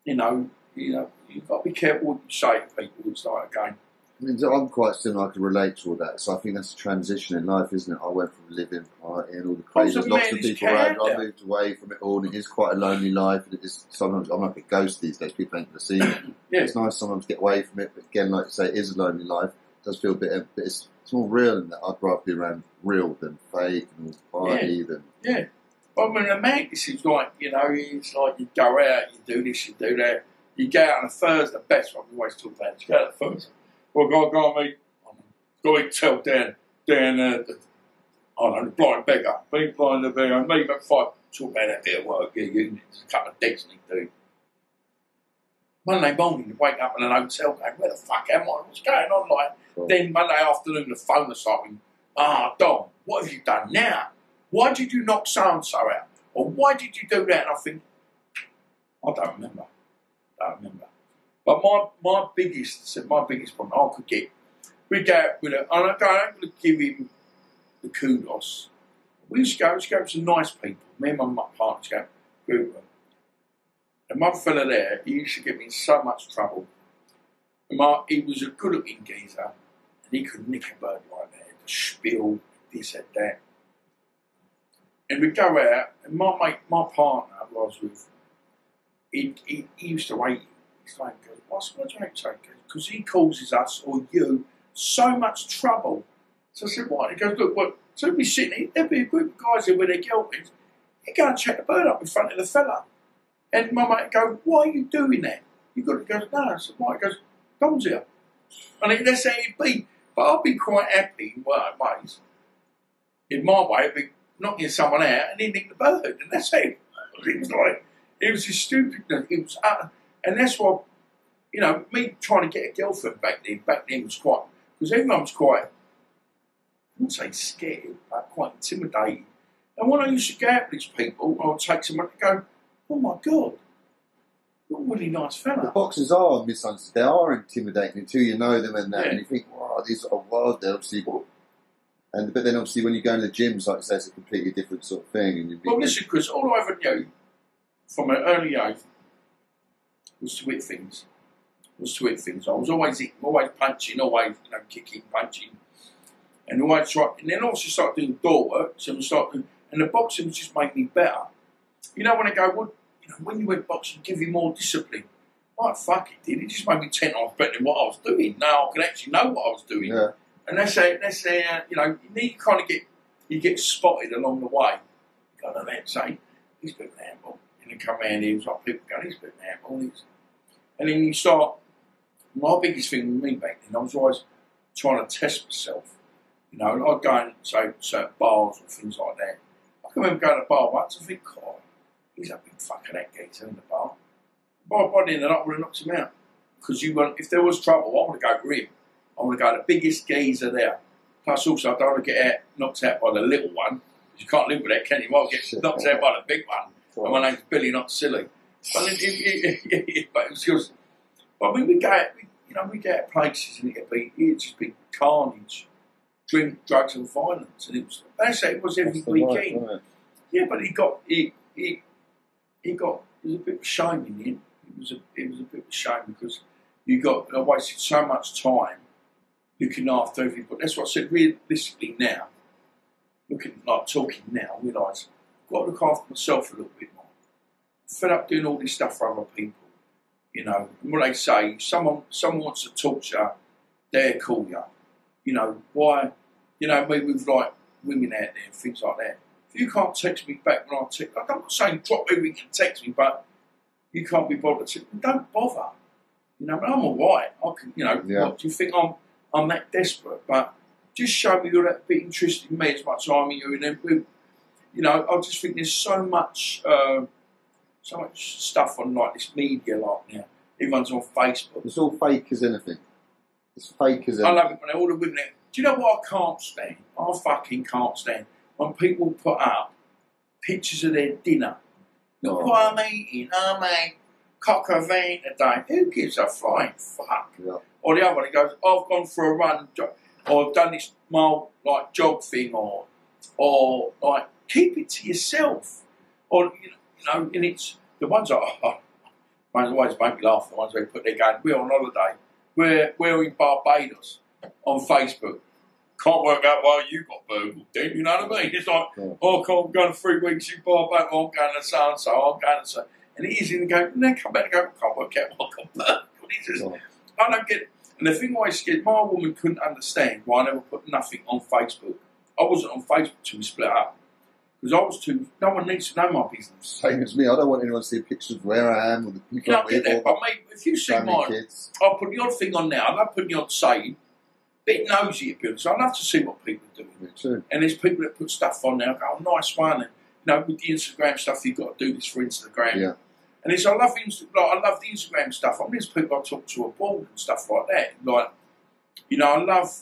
you know, you know, you've got to be careful what you say to people. It's like, again, I mean, I'm quite similar. I can relate to all that. So I think that's a transition in life, isn't it? I went from living uh, partying, all the crazy, Also, lots of people around. I moved away from it all, and it is quite a lonely life. And it is sometimes I'm like a ghost these days. People ain't going to see me. yeah, It's nice sometimes to get away from it, but again, like you say, it is a lonely life. It does feel a bit, but it's, it's more real in that. I'd rather be around real than fake and all party than Yeah. I mean, the madness is like, you know, it's like you go out, you do this, you do that. You go out on a Thursday, the best one, we always talk about it. You go out on a Thursday. Well, go, go and meet, go and tell Dan, Dan, uh, the, I don't know, the blind beggar. Be blind the beggar. At five. Talk about that bit of work. Yeah, you, a couple of dates you do. Monday morning, you wake up in an hotel going, where the fuck am I? What's going on? Like, then Monday afternoon, the phone or something. Ah, Dom, what have you done now? Why did you knock so and so out? Or why did you do that? And I think, I don't remember. Don't remember. But my my biggest my biggest problem I could get we go with a and I gonna give him the kudos. We used to go, we to go to some nice people. me and my partner go, group. And one fella there, he used to get me in so much trouble. My, he was a good looking geezer, and he could nick a bird like that, the spiel, this and that. And we'd go out, and my mate, my partner was with, he, he, he used to hate him. He's like, what's what do you say? Because he causes us or you so much trouble. So I said, what? He goes, look, what? So we'd be sitting here, there'd be a group of guys there with their girlfriends. He'd go and check the bird up in front of the fella. And my mate go, why are you doing that? You got to go, no. I said, why? He goes, Dom's here. And he- that's how it'd be. But I'd be quite happy in one ways. In my way, I'd be knocking someone out and nicked the bird. And that's it. It was like, it was just stupid. It was, uh, and that's why, you know, me trying to get a girlfriend back then, back then was quite, because everyone was quite, I wouldn't say scared, but quite intimidated. And when I used to go out with these people, I would take someone and go, oh my God, you're a really nice The boxers are misunderstood. They are intimidating until you know them and that, Yeah. and you think, wow, these are wild. They're obviously, and but then obviously when you go into the gyms, like I say, it's a completely different sort of thing. And Well, listen, because all I ever knew from an early age was to hit things. Was to hit things. I was always hitting, always punching, always you know kicking, punching, and always try. And then also started doing door work. So I started, and the boxing was just made me better. You know when I go, well, you know, when you went boxing, give you more discipline. Like fuck it did. It just made me ten times better than what I was doing. Now I can actually know what I was doing. yeah, And that's a, that's uh, you know, you need to kind of get, you get spotted along the way. You go to that, say, he's a bit of an handball. And come around here, it's like people go, he's a bit an handball. He's... And then you start, my biggest thing with me back then, I was always trying to test myself. You know, and I'd go and say certain bars or things like that. I can remember going to a bar once and think, God, he's a big fucking that geezer in the bar. By, by the end the night, would have knocked him out. Because you want, if there was trouble, I want to go for him. I want to go the biggest geezer there. Plus, also, I don't want to get out, knocked out by the little one. You can't live with that, can you? Well, get knocked out by the big one. And my name's Billy, not silly. But it, it, it, it, but it was just. When we go, out, we, you know, we get out places and it'd be it'd just be carnage, drink, drugs, and violence, and it was. That's it was every life, weekend. it? Yeah, but he got he he he got it was a bit of a shame in end. It was a it was a bit of a shame because you got I wasted so much time looking after everybody. That's what I said. Realistically, now looking like talking now, realise got to look after myself a little bit more. fed up doing all this stuff for other people. You know, and what they say, someone someone wants to talk to you, they'll call you. You know, why you know, me with like women out there and things like that. If you can't text me back when I text, I'm not saying drop everything and text me, but you can't be bothered to. Don't bother. You know, but I'm all right. I can, you know, Yeah. what, do you think I'm I'm that desperate? But just show me you're that bit interested in me as much as I'm in you. And then, you know, I just think there's so much, uh, so much stuff on like this media like now. Everyone's on Facebook. It's all fake as anything. It's fake as anything. I love it when all the women. Do you know what I can't stand? I fucking can't stand when people put up pictures of their dinner. Look Oh. what I'm eating. I'm a coq au vin today. Who gives a flying fuck? Yeah. Or the other one, he goes, I've gone for a run, or I've done this mile like jog thing, or or like keep it to yourself. Or you know, you know and it's the ones that oh, ones always make me laugh. The ones they put their going, we're on holiday, we're we're in Barbados on Facebook. Can't work out why you got burgled, then you know what I mean? It's like, Yeah. oh, I can't go to three weeks in Barbados, I'm going to so and so, I'm going to so. And is in the go, and then come back and go, can't work out why I got burgled. It's just, Yeah. I don't get it. And the thing always scared my woman couldn't understand why I never put nothing on Facebook. I wasn't on Facebook till we split up. Because I was too, no one needs to know my business. Same as me. I don't want anyone to see pictures of where I am or the You people can't get that. But mate, if you see mine, kids. I'll put the odd thing on now. I love putting the odd saying. Bit nosy at people, so I love to see what people are doing. Me too. And there's people that put stuff on there. I go, oh, nice one. And, you know, with the Instagram stuff, you've got to do this for Instagram. Yeah. And it's, I love Insta, like, I love the Instagram stuff. I mean, there's people I talk to a abroad and stuff like that. Like, you know, I love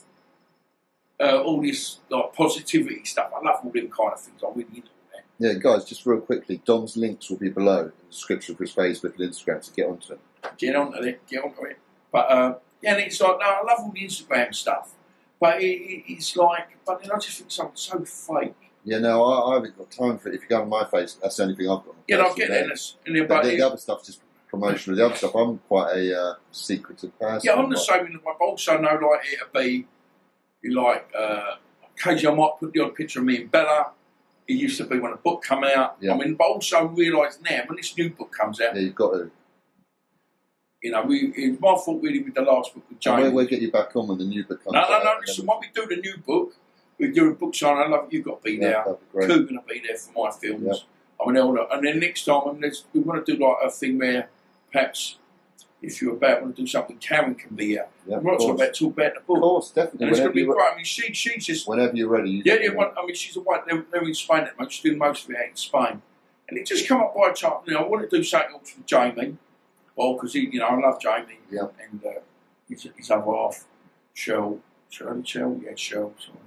uh, all this like positivity stuff. I love all them kind of things. I'm really into that. Yeah, guys, just real quickly, Dom's links will be below in the description for his Facebook and Instagram, so get onto them. Get onto it. Get onto it. But uh, yeah, and it's like, no, I love all the Instagram stuff. But it, it, it's like, but then I just think something so fake. Yeah, no, I, I haven't got time for it. If you go on my face, that's the only thing I've got. Yeah, know, I get there. and then, But the, the other stuff's just promotional. The other stuff, I'm quite a uh, secretive person. Yeah, I'm the same in way, but also know like it'll be like uh occasionally I might put the odd picture of me and Bella. It used to be when a book come out. Yeah. I mean, but also realise now when this new book comes out, Yeah, you've got to. you know, we it was my fault really with the last book with James. we'll, we'll get you back on when the new book comes no, no, no. Listen, when we do the new book, we do a book sign. I love it. You've got to be yeah, there. that'd be going to be there for my films. Yeah. I mean, and then next time, I mean, we want to do like a thing where perhaps if you're about want to do something, Karen can be here. Yeah, We're not talking about talk about the Of course, definitely. And it's going to be you're, great. I mean, she, she's just, whenever you're ready. You yeah, yeah. One, I mean, she's a white. They're, they're in Spain at. She's doing most of it out in Spain, and it just come up by chance. You know, I want to do something else with Jamie, well, because he, you know, I love Jamie. Yeah. And uh, his, his other half, Shell, Shirley Shell, yeah, Shell. Sorry,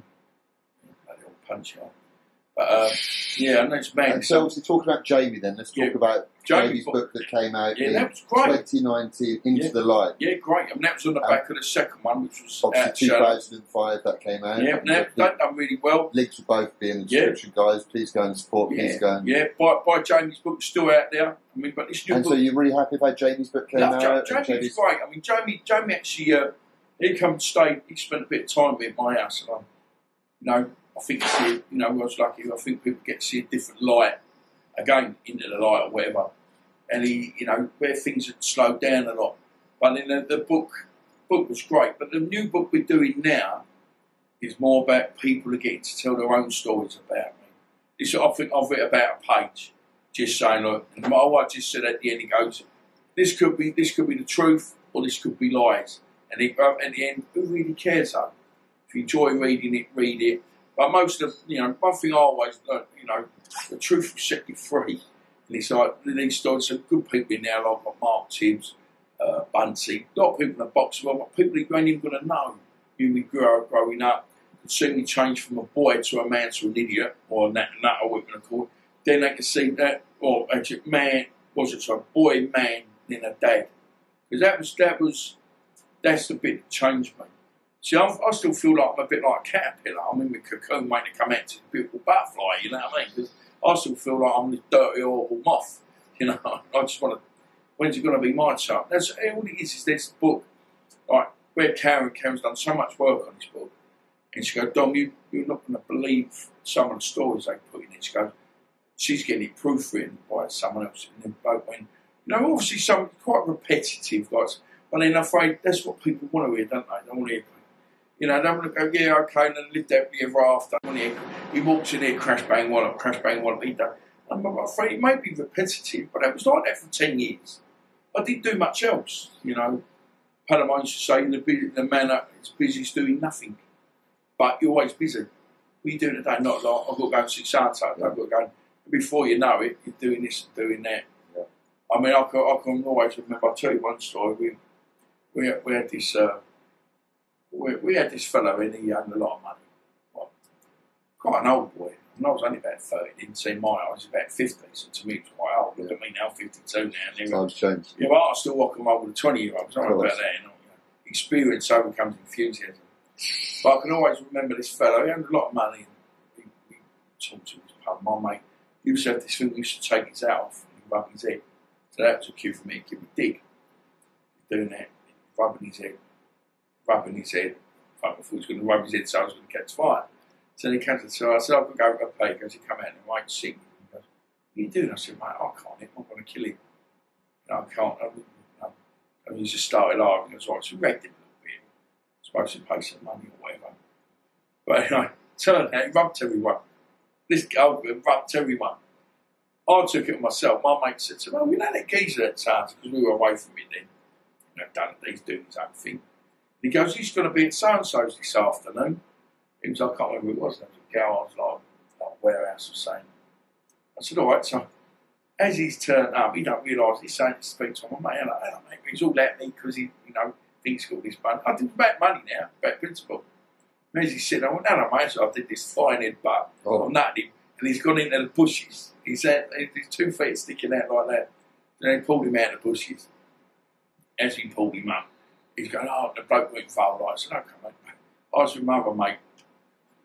bloody old punch out. But uh, yeah, and that's man. And so, obviously, talking about Jamie, then let's talk Yeah. about Jamie's Jamie's book. that came out Yeah, in that was great. 2019, Into Yeah. the Light. Yeah, great. I mean, that was on the Um, back of the second one, which was Obviously, 2005 that came out. Yeah, that, that done really well. Links will both be in the description, guys. Please go and support. Please go Yeah, and. yeah. By Jamie's book, still out there. I mean, but this new And book so you're really happy about Jamie's book came Love out? Ja- and Jamie Jamie's- great. I mean, Jamie, Jamie actually, uh, he come and stayed. He spent a bit of time at my house, and I, you know, I think he see, you know, I was lucky. I think people get to see a different light again into the light or whatever. And he, you know, where things had slowed down a lot. But in the, the book, book was great. But the new book we're doing now is more about people who getting to tell their own stories about me. This, I think I've written about a page, just saying, look, and my wife just said at the end, he goes, this could be this could be the truth or this could be lies. And it, at the end, who really cares though? If you enjoy reading it, read it. But most of you know, one thing I always learned, you know, the truth will set you free. And it's like these stories some good people in there, like Mark Tibbs, uh, Bunsey, a lot of people in the box well, but people you ain't even gonna know who we grew up growing up could see me change from a boy to a man to an idiot, or that that or what we're gonna call it. Then they could see that or actually man was it so boy, man, then a dad. Because that was that was that's the bit that changed me. See, I'm, I still feel like I'm a bit like a caterpillar. I'm in my cocoon waiting to come out to a beautiful butterfly, you know what I mean? 'Cause I still feel like I'm this dirty, horrible moth, you know. I just want to, when's it going to be my turn? That's all it is, is this book, like, where Karen, Karen's done so much work on this book. And she goes, Dom, you, you're not going to believe some of the stories they put in it. She goes, she's getting it proofwritten by someone else. And then both went, you know, obviously some quite repetitive, guys. But then I'm afraid that's what people want to hear, don't they? They want to hear, you know, they want to go, yeah, okay, and then live happily ever after. They want to hear, he walks in here, crash bang wallop, crash bang wallop, he done. I'm afraid it may be repetitive, but it was like that for 10 years. I didn't do much else, you know. Panama used to say, the, the man is busy is doing nothing. But you're always busy. What are you doing today? Not like, I've got to go and see Santa, I've got to go. Before you know it, you're doing this and doing that. Yeah. I mean, I can, I can always remember, I'll tell you one story. We, we, had, we had this, uh, we, we had this fellow in, he owned a lot of money. Well, quite an old boy. And I was only about 30, didn't see my eye, I was about 50, so to me it was quite old. Look at me now, 52 now. And Times changed. yeah, but I still and roll with a 20 year old. Of about that. You know, experience overcomes enthusiasm. But I can always remember this fellow. He had a lot of money. And he, he talked to his pub. My mate he used to have this thing. He used to take his hat off and rub his head. So that was a cue for me to give him a dig. Doing that, rubbing his head, rubbing his head. I thought he was going to rub his head, so I was going to catch fire. So he comes to so I said, I've got to go to play. He goes, he come out and wait, sing. He goes, what are you doing? I said, mate, I can't. I'm going to kill him. No, I can't. I. And he just started laughing. He goes, right, so wrecked him a little bit. Supposed to pay some money or whatever. But anyway, turned out he rubbed everyone. This guy rubbed everyone. I took it myself. My mate said to me, well, you know that geezer at Towns, because we were away from it then. You know, done he's doing his own thing. He goes, he's going to be at so-and-so's this afternoon. He was, I can't remember who it was. There was a I was like, like warehouse or saying. I said, all right, so as he's turned up, he don't realise he's saying to speak to him, mate, hello, hello, mate. He's all at me because he, you know, thinks he's got this money. I think it's about money now, about principle. And as he said, I went, no, no, mate, so I did this flying head butt. Oh, I'm nutted him, and he's gone into the bushes. He's had his two feet sticking out like that. Then he pulled him out of the bushes. As he pulled him up, he's going, oh, the bloke went right. I said, okay, mate. I was with my other mate.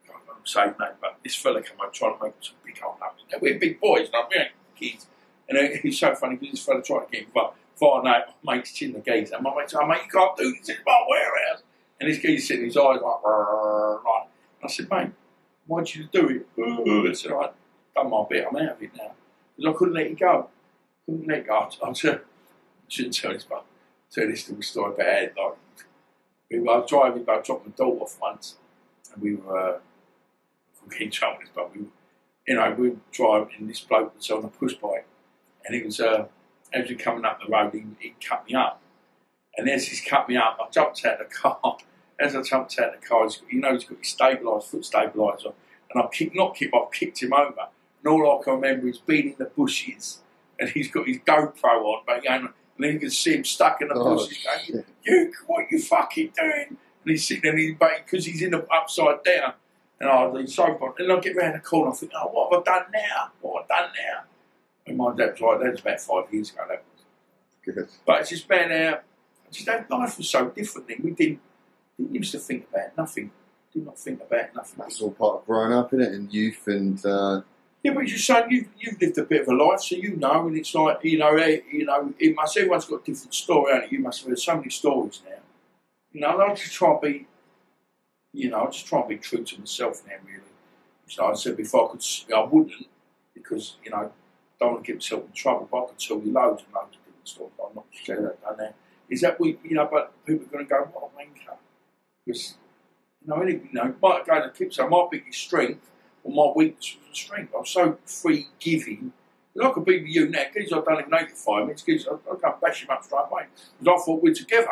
I'm say his name, but this fella came up trying to make some big old numbers. We're big boys, we ain't kids. And it- it's so funny because this fella tried to get him, but far my mate's chin the geezer. And my mate said, oh, mate, you can't do this, it's my warehouse. And this geezer sitting his eyes like, like. And I said, mate, why'd you do it? "Oh," I said, I've done my bit, I'm out of it now. Because I couldn't let it go. Couldn't let it go. I, I, I shouldn't tell this, but tell this little story about it. Like, we were, driving, I dropped my daughter off once, and we were, we keep trouble but we, you know, we were driving, and this bloke was on a push bike, and he was, uh, as we were coming up the road, he, he cut me up. And as he's cut me up, I jumped out of the car. As I jumped out of the car, he's you know, he's got his stabiliser, foot stabiliser, and I kicked, not kicked, I kicked him over. And all I can remember is being in the bushes, and he's got his GoPro on, but going, and then you can see him stuck in the Oh, bushes going, you, what you fucking doing? And he's sitting there, and he's because he's in the upside down. And I was so fun. And I get round the corner, I think, oh, what have I done now? What have I done now? And my dad was like, that was about five years ago, that was. Good. But it's just, man, uh, just that life was so different then. We didn't, didn't used to think about nothing. Did not think about nothing. That's all part of growing up, isn't it? And youth and uh, Yeah, but you're saying you you've lived a bit of a life, so you know, and it's like you know, eh, you know, it must everyone's got a different story, haven't? You must have heard so many stories now. You know, and I just try and be, you know, I just try and be true to myself now, really. So I said before, I could, I wouldn't, because you know, don't want to get myself in trouble. But I could tell you loads and loads of different stories. I'm not saying that done there. Is that we, you know, but people are going to go, what a wanker, because you know, any, you know, might go to keep so my biggest strength or my weakness was a strength. I'm so free giving. I could be with you now, because I've done him 85 minutes, because I, I can't bash him up straight away. Because I thought we're together.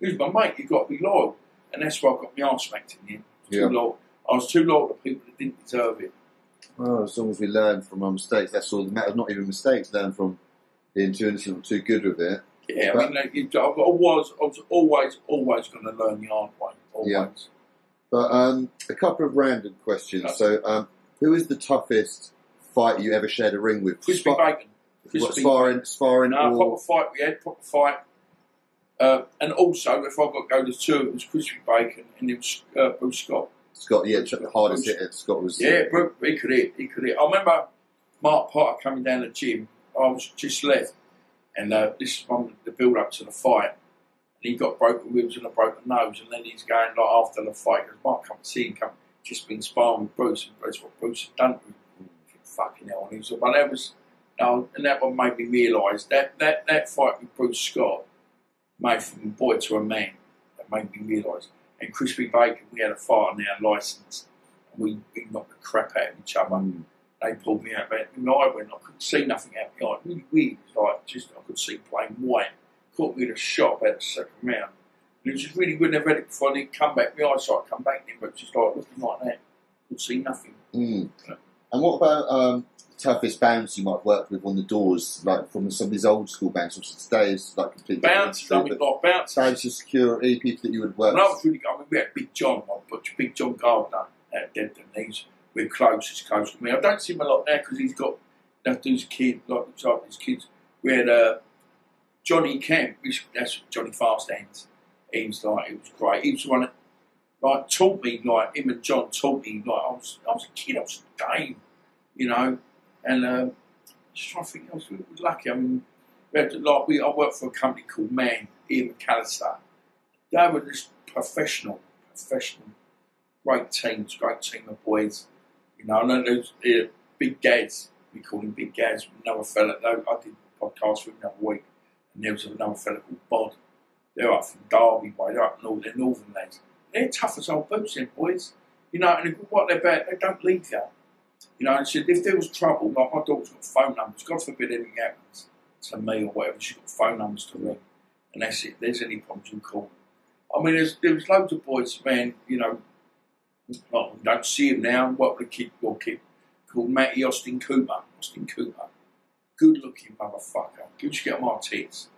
Who's my mate? You've got to be loyal. And that's why I got my arse smacked in the end. Yeah. Loyal. I was too loyal to people that didn't deserve it. well, as long as we learn from our mistakes, that's all that matters. Not even mistakes, learn from being too innocent or too good with it. Yeah, But- I mean, like, I was, I was always, always going to learn the hard way. Always. Yeah. But um, a couple of random questions. Okay. So, um, who is the toughest fighter you ever shared a ring with? Crispy Spa- bacon. what, sparring, sparring, No, or proper fight we had, proper fight. Uh, and also, if I got to go to two, it was Crispy Bacon and it was uh, Bruce Scott. Scott? Yeah, the hardest hit at Scott was. Yeah, Bruce, he could hit, he could hit. I remember Mark Potter coming down the gym. I was just left, and uh, this is one the build up to the fight. And he got broken ribs and a broken nose, and then he's going like after the fight because Mark come to see him, come just been sparring with Bruce, and Bruce what Bruce had done to him. Fucking hell, and he was, but that was, uh, and that one made me realise that that that fight with Bruce Scott made from a boy to a man. That made me realise. And Crispy Bacon, we had a fight on our licence, and we, we knocked the crap out of each other Mm. they pulled me out. But my eye went, I couldn't see nothing out my eye. Really weird. It was like just I could see plain white. Caught me in a shot about the second round. And it was just really weird. Never had it before. I didn't come back. My eyesight come back then, but just like looking like that. Could see nothing. Mm. And what about um, the toughest bands you might have worked with on the doors, like from some of these old school bands? Obviously, today is like completely Bouncers, I mean, like bouncers. bands of security, people that you would work When I was really, I mean, we had Big John, but Big John Gardner at Denton. He's we're close. He's close to me. I don't see him a lot now because he's got that dude's kid, like looks like his kids. We had uh, Johnny Kemp. That's Johnny Fast Hands. He was like, it was great. He was the one that like taught me, like him and John taught me. Like I was, I was a kid. I was a game, you know. And um, just trying to think, I was, was lucky. I mean, we had like we. I worked for a company called Man, Ian McAllister they were just professional, professional, great teams, great team of boys. You know, and then there's Big Gaz, we call him Big Gaz, another fella. I did a podcast with him another week, and there was another fella called Bod. They're up from Derby way, they're up north, they're northern lads. They're tough as old boots, them boys. You know, and what they're about, they don't leave you. You know, and so if there was trouble, like my daughter's got phone numbers, God forbid anything happens to me or whatever, she's got phone numbers to ring. And that's it. If there's any problems, you call. I mean, there was loads of boys, man, you know, like, we don't see him now. What the kid, your kid, called Matty Austin Cooper. Austin Cooper. Good looking motherfucker. Good to get my tits.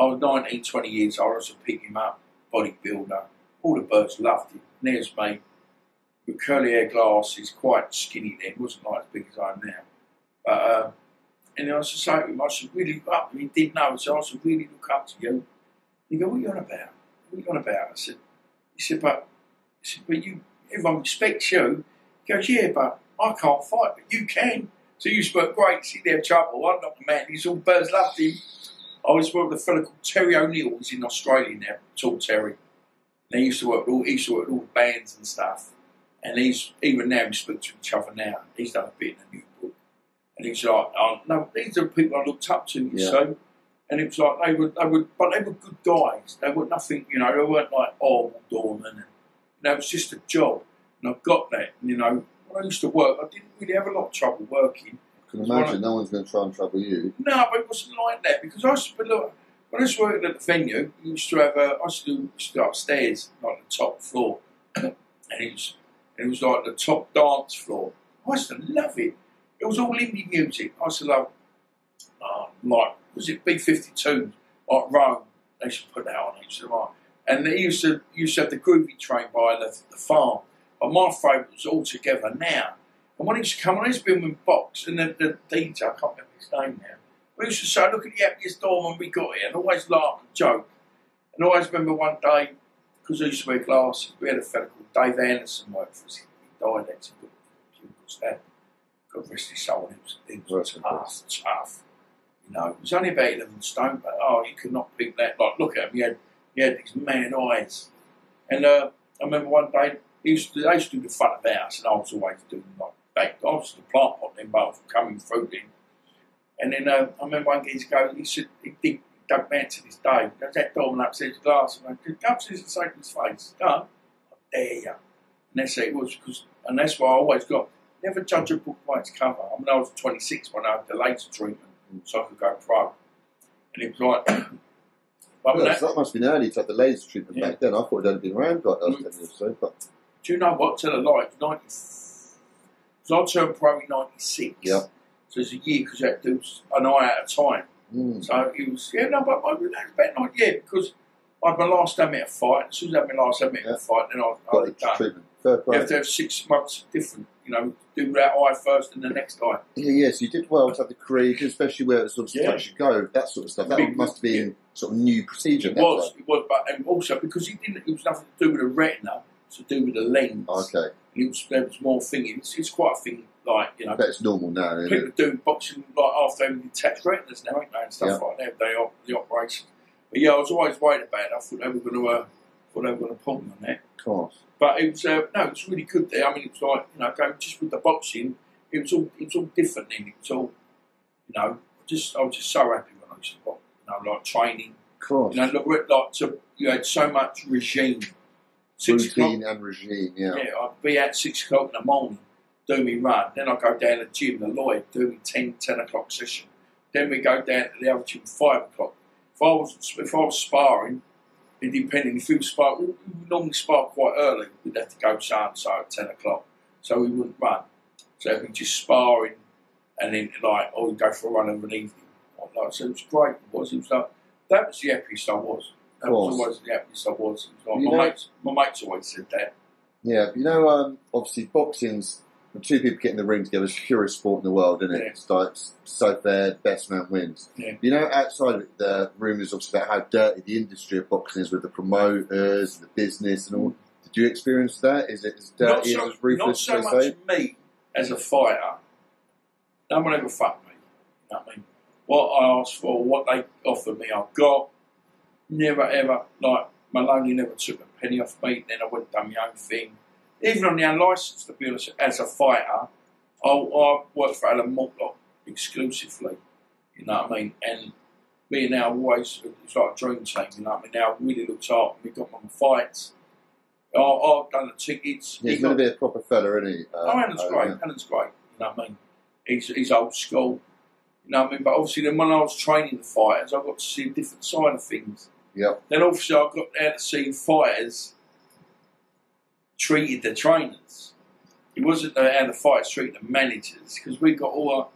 I was 19, 20 years old. I was to pick him up, bodybuilder. All the birds loved him. And there's me with curly hair glasses, quite skinny then, wasn't like as big as I am now. But, uh, and I said, to him, I said, really look up. And he didn't know. So I said, really look up to you. He go, what are you on about? What are you on about? I said, he said, but, he said, but you, everyone respects you. He goes, yeah, but I can't fight, but you can. So you spoke great, see their trouble. I'm not the man. He's all birds loved him. I was working with a fellow called Terry O'Neill. He's in Australia now, tall Terry. And he used to work with all, he used to work with all bands and stuff. And he's even now we speak to each other now. He's done a bit in a new book. And he's like, oh, no, these are the people I looked up to, you Yeah. see. And it was like they were, they were, but they were good guys. They were nothing, you know. They weren't like oh, doorman. And, you know, it was just a job, and I got that. And, you know, when I used to work, I didn't really have a lot of trouble working. I can imagine no one's going to try and trouble you. No, but it wasn't like that because I used to look. When I was working at the venue, we used to have a. I used to, do, used to go upstairs, like the top floor, and it was, and it was like the top dance floor. I used to love it. It was all indie music. I used to love, uh, like, was it B fifty two, like Roam? They used to put that on. Used to like, and they used to used to have the groovy train by the, the farm. But my favourite was all together now. And when he used to come on, he's been with Box and the, the DJ, I can't remember his name now. We used to say, look at the happiest dorm when we got here, and always laugh and joke. And I always remember one day, because I used to wear glasses, we had a fellow called Dave Anderson work for us. He died actually, but he was that. God rest his soul, he was, he was tough, tough. You know, he was only about 11 stone, but oh, you could not beat that. Like, look at him, he had, he had these man eyes. And uh, I remember one day, he used to, they used to do the front of the house, and I was always doing like I was the plant pot then, both coming through then. And then uh, I remember one geezer go, he said, he, did, me out to this day. There's that doorman upstairs, glass, and I go upstairs and his face, on, I dare you. And that's it, was, cause, and that's why I always got, never judge a book by its cover. I mean, I was 26 when I had the laser treatment, so I could go pro. And it was like, but Well, that, that must have been early to have the laser treatment Yeah. back then. I thought it had been around like that Mm. 10 years. But do you know what? Tell a lie, it's 90. So I turned pro in 96. Yeah. So it's a year because that dude's an eye at a time. mm, So it was, yeah, no, but I was about not yet because I had my last amateur fight. As soon as I had my last amateur Yeah. fight, then I, I got was the done. treatment. Fair You have to have six months different, you know, do that eye first and the next eye. Yeah, yes, you did well to have the career, especially where it sort of Yeah. touch go, that sort of stuff. That must have been sort of new procedure. It was, it was, but and also because he didn't, it was nothing to do with the retina, it's to do with the lens. Okay, It was, there was more thing. It's, it's quite a thing, like, you know, That's normal now, isn't people it? do boxing like after having detached retinas now, ain't they, and stuff Yeah. like that. They op- the operation. But yeah, I was always worried about it. I thought they were going to, uh, thought they were going to pull me on that. Of course. But it was uh, no, it was really good there. I mean, it was like you know, going just with the boxing, it was all it was all different then. It was all you know, just I was just so happy when I used to box. You know, like training. Of course. You know, look, like to, you had so much regime. Routine and regime, yeah. yeah, I'd be at six o'clock in the morning, do me run. Then I'd go down to the gym, the Lloyd, do me 10, 10 o'clock session. Then we go down to the other gym, five o'clock. If I was if I was sparring, it depended. If we sparring, we we normally spar quite early. We'd have to go so and so at ten o'clock, so we wouldn't run. So we just sparring, and then like, or we'd go for a run of an evening. Like, so it was great. It was. It was like, that was the happiest I was. That was always the happiest I was. You my know- mates, my mates always said that. Yeah, you know, um, obviously boxing's when two people get in the ring together, it's the purest sport in the world, isn't it? Yeah. It's like so fair, best man wins. Yeah. You know, outside of it, the rumours obviously about how dirty the industry of boxing is with the promoters, the business, and all. Did you experience that? Is it as not dirty so, as ruthless not so as they much me as a fighter. No one ever fucked me. You know what I mean? What I asked for, what they offered me, I got. Never ever, like, Maloney never took a penny off me, then I went and done my own thing. Even on the unlicensed, to be honest, as a fighter, I, I worked for Alan Mortlock exclusively. You know what I mean? And me and now always, it's like a dream team, you know what I mean? Now really looked after me, got my fights. I, I've done the tickets. Yeah, He he's going to be a proper fella, isn't he? Uh, Oh, Alan's uh, great. yeah. Alan's great. You know what I mean? He's, he's old school. You know what I mean? But obviously, then when I was training the fighters, I got to see a different side of things. Yep. Then obviously, I got there to see fighters treated the trainers. It wasn't how the fighters treated the managers because we got all,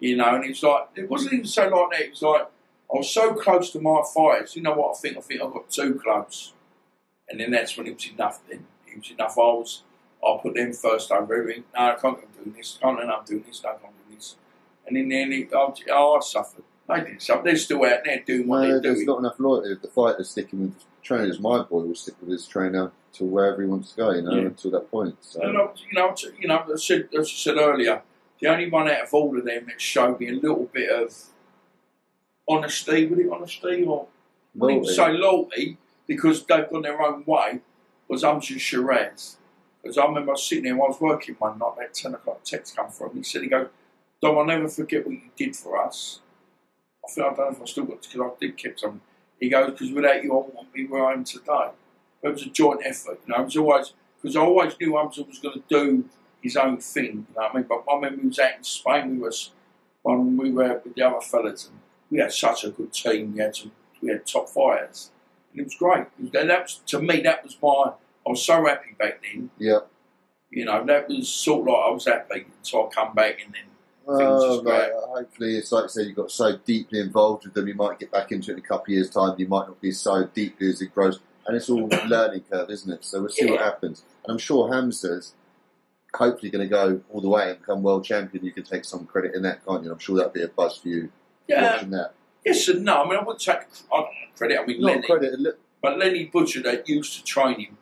you know, and it was like it wasn't even so like that. It was like I was so close to my fighters. You know what I think? I think I got too close, and then that's when it was enough. Then it was enough. I was I'll put them first over everything. No, I can't doing this. Can't end up doing this. I can't do this. And in the end, I, I suffered. They did something. They're still out there doing what No, they're there's doing. not enough loyalty. The fighter's sticking with his trainers. My boy will stick with his trainer to wherever he wants to go. You know, Yeah. until that point. So. And I, you know, you know, I said, as I said earlier, the only one out of all of them that showed me a little bit of honesty, would it honesty or I Loyalty. say loyalty because they've gone their own way was Hamzah Sheeraz. Because I remember I was sitting there, I was working one night, about 10 o'clock, text come from him. He said, he goes, Dom, I'll never forget what you did for us. I feel I don't know if I still got because I did keep some. He goes, because without you, I wouldn't be where I am today. But it was a joint effort, you know. It was always, because I always knew Hamzah was going to do his own thing, you know what I mean? But I remember we was out in Spain, we was, when we were with the other fellas, and we had such a good team. We had some, we had top fighters, and it was great. And that was to me, that was my. I was so happy back then. Yeah. You know, that was sort of like I was happy until I come back, and then Like, oh, great. hopefully, it's like I said, you got so deeply involved with them, you might get back into it in a couple of years' time. You might not be so deeply as it grows, and it's all learning curve, isn't it? So we'll see what happens. And I'm sure Hamzah's hopefully going to go all the way and become world champion. You can take some credit in that, can't you? I'm sure that'd be a buzz for you yeah, watching that. yes and no. I mean, I wouldn't take know, uh, credit. I mean, Not Lenny, credit. but Lenny Butcher that used to train him.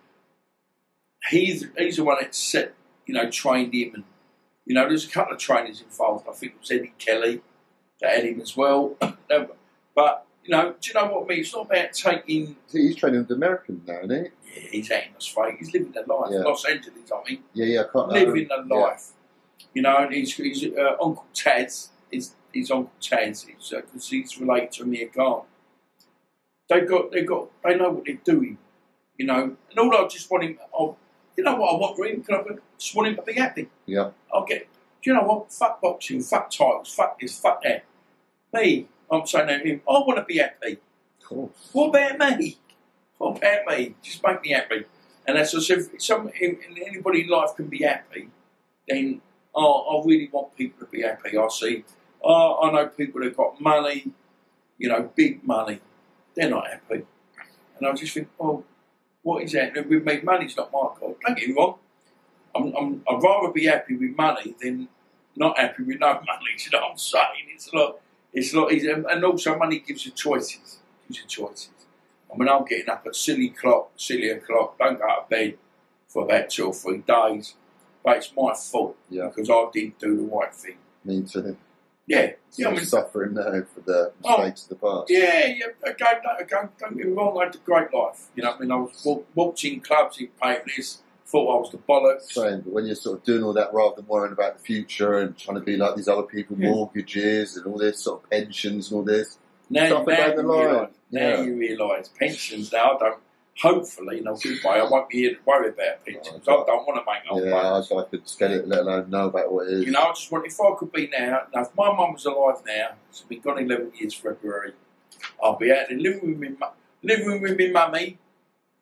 He's he's the one that set you know trained him, and you know there's a couple of trainers involved. I think it was Eddie Kelly that had him as well. but you know, do you know what I mean? It's not about taking. See, he's training with the American now, isn't he? Yeah, he's out in Las Vegas. He's living the life. Yeah. Los Angeles, I mean, Yeah, yeah. I can't, living the um, yeah. life. You know, and he's, he's uh, Uncle Tad's. His, his Uncle Tad's. Because he's related to Amir Khan. They've got, they've got, they know what they're doing. You know, and all I just want him. You know what I want for him? Can I just want him to be happy. Yeah. I'll get. Do you know what? Fuck boxing. Fuck titles. Fuck this. Fuck that. Me. I'm saying to him. I want to be happy. Of course. What about me? What about me? Just make me happy. And as I said, if some, if anybody in life can be happy, then oh, I really want people to be happy. I see, oh, I know people that got money, you know, big money, they're not happy. And I just think, oh, what is that? With me, money's not my God. Don't get me wrong. I'm, I'm, I'd rather be happy with money than not happy with no money. You know what I'm saying? It's a lot. It's a lot easier. And also, money gives you choices. Gives you choices. I mean, I'm getting up at silly clock, silly o'clock, don't go to bed for about two or three days. But it's my fault Yeah. because I didn't do the right thing. Me too. Yeah, yeah, I mean, suffering now for the Oh. mistakes of the past. yeah, yeah. Again, don't, again, don't get me wrong. I had a great life. You know, what I mean, I was walk, walked in clubs in Paintless, thought I was the bollocks. Same, but when you're sort of doing all that rather than worrying about the future and trying to be like these other people, Yeah. mortgages and all this sort of pensions and all this. Now, now the you realise. Now Yeah. you realise pensions. Now I don't. Hopefully, in a good way, I won't be here to worry about pensions. Oh, I don't want to make no yeah, money. I, I could get it, let alone know about what it is. You know, I just want, if I could be now, now if my mum was alive now, she's been gone 11 years February, I'll be out there living with mu- living with my mummy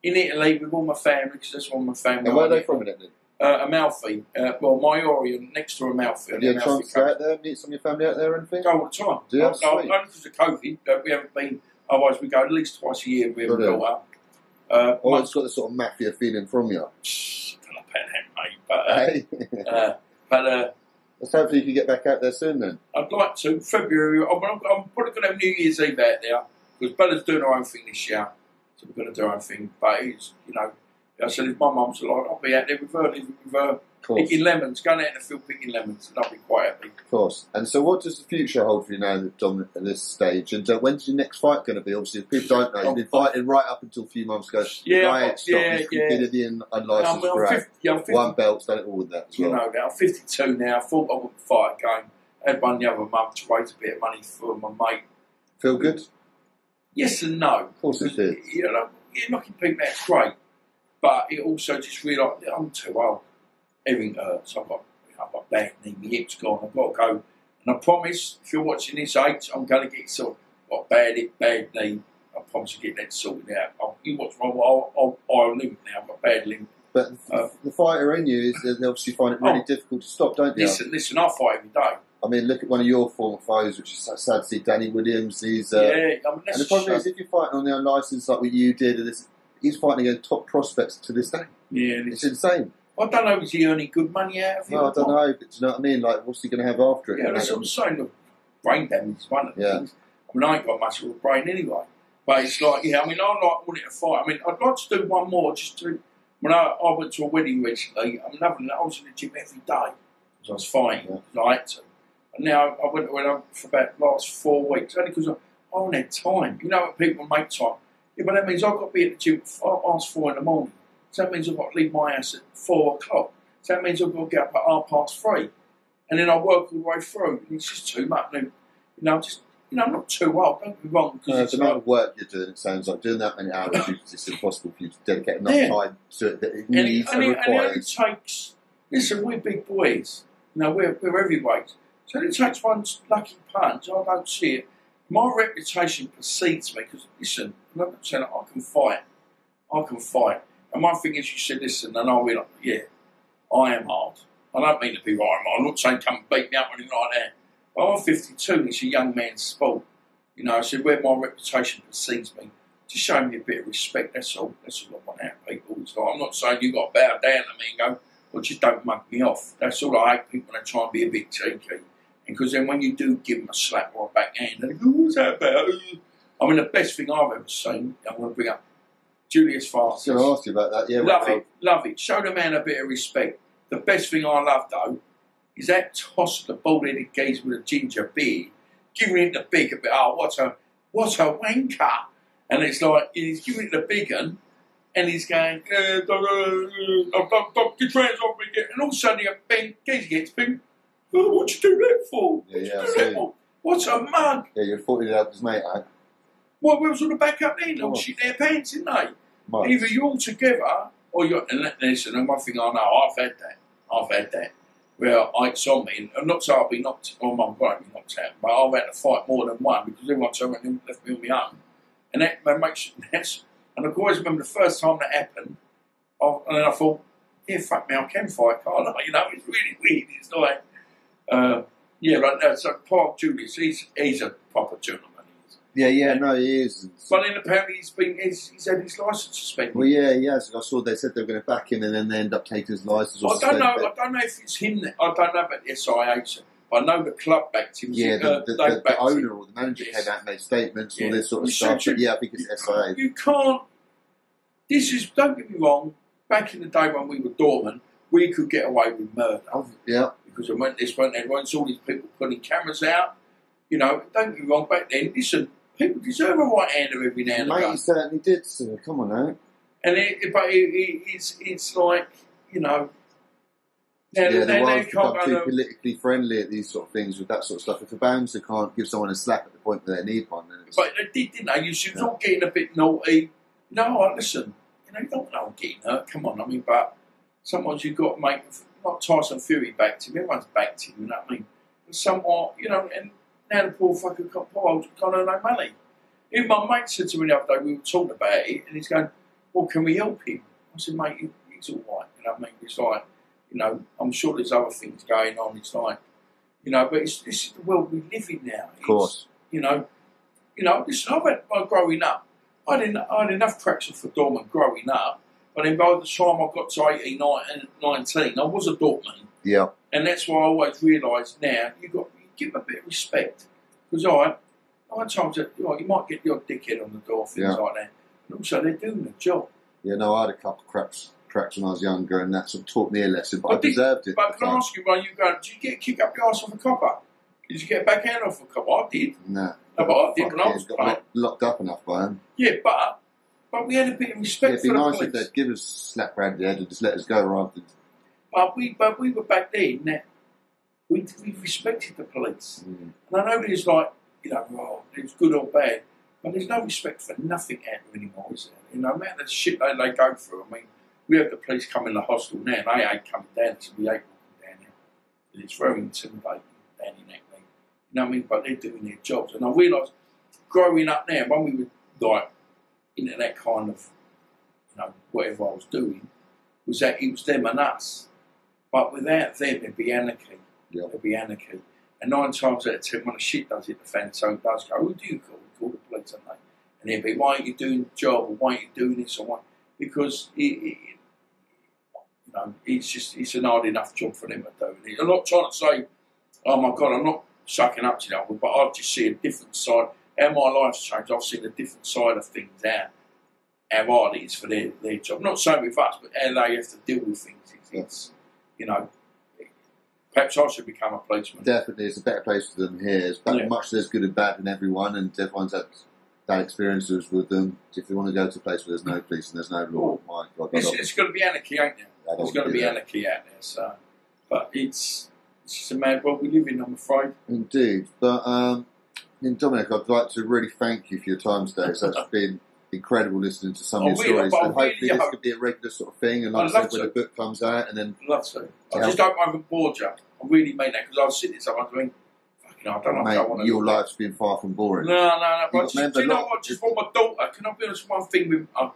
in Italy with all my family, because that's all my family. and where are they from in Italy? Uh, Amalfi, uh, well, Maiori, next to Amalfi. Have you had a chance to go out there, meet some of your family out there or anything? Go all the time. Do you? No, no, only because of COVID, uh, we haven't been, otherwise we go at least twice a year with my Brilliant. daughter. Uh, Oh, once, it's got the sort of mafia feeling from you. I don't know about mate, but, uh, Hey? uh, but uh, Let's hopefully you can get back out there soon then. I'd like to. February, I'm, I'm, I'm probably going to have New Year's Eve out there because Bella's doing her own thing this year. So we're going to do our own thing. But it's, you know, I said if my mum's alive, I'll be out there with her, living with her. Picking lemons, going out in the field picking lemons, and I'll be quite happy. Of course. And so, what does the future hold for you now, Dom, at this stage? And uh, when's your next fight going to be? Obviously, if people don't know, you've been fighting right up until a few months ago. Yeah, the guy I've- had yeah, yeah. competed in I'm, I'm, 50, yeah, I'm 50, One belt's done it all with that as you well. know, now I'm 52 now. I thought I would fight again. I had one the other month to raise a bit of money for my mate. Feel good? Yes and no. Of course it did. You know, yeah, knocking people out's great, but it also just realised I'm too old. Everything hurts. I've got, I've got bad knee, my hip's gone. I've got to go. And I promise, if you're watching this age, I'm going to get sort of got bad hip, bad knee. I promise to get that sorted out. I'll, you watch my, I'll, I'll, I'll limp now. I've got bad limp. But Uh, the fighter in you is they obviously find it really Oh. difficult to stop, don't you? Listen, listen, I fight every day. I mean, look at one of your former foes, which is so sad to see, Danny Williams. He's uh, yeah, I mean, that's and the problem a is, if you're fighting on the unlicensed like what you did, and this, he's fighting against top prospects to this day. Yeah, It's listen. insane. I don't know. Is he earning good money out of it? No, I don't know, but do you know what I mean? Like, what's he going to have after it? Yeah, that's what I'm saying. Brain damage is one of the Yeah. things. I mean, I ain't got much of a brain anyway. But it's like, yeah, I mean, I like wanting to fight. I mean, I'd like to do one more just to. When I, I went to a wedding recently, I'm loving it. I was in the gym every day because I was fighting. Yeah. 'cause I had to. And now I went, went up for about the last four weeks, only because I, I don't have time. You know what people make time? Yeah, but that means I've got to be at the gym past four in the morning. So that means I've got to leave my house at four o'clock. So that means I've got to get up at half past three. And then I work all the way through. And it's just too much. And, you know, I'm just, you know, I'm not too old, don't be wrong. No, Because the amount of work you're doing, it sounds like doing that many hours, it's impossible for you to dedicate enough Yeah. time to it that it and, it, needs and, and it, and it only takes, listen, we're big boys. You know, we're, we're heavyweights. So it only takes one lucky punch. I don't see it. My reputation precedes me because, listen, I'm not saying I can fight. I can fight. And one thing is, you said, listen, and I'll be like, yeah, I am hard. I don't mean to be right. I'm not saying come beat me up or anything like that. But I'm 52 and it's a young man's sport. You know, so where my reputation precedes me, just show me a bit of respect. That's all. That's all I want out of people. Like, I'm not saying you got to bow down to me and go, well, just don't mug me off. That's all I hate people that try and be a bit cheeky. And because then when you do give them a slap or a backhand, they go, what's that about? I mean, the best thing I've ever seen, I want to bring up Julius I was going to ask you about that. Yeah, Love well, it, love it. Show the man a bit of respect. The best thing I love though is that toss the bald-headed geezer with a ginger beard, giving it the big a bit. Oh, what a what a wanker! And it's like he's giving it the big one, and he's going, eh, your hands off me, and all of a sudden a bang, geezer gets bing. Oh, what you do that for? Yeah, yeah, you do that for? What's a mug? Yeah, you're thought you'd help his mate eh? out. What we was on the back up then? Oh. shit their pants, didn't they? Either you're all together or you're. And listen, and one thing I know, I've had that. I've had that. Where it's on me, and not saying I'll be knocked, or my won't knocked out, but I've had to fight more than one because everyone around and left me on my own. And that, that makes that's, And I always remember the first time that happened, I, and then I thought, yeah, fuck me, I can fight, can't I? You know, it's really weird. It's like, uh, yeah, like that. So Paul Julius, he's, he's a proper gentleman. Yeah, yeah, no, he is. But then apparently he's been he's, he's had his license suspended. Well, yeah, he has. I saw they said they were going to back him, and then they end up taking his license. I don't know. I don't know if it's him. That, I don't know about the SIA. But I know the club backed him. Yeah, Uh, the, the, the, the backed him. owner or the manager Yes. came out and made statements, Yeah. all this sort of You stuff. should- yeah, I think it's SIA. You can't. This is. Don't get me wrong. Back in the day when we were doormen, we could get away with murder Yeah, because went this, went that, once all these people putting cameras out. You know, don't get me wrong. Back then, listen, people deserve a right hander every now and mate, again. he certainly did. So come on now. And it, but it, it, it's it's like you know. Now, yeah, the world's become too to- politically friendly at these sort of things with that sort of stuff. If a bouncer can't give someone a slap at the point that they need one, then it's, But they did, didn't they? You she was all getting a bit naughty. No, listen. You know, you don't know getting hurt. Come on, I mean, but sometimes you've got to make not Tyson Fury back to him. Everyone's backed him. You know what I mean? Somewhat, you know, and now the poor fucker got poor, got no money. Even my mate said to me the other day, we were talking about it, and he's going, "Well, can we help him?" I said, "Mate, he- he's all right." You know what I mean? It's like, you know, I'm sure there's other things going on. It's like, you know, but it's this is the world we live in now. of course. you know, you know, listen, I've had, by growing up, I didn't, I had enough cracks for doormen growing up, but then by the time I got to 18, 19, 19 I was a doorman, Yeah, and that's why I always realised now, you've got you give them a bit of respect, because I, nine times, you, know, you might get your dickhead on the door, things Yeah. like that, but also they're doing the job. yeah. No, I had a couple of cracks, cracks when I was younger, and that sort of taught me a lesson. But I I did- deserved it. But the can I ask you, when you go, did you get a kick up your ass off a copper? Did you get a backhand off a copper? I did. Nah. No, but I did when I was got playing. locked, up enough by him. Yeah, but but we had a bit of Yeah, respect it'd be nice if they'd give us a slap round the head and just let us go rather than. But we, but we were back then. That we we respected the police, Mm. and I know there's like you know, well, it's good or bad, but there's no respect for nothing out there anymore, is there? You know, man, the shit they, they go through. I mean, we have the police come in the hostel now, and they ain't coming down until we ain't walking down here. It's very intimidating down in that thing. You know what I mean? But they're doing their jobs, and I realise growing up now, when we were like into that kind of, you know, whatever I was doing, was that it was them and us. But without them, it'd be anarchy. Yeah. There'd be anarchy. And nine times out of ten, when a shit does hit the fan, so it does go, who do you call? We call the police, don't they? And he'll be, why aren't you doing the job? Or why aren't you doing this? Or why? Because it, it, you know, it's just it's an hard enough job for them to do. And I'm not trying to say, oh my God, I'm not sucking up to that, but I just see a different side. how my life's changed. I've seen a different side of things now. How hard it is for their, their job. Not so with us, but how they have to deal with things. It's, it's you know, perhaps I should become a policeman. Definitely, it's a better place for them here. It's but Yeah. much there's good and bad in everyone, and everyone's had bad experiences with them. If they want to go to a place where there's no police and there's no law, my God, It's, it's going to be anarchy, ain't there? I don't There's going to be that. anarchy out there. So, but it's it's just a mad world we live in. I'm afraid. Indeed, but um, Dominic, I'd like to really thank you for your time today. So it's been incredible listening to some of oh, your really- stories, I and hopefully really this could be a regular sort of thing. And like I'd said, when the book comes out, and then love to. I just don't want to board you. I really mean that because I was sitting there sometimes going, fucking, hell, I don't know if I want mate, your life's been far from boring. No, no, no. But You just, remember do you know what? Just want my daughter. Can I be honest? One thing with I,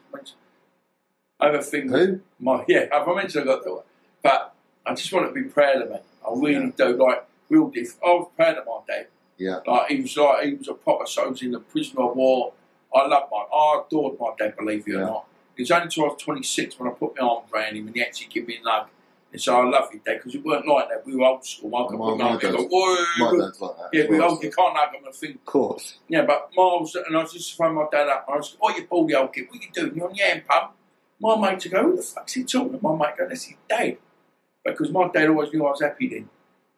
I have a thing Who? my yeah. I've mentioned I got daughter, but I just want to be proud of me. I really do. Like real diff. I was proud of my dad. Yeah, Like he was like he was a proper soldier in the prisoner of war. I love my I adored my dad, believe you Yeah. or not. It was only until I was twenty six when I put my arms around him and he actually gave me a hug. And so I love you, Dad, because it weren't like that. We were old school. I could My- my my go, dad's- "Whoa." my dad's like that. Yeah, we old, you can't hug him and think. Of course. Yeah, but Miles, and I was just phone my dad up. And I was, like, oh, you baldy old kid, what are you doing? You're on your hand pump. My mate to go, who the fuck's he talking to? My mate go, that's his dad. Because my dad always knew I was happy then.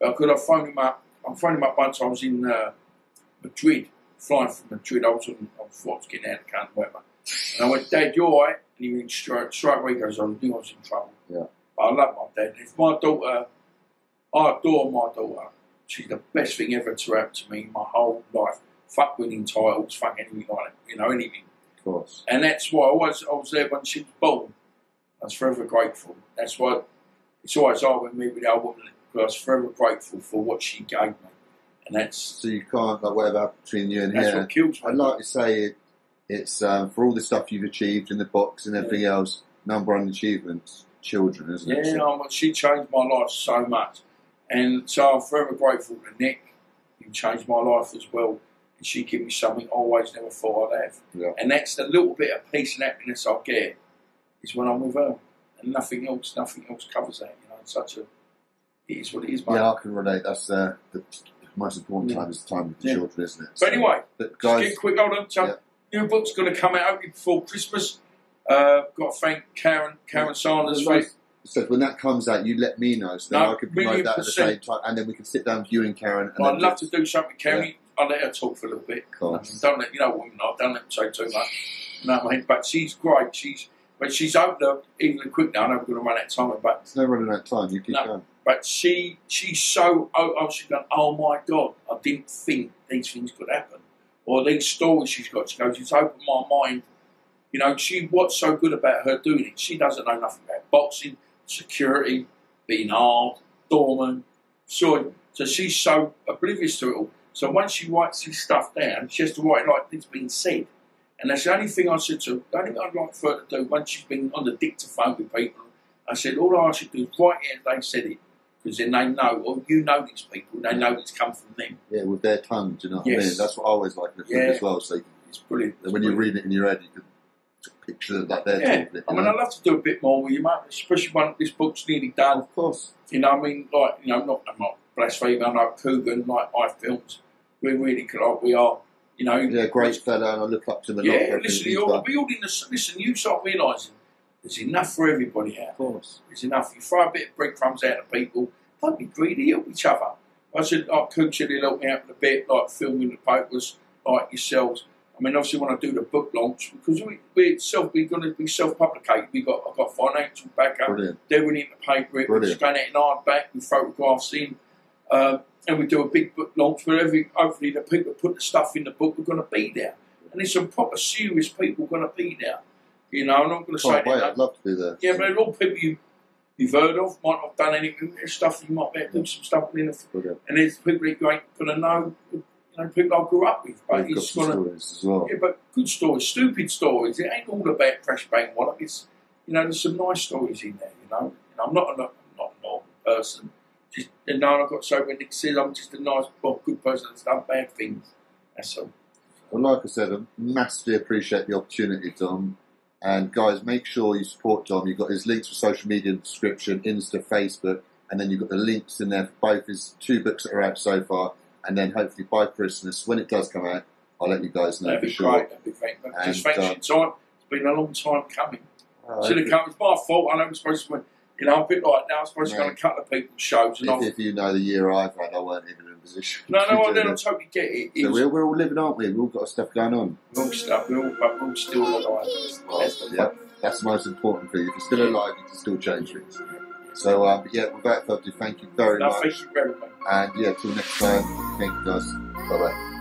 But could I phoned him up? I phoned him up once. I was in uh, Madrid, flying from Madrid. I was on, I was getting out of the country, whatever. And I went, Dad, you all right? And he went straight, straight away. He goes, I knew I was in trouble. Yeah. But I love my dad. If my daughter, I adore my daughter. She's the best thing ever to happen to me in my whole life. Fuck winning titles, fuck anything like that. You know, anything. Of course. And that's why I was, I was there when she was born. I was forever grateful. That's why it's always hard with me with the old woman because I was forever grateful for what she gave me. And that's So you can't like whatever between you and that's here. what kills me. I'd like to say it, it's um, for all the stuff you've achieved in the box and everything else. Number one achievements, children, isn't it? Yeah, um, she changed my life so much. And so I'm forever grateful to Nick. He changed my life as well. And she gave me something I always never thought I'd have. Yeah. And that's the little bit of peace and happiness I get is when I'm with her. And nothing else, nothing else covers that. You know, it's such a, it is what it is, mate. Yeah, I can relate. That's uh, the most important Yeah. time is the time with the Yeah. children, isn't it? But anyway, but Just get quick, hold on. So, Yeah. new book's going to come out hopefully before Christmas. Uh, got to thank Karen, Karen Sanders for so when that comes out, you let me know so then No, I can promote that at the same time, and then we can sit down with you and Karen. And I'd then love just- to do something with Karen. I'll let her talk for a little bit. Course. Don't let you know women are. Don't let them say too much. You know what I mean? But she's great. She's but she's opened up even quick now. I know we're going to run out of time, but It's no running out of time. You keep No. going. But she she's so oh, oh she's going oh my god I didn't think these things could happen. Or these stories she's got she goes it's opened my mind. You know she what's so good about her doing it? She doesn't know nothing about boxing security being hard doorman so so she's so oblivious to it all. So once she writes this stuff down she has to write it like it's been said. And that's the only thing I said to her the only thing I'd like for her to do once she's been on the dictaphone with people I said all I to do is write it as they said it because then they know, or you know these people, they know it's come from them. Yeah, with their tongue. Do you know what I Yes. mean? That's what I always like in film Yeah. as well. So It's brilliant. that when you read it in your head, you can picture that they're yeah, talking it. I mean, know? I'd love to do a bit more with you, mate, especially when this book's nearly done. of course. You know, I mean, like, you know, not, I'm not blaspheming, I know Coogan, like my films, we're really good, like we are, you know. Yeah, great fella, and I look up to lot. Yeah, listen, you're, we all in the, listen, you start realising there's enough for everybody out Of course. There's enough. You throw a bit of breadcrumbs out to people, don't be greedy, help each other. I said, like Cook said, he'll help me out a bit, like filming the papers, like yourselves. I mean, obviously, when I do the book launch, because we, we're self, we're going to be self-publicated. We got, I've got financial backup. Brilliant. They're in the paper. It, Brilliant. just going out in hardback with photographs in, um, and we do a big book launch where every hopefully the people put the stuff in the book are going to be there, and there's some proper serious people going to be there. You know, I'm not going to say wait. that. I'd love to be there. Yeah, but they're all people you, you've heard of, might not have done anything. There's stuff you might be able to do some stuff in it. Brilliant. And there's people that you ain't going to know, you know, people I grew up with. But got it's to, stories as well. yeah, but good stories, stupid stories. It ain't all about Fresh Bang Wallop. It's, you know, there's some nice stories in there, you know. And I'm not a, not a normal person. Just, you know, I've got so when Nick says I'm just a nice, well, good person that's done bad things. That's all. Well, like I said, I massively appreciate the opportunity, Dom. And guys, make sure you support Dom. You've got his links for social media in the description, Insta, Facebook, and then you've got the links in there for both his two books that are out so far. And then hopefully by Christmas, when it does come out, I'll let you guys know That'd for be sure. great. That'd be great. Just thanks for your time. It's been a long time coming. Uh, Should have come. It's my fault. I know I'm supposed to. You know, I'm a bit like now. I'm supposed to go Mate. and cut the people's shows, and if, if you know the year I've had, I weren't even in a position. No, to no, I do then I this. totally get it. So we're, we're all living, aren't we? We've all got stuff going on. wrong stuff. We're all, but we're all still alive. That's the Yeah, that's the most important thing. If you're still alive, you can still change things. So, uh, but yeah, without further ado, thank you very No, much. thank you very much. And yeah, till next time, thank you guys. Bye bye.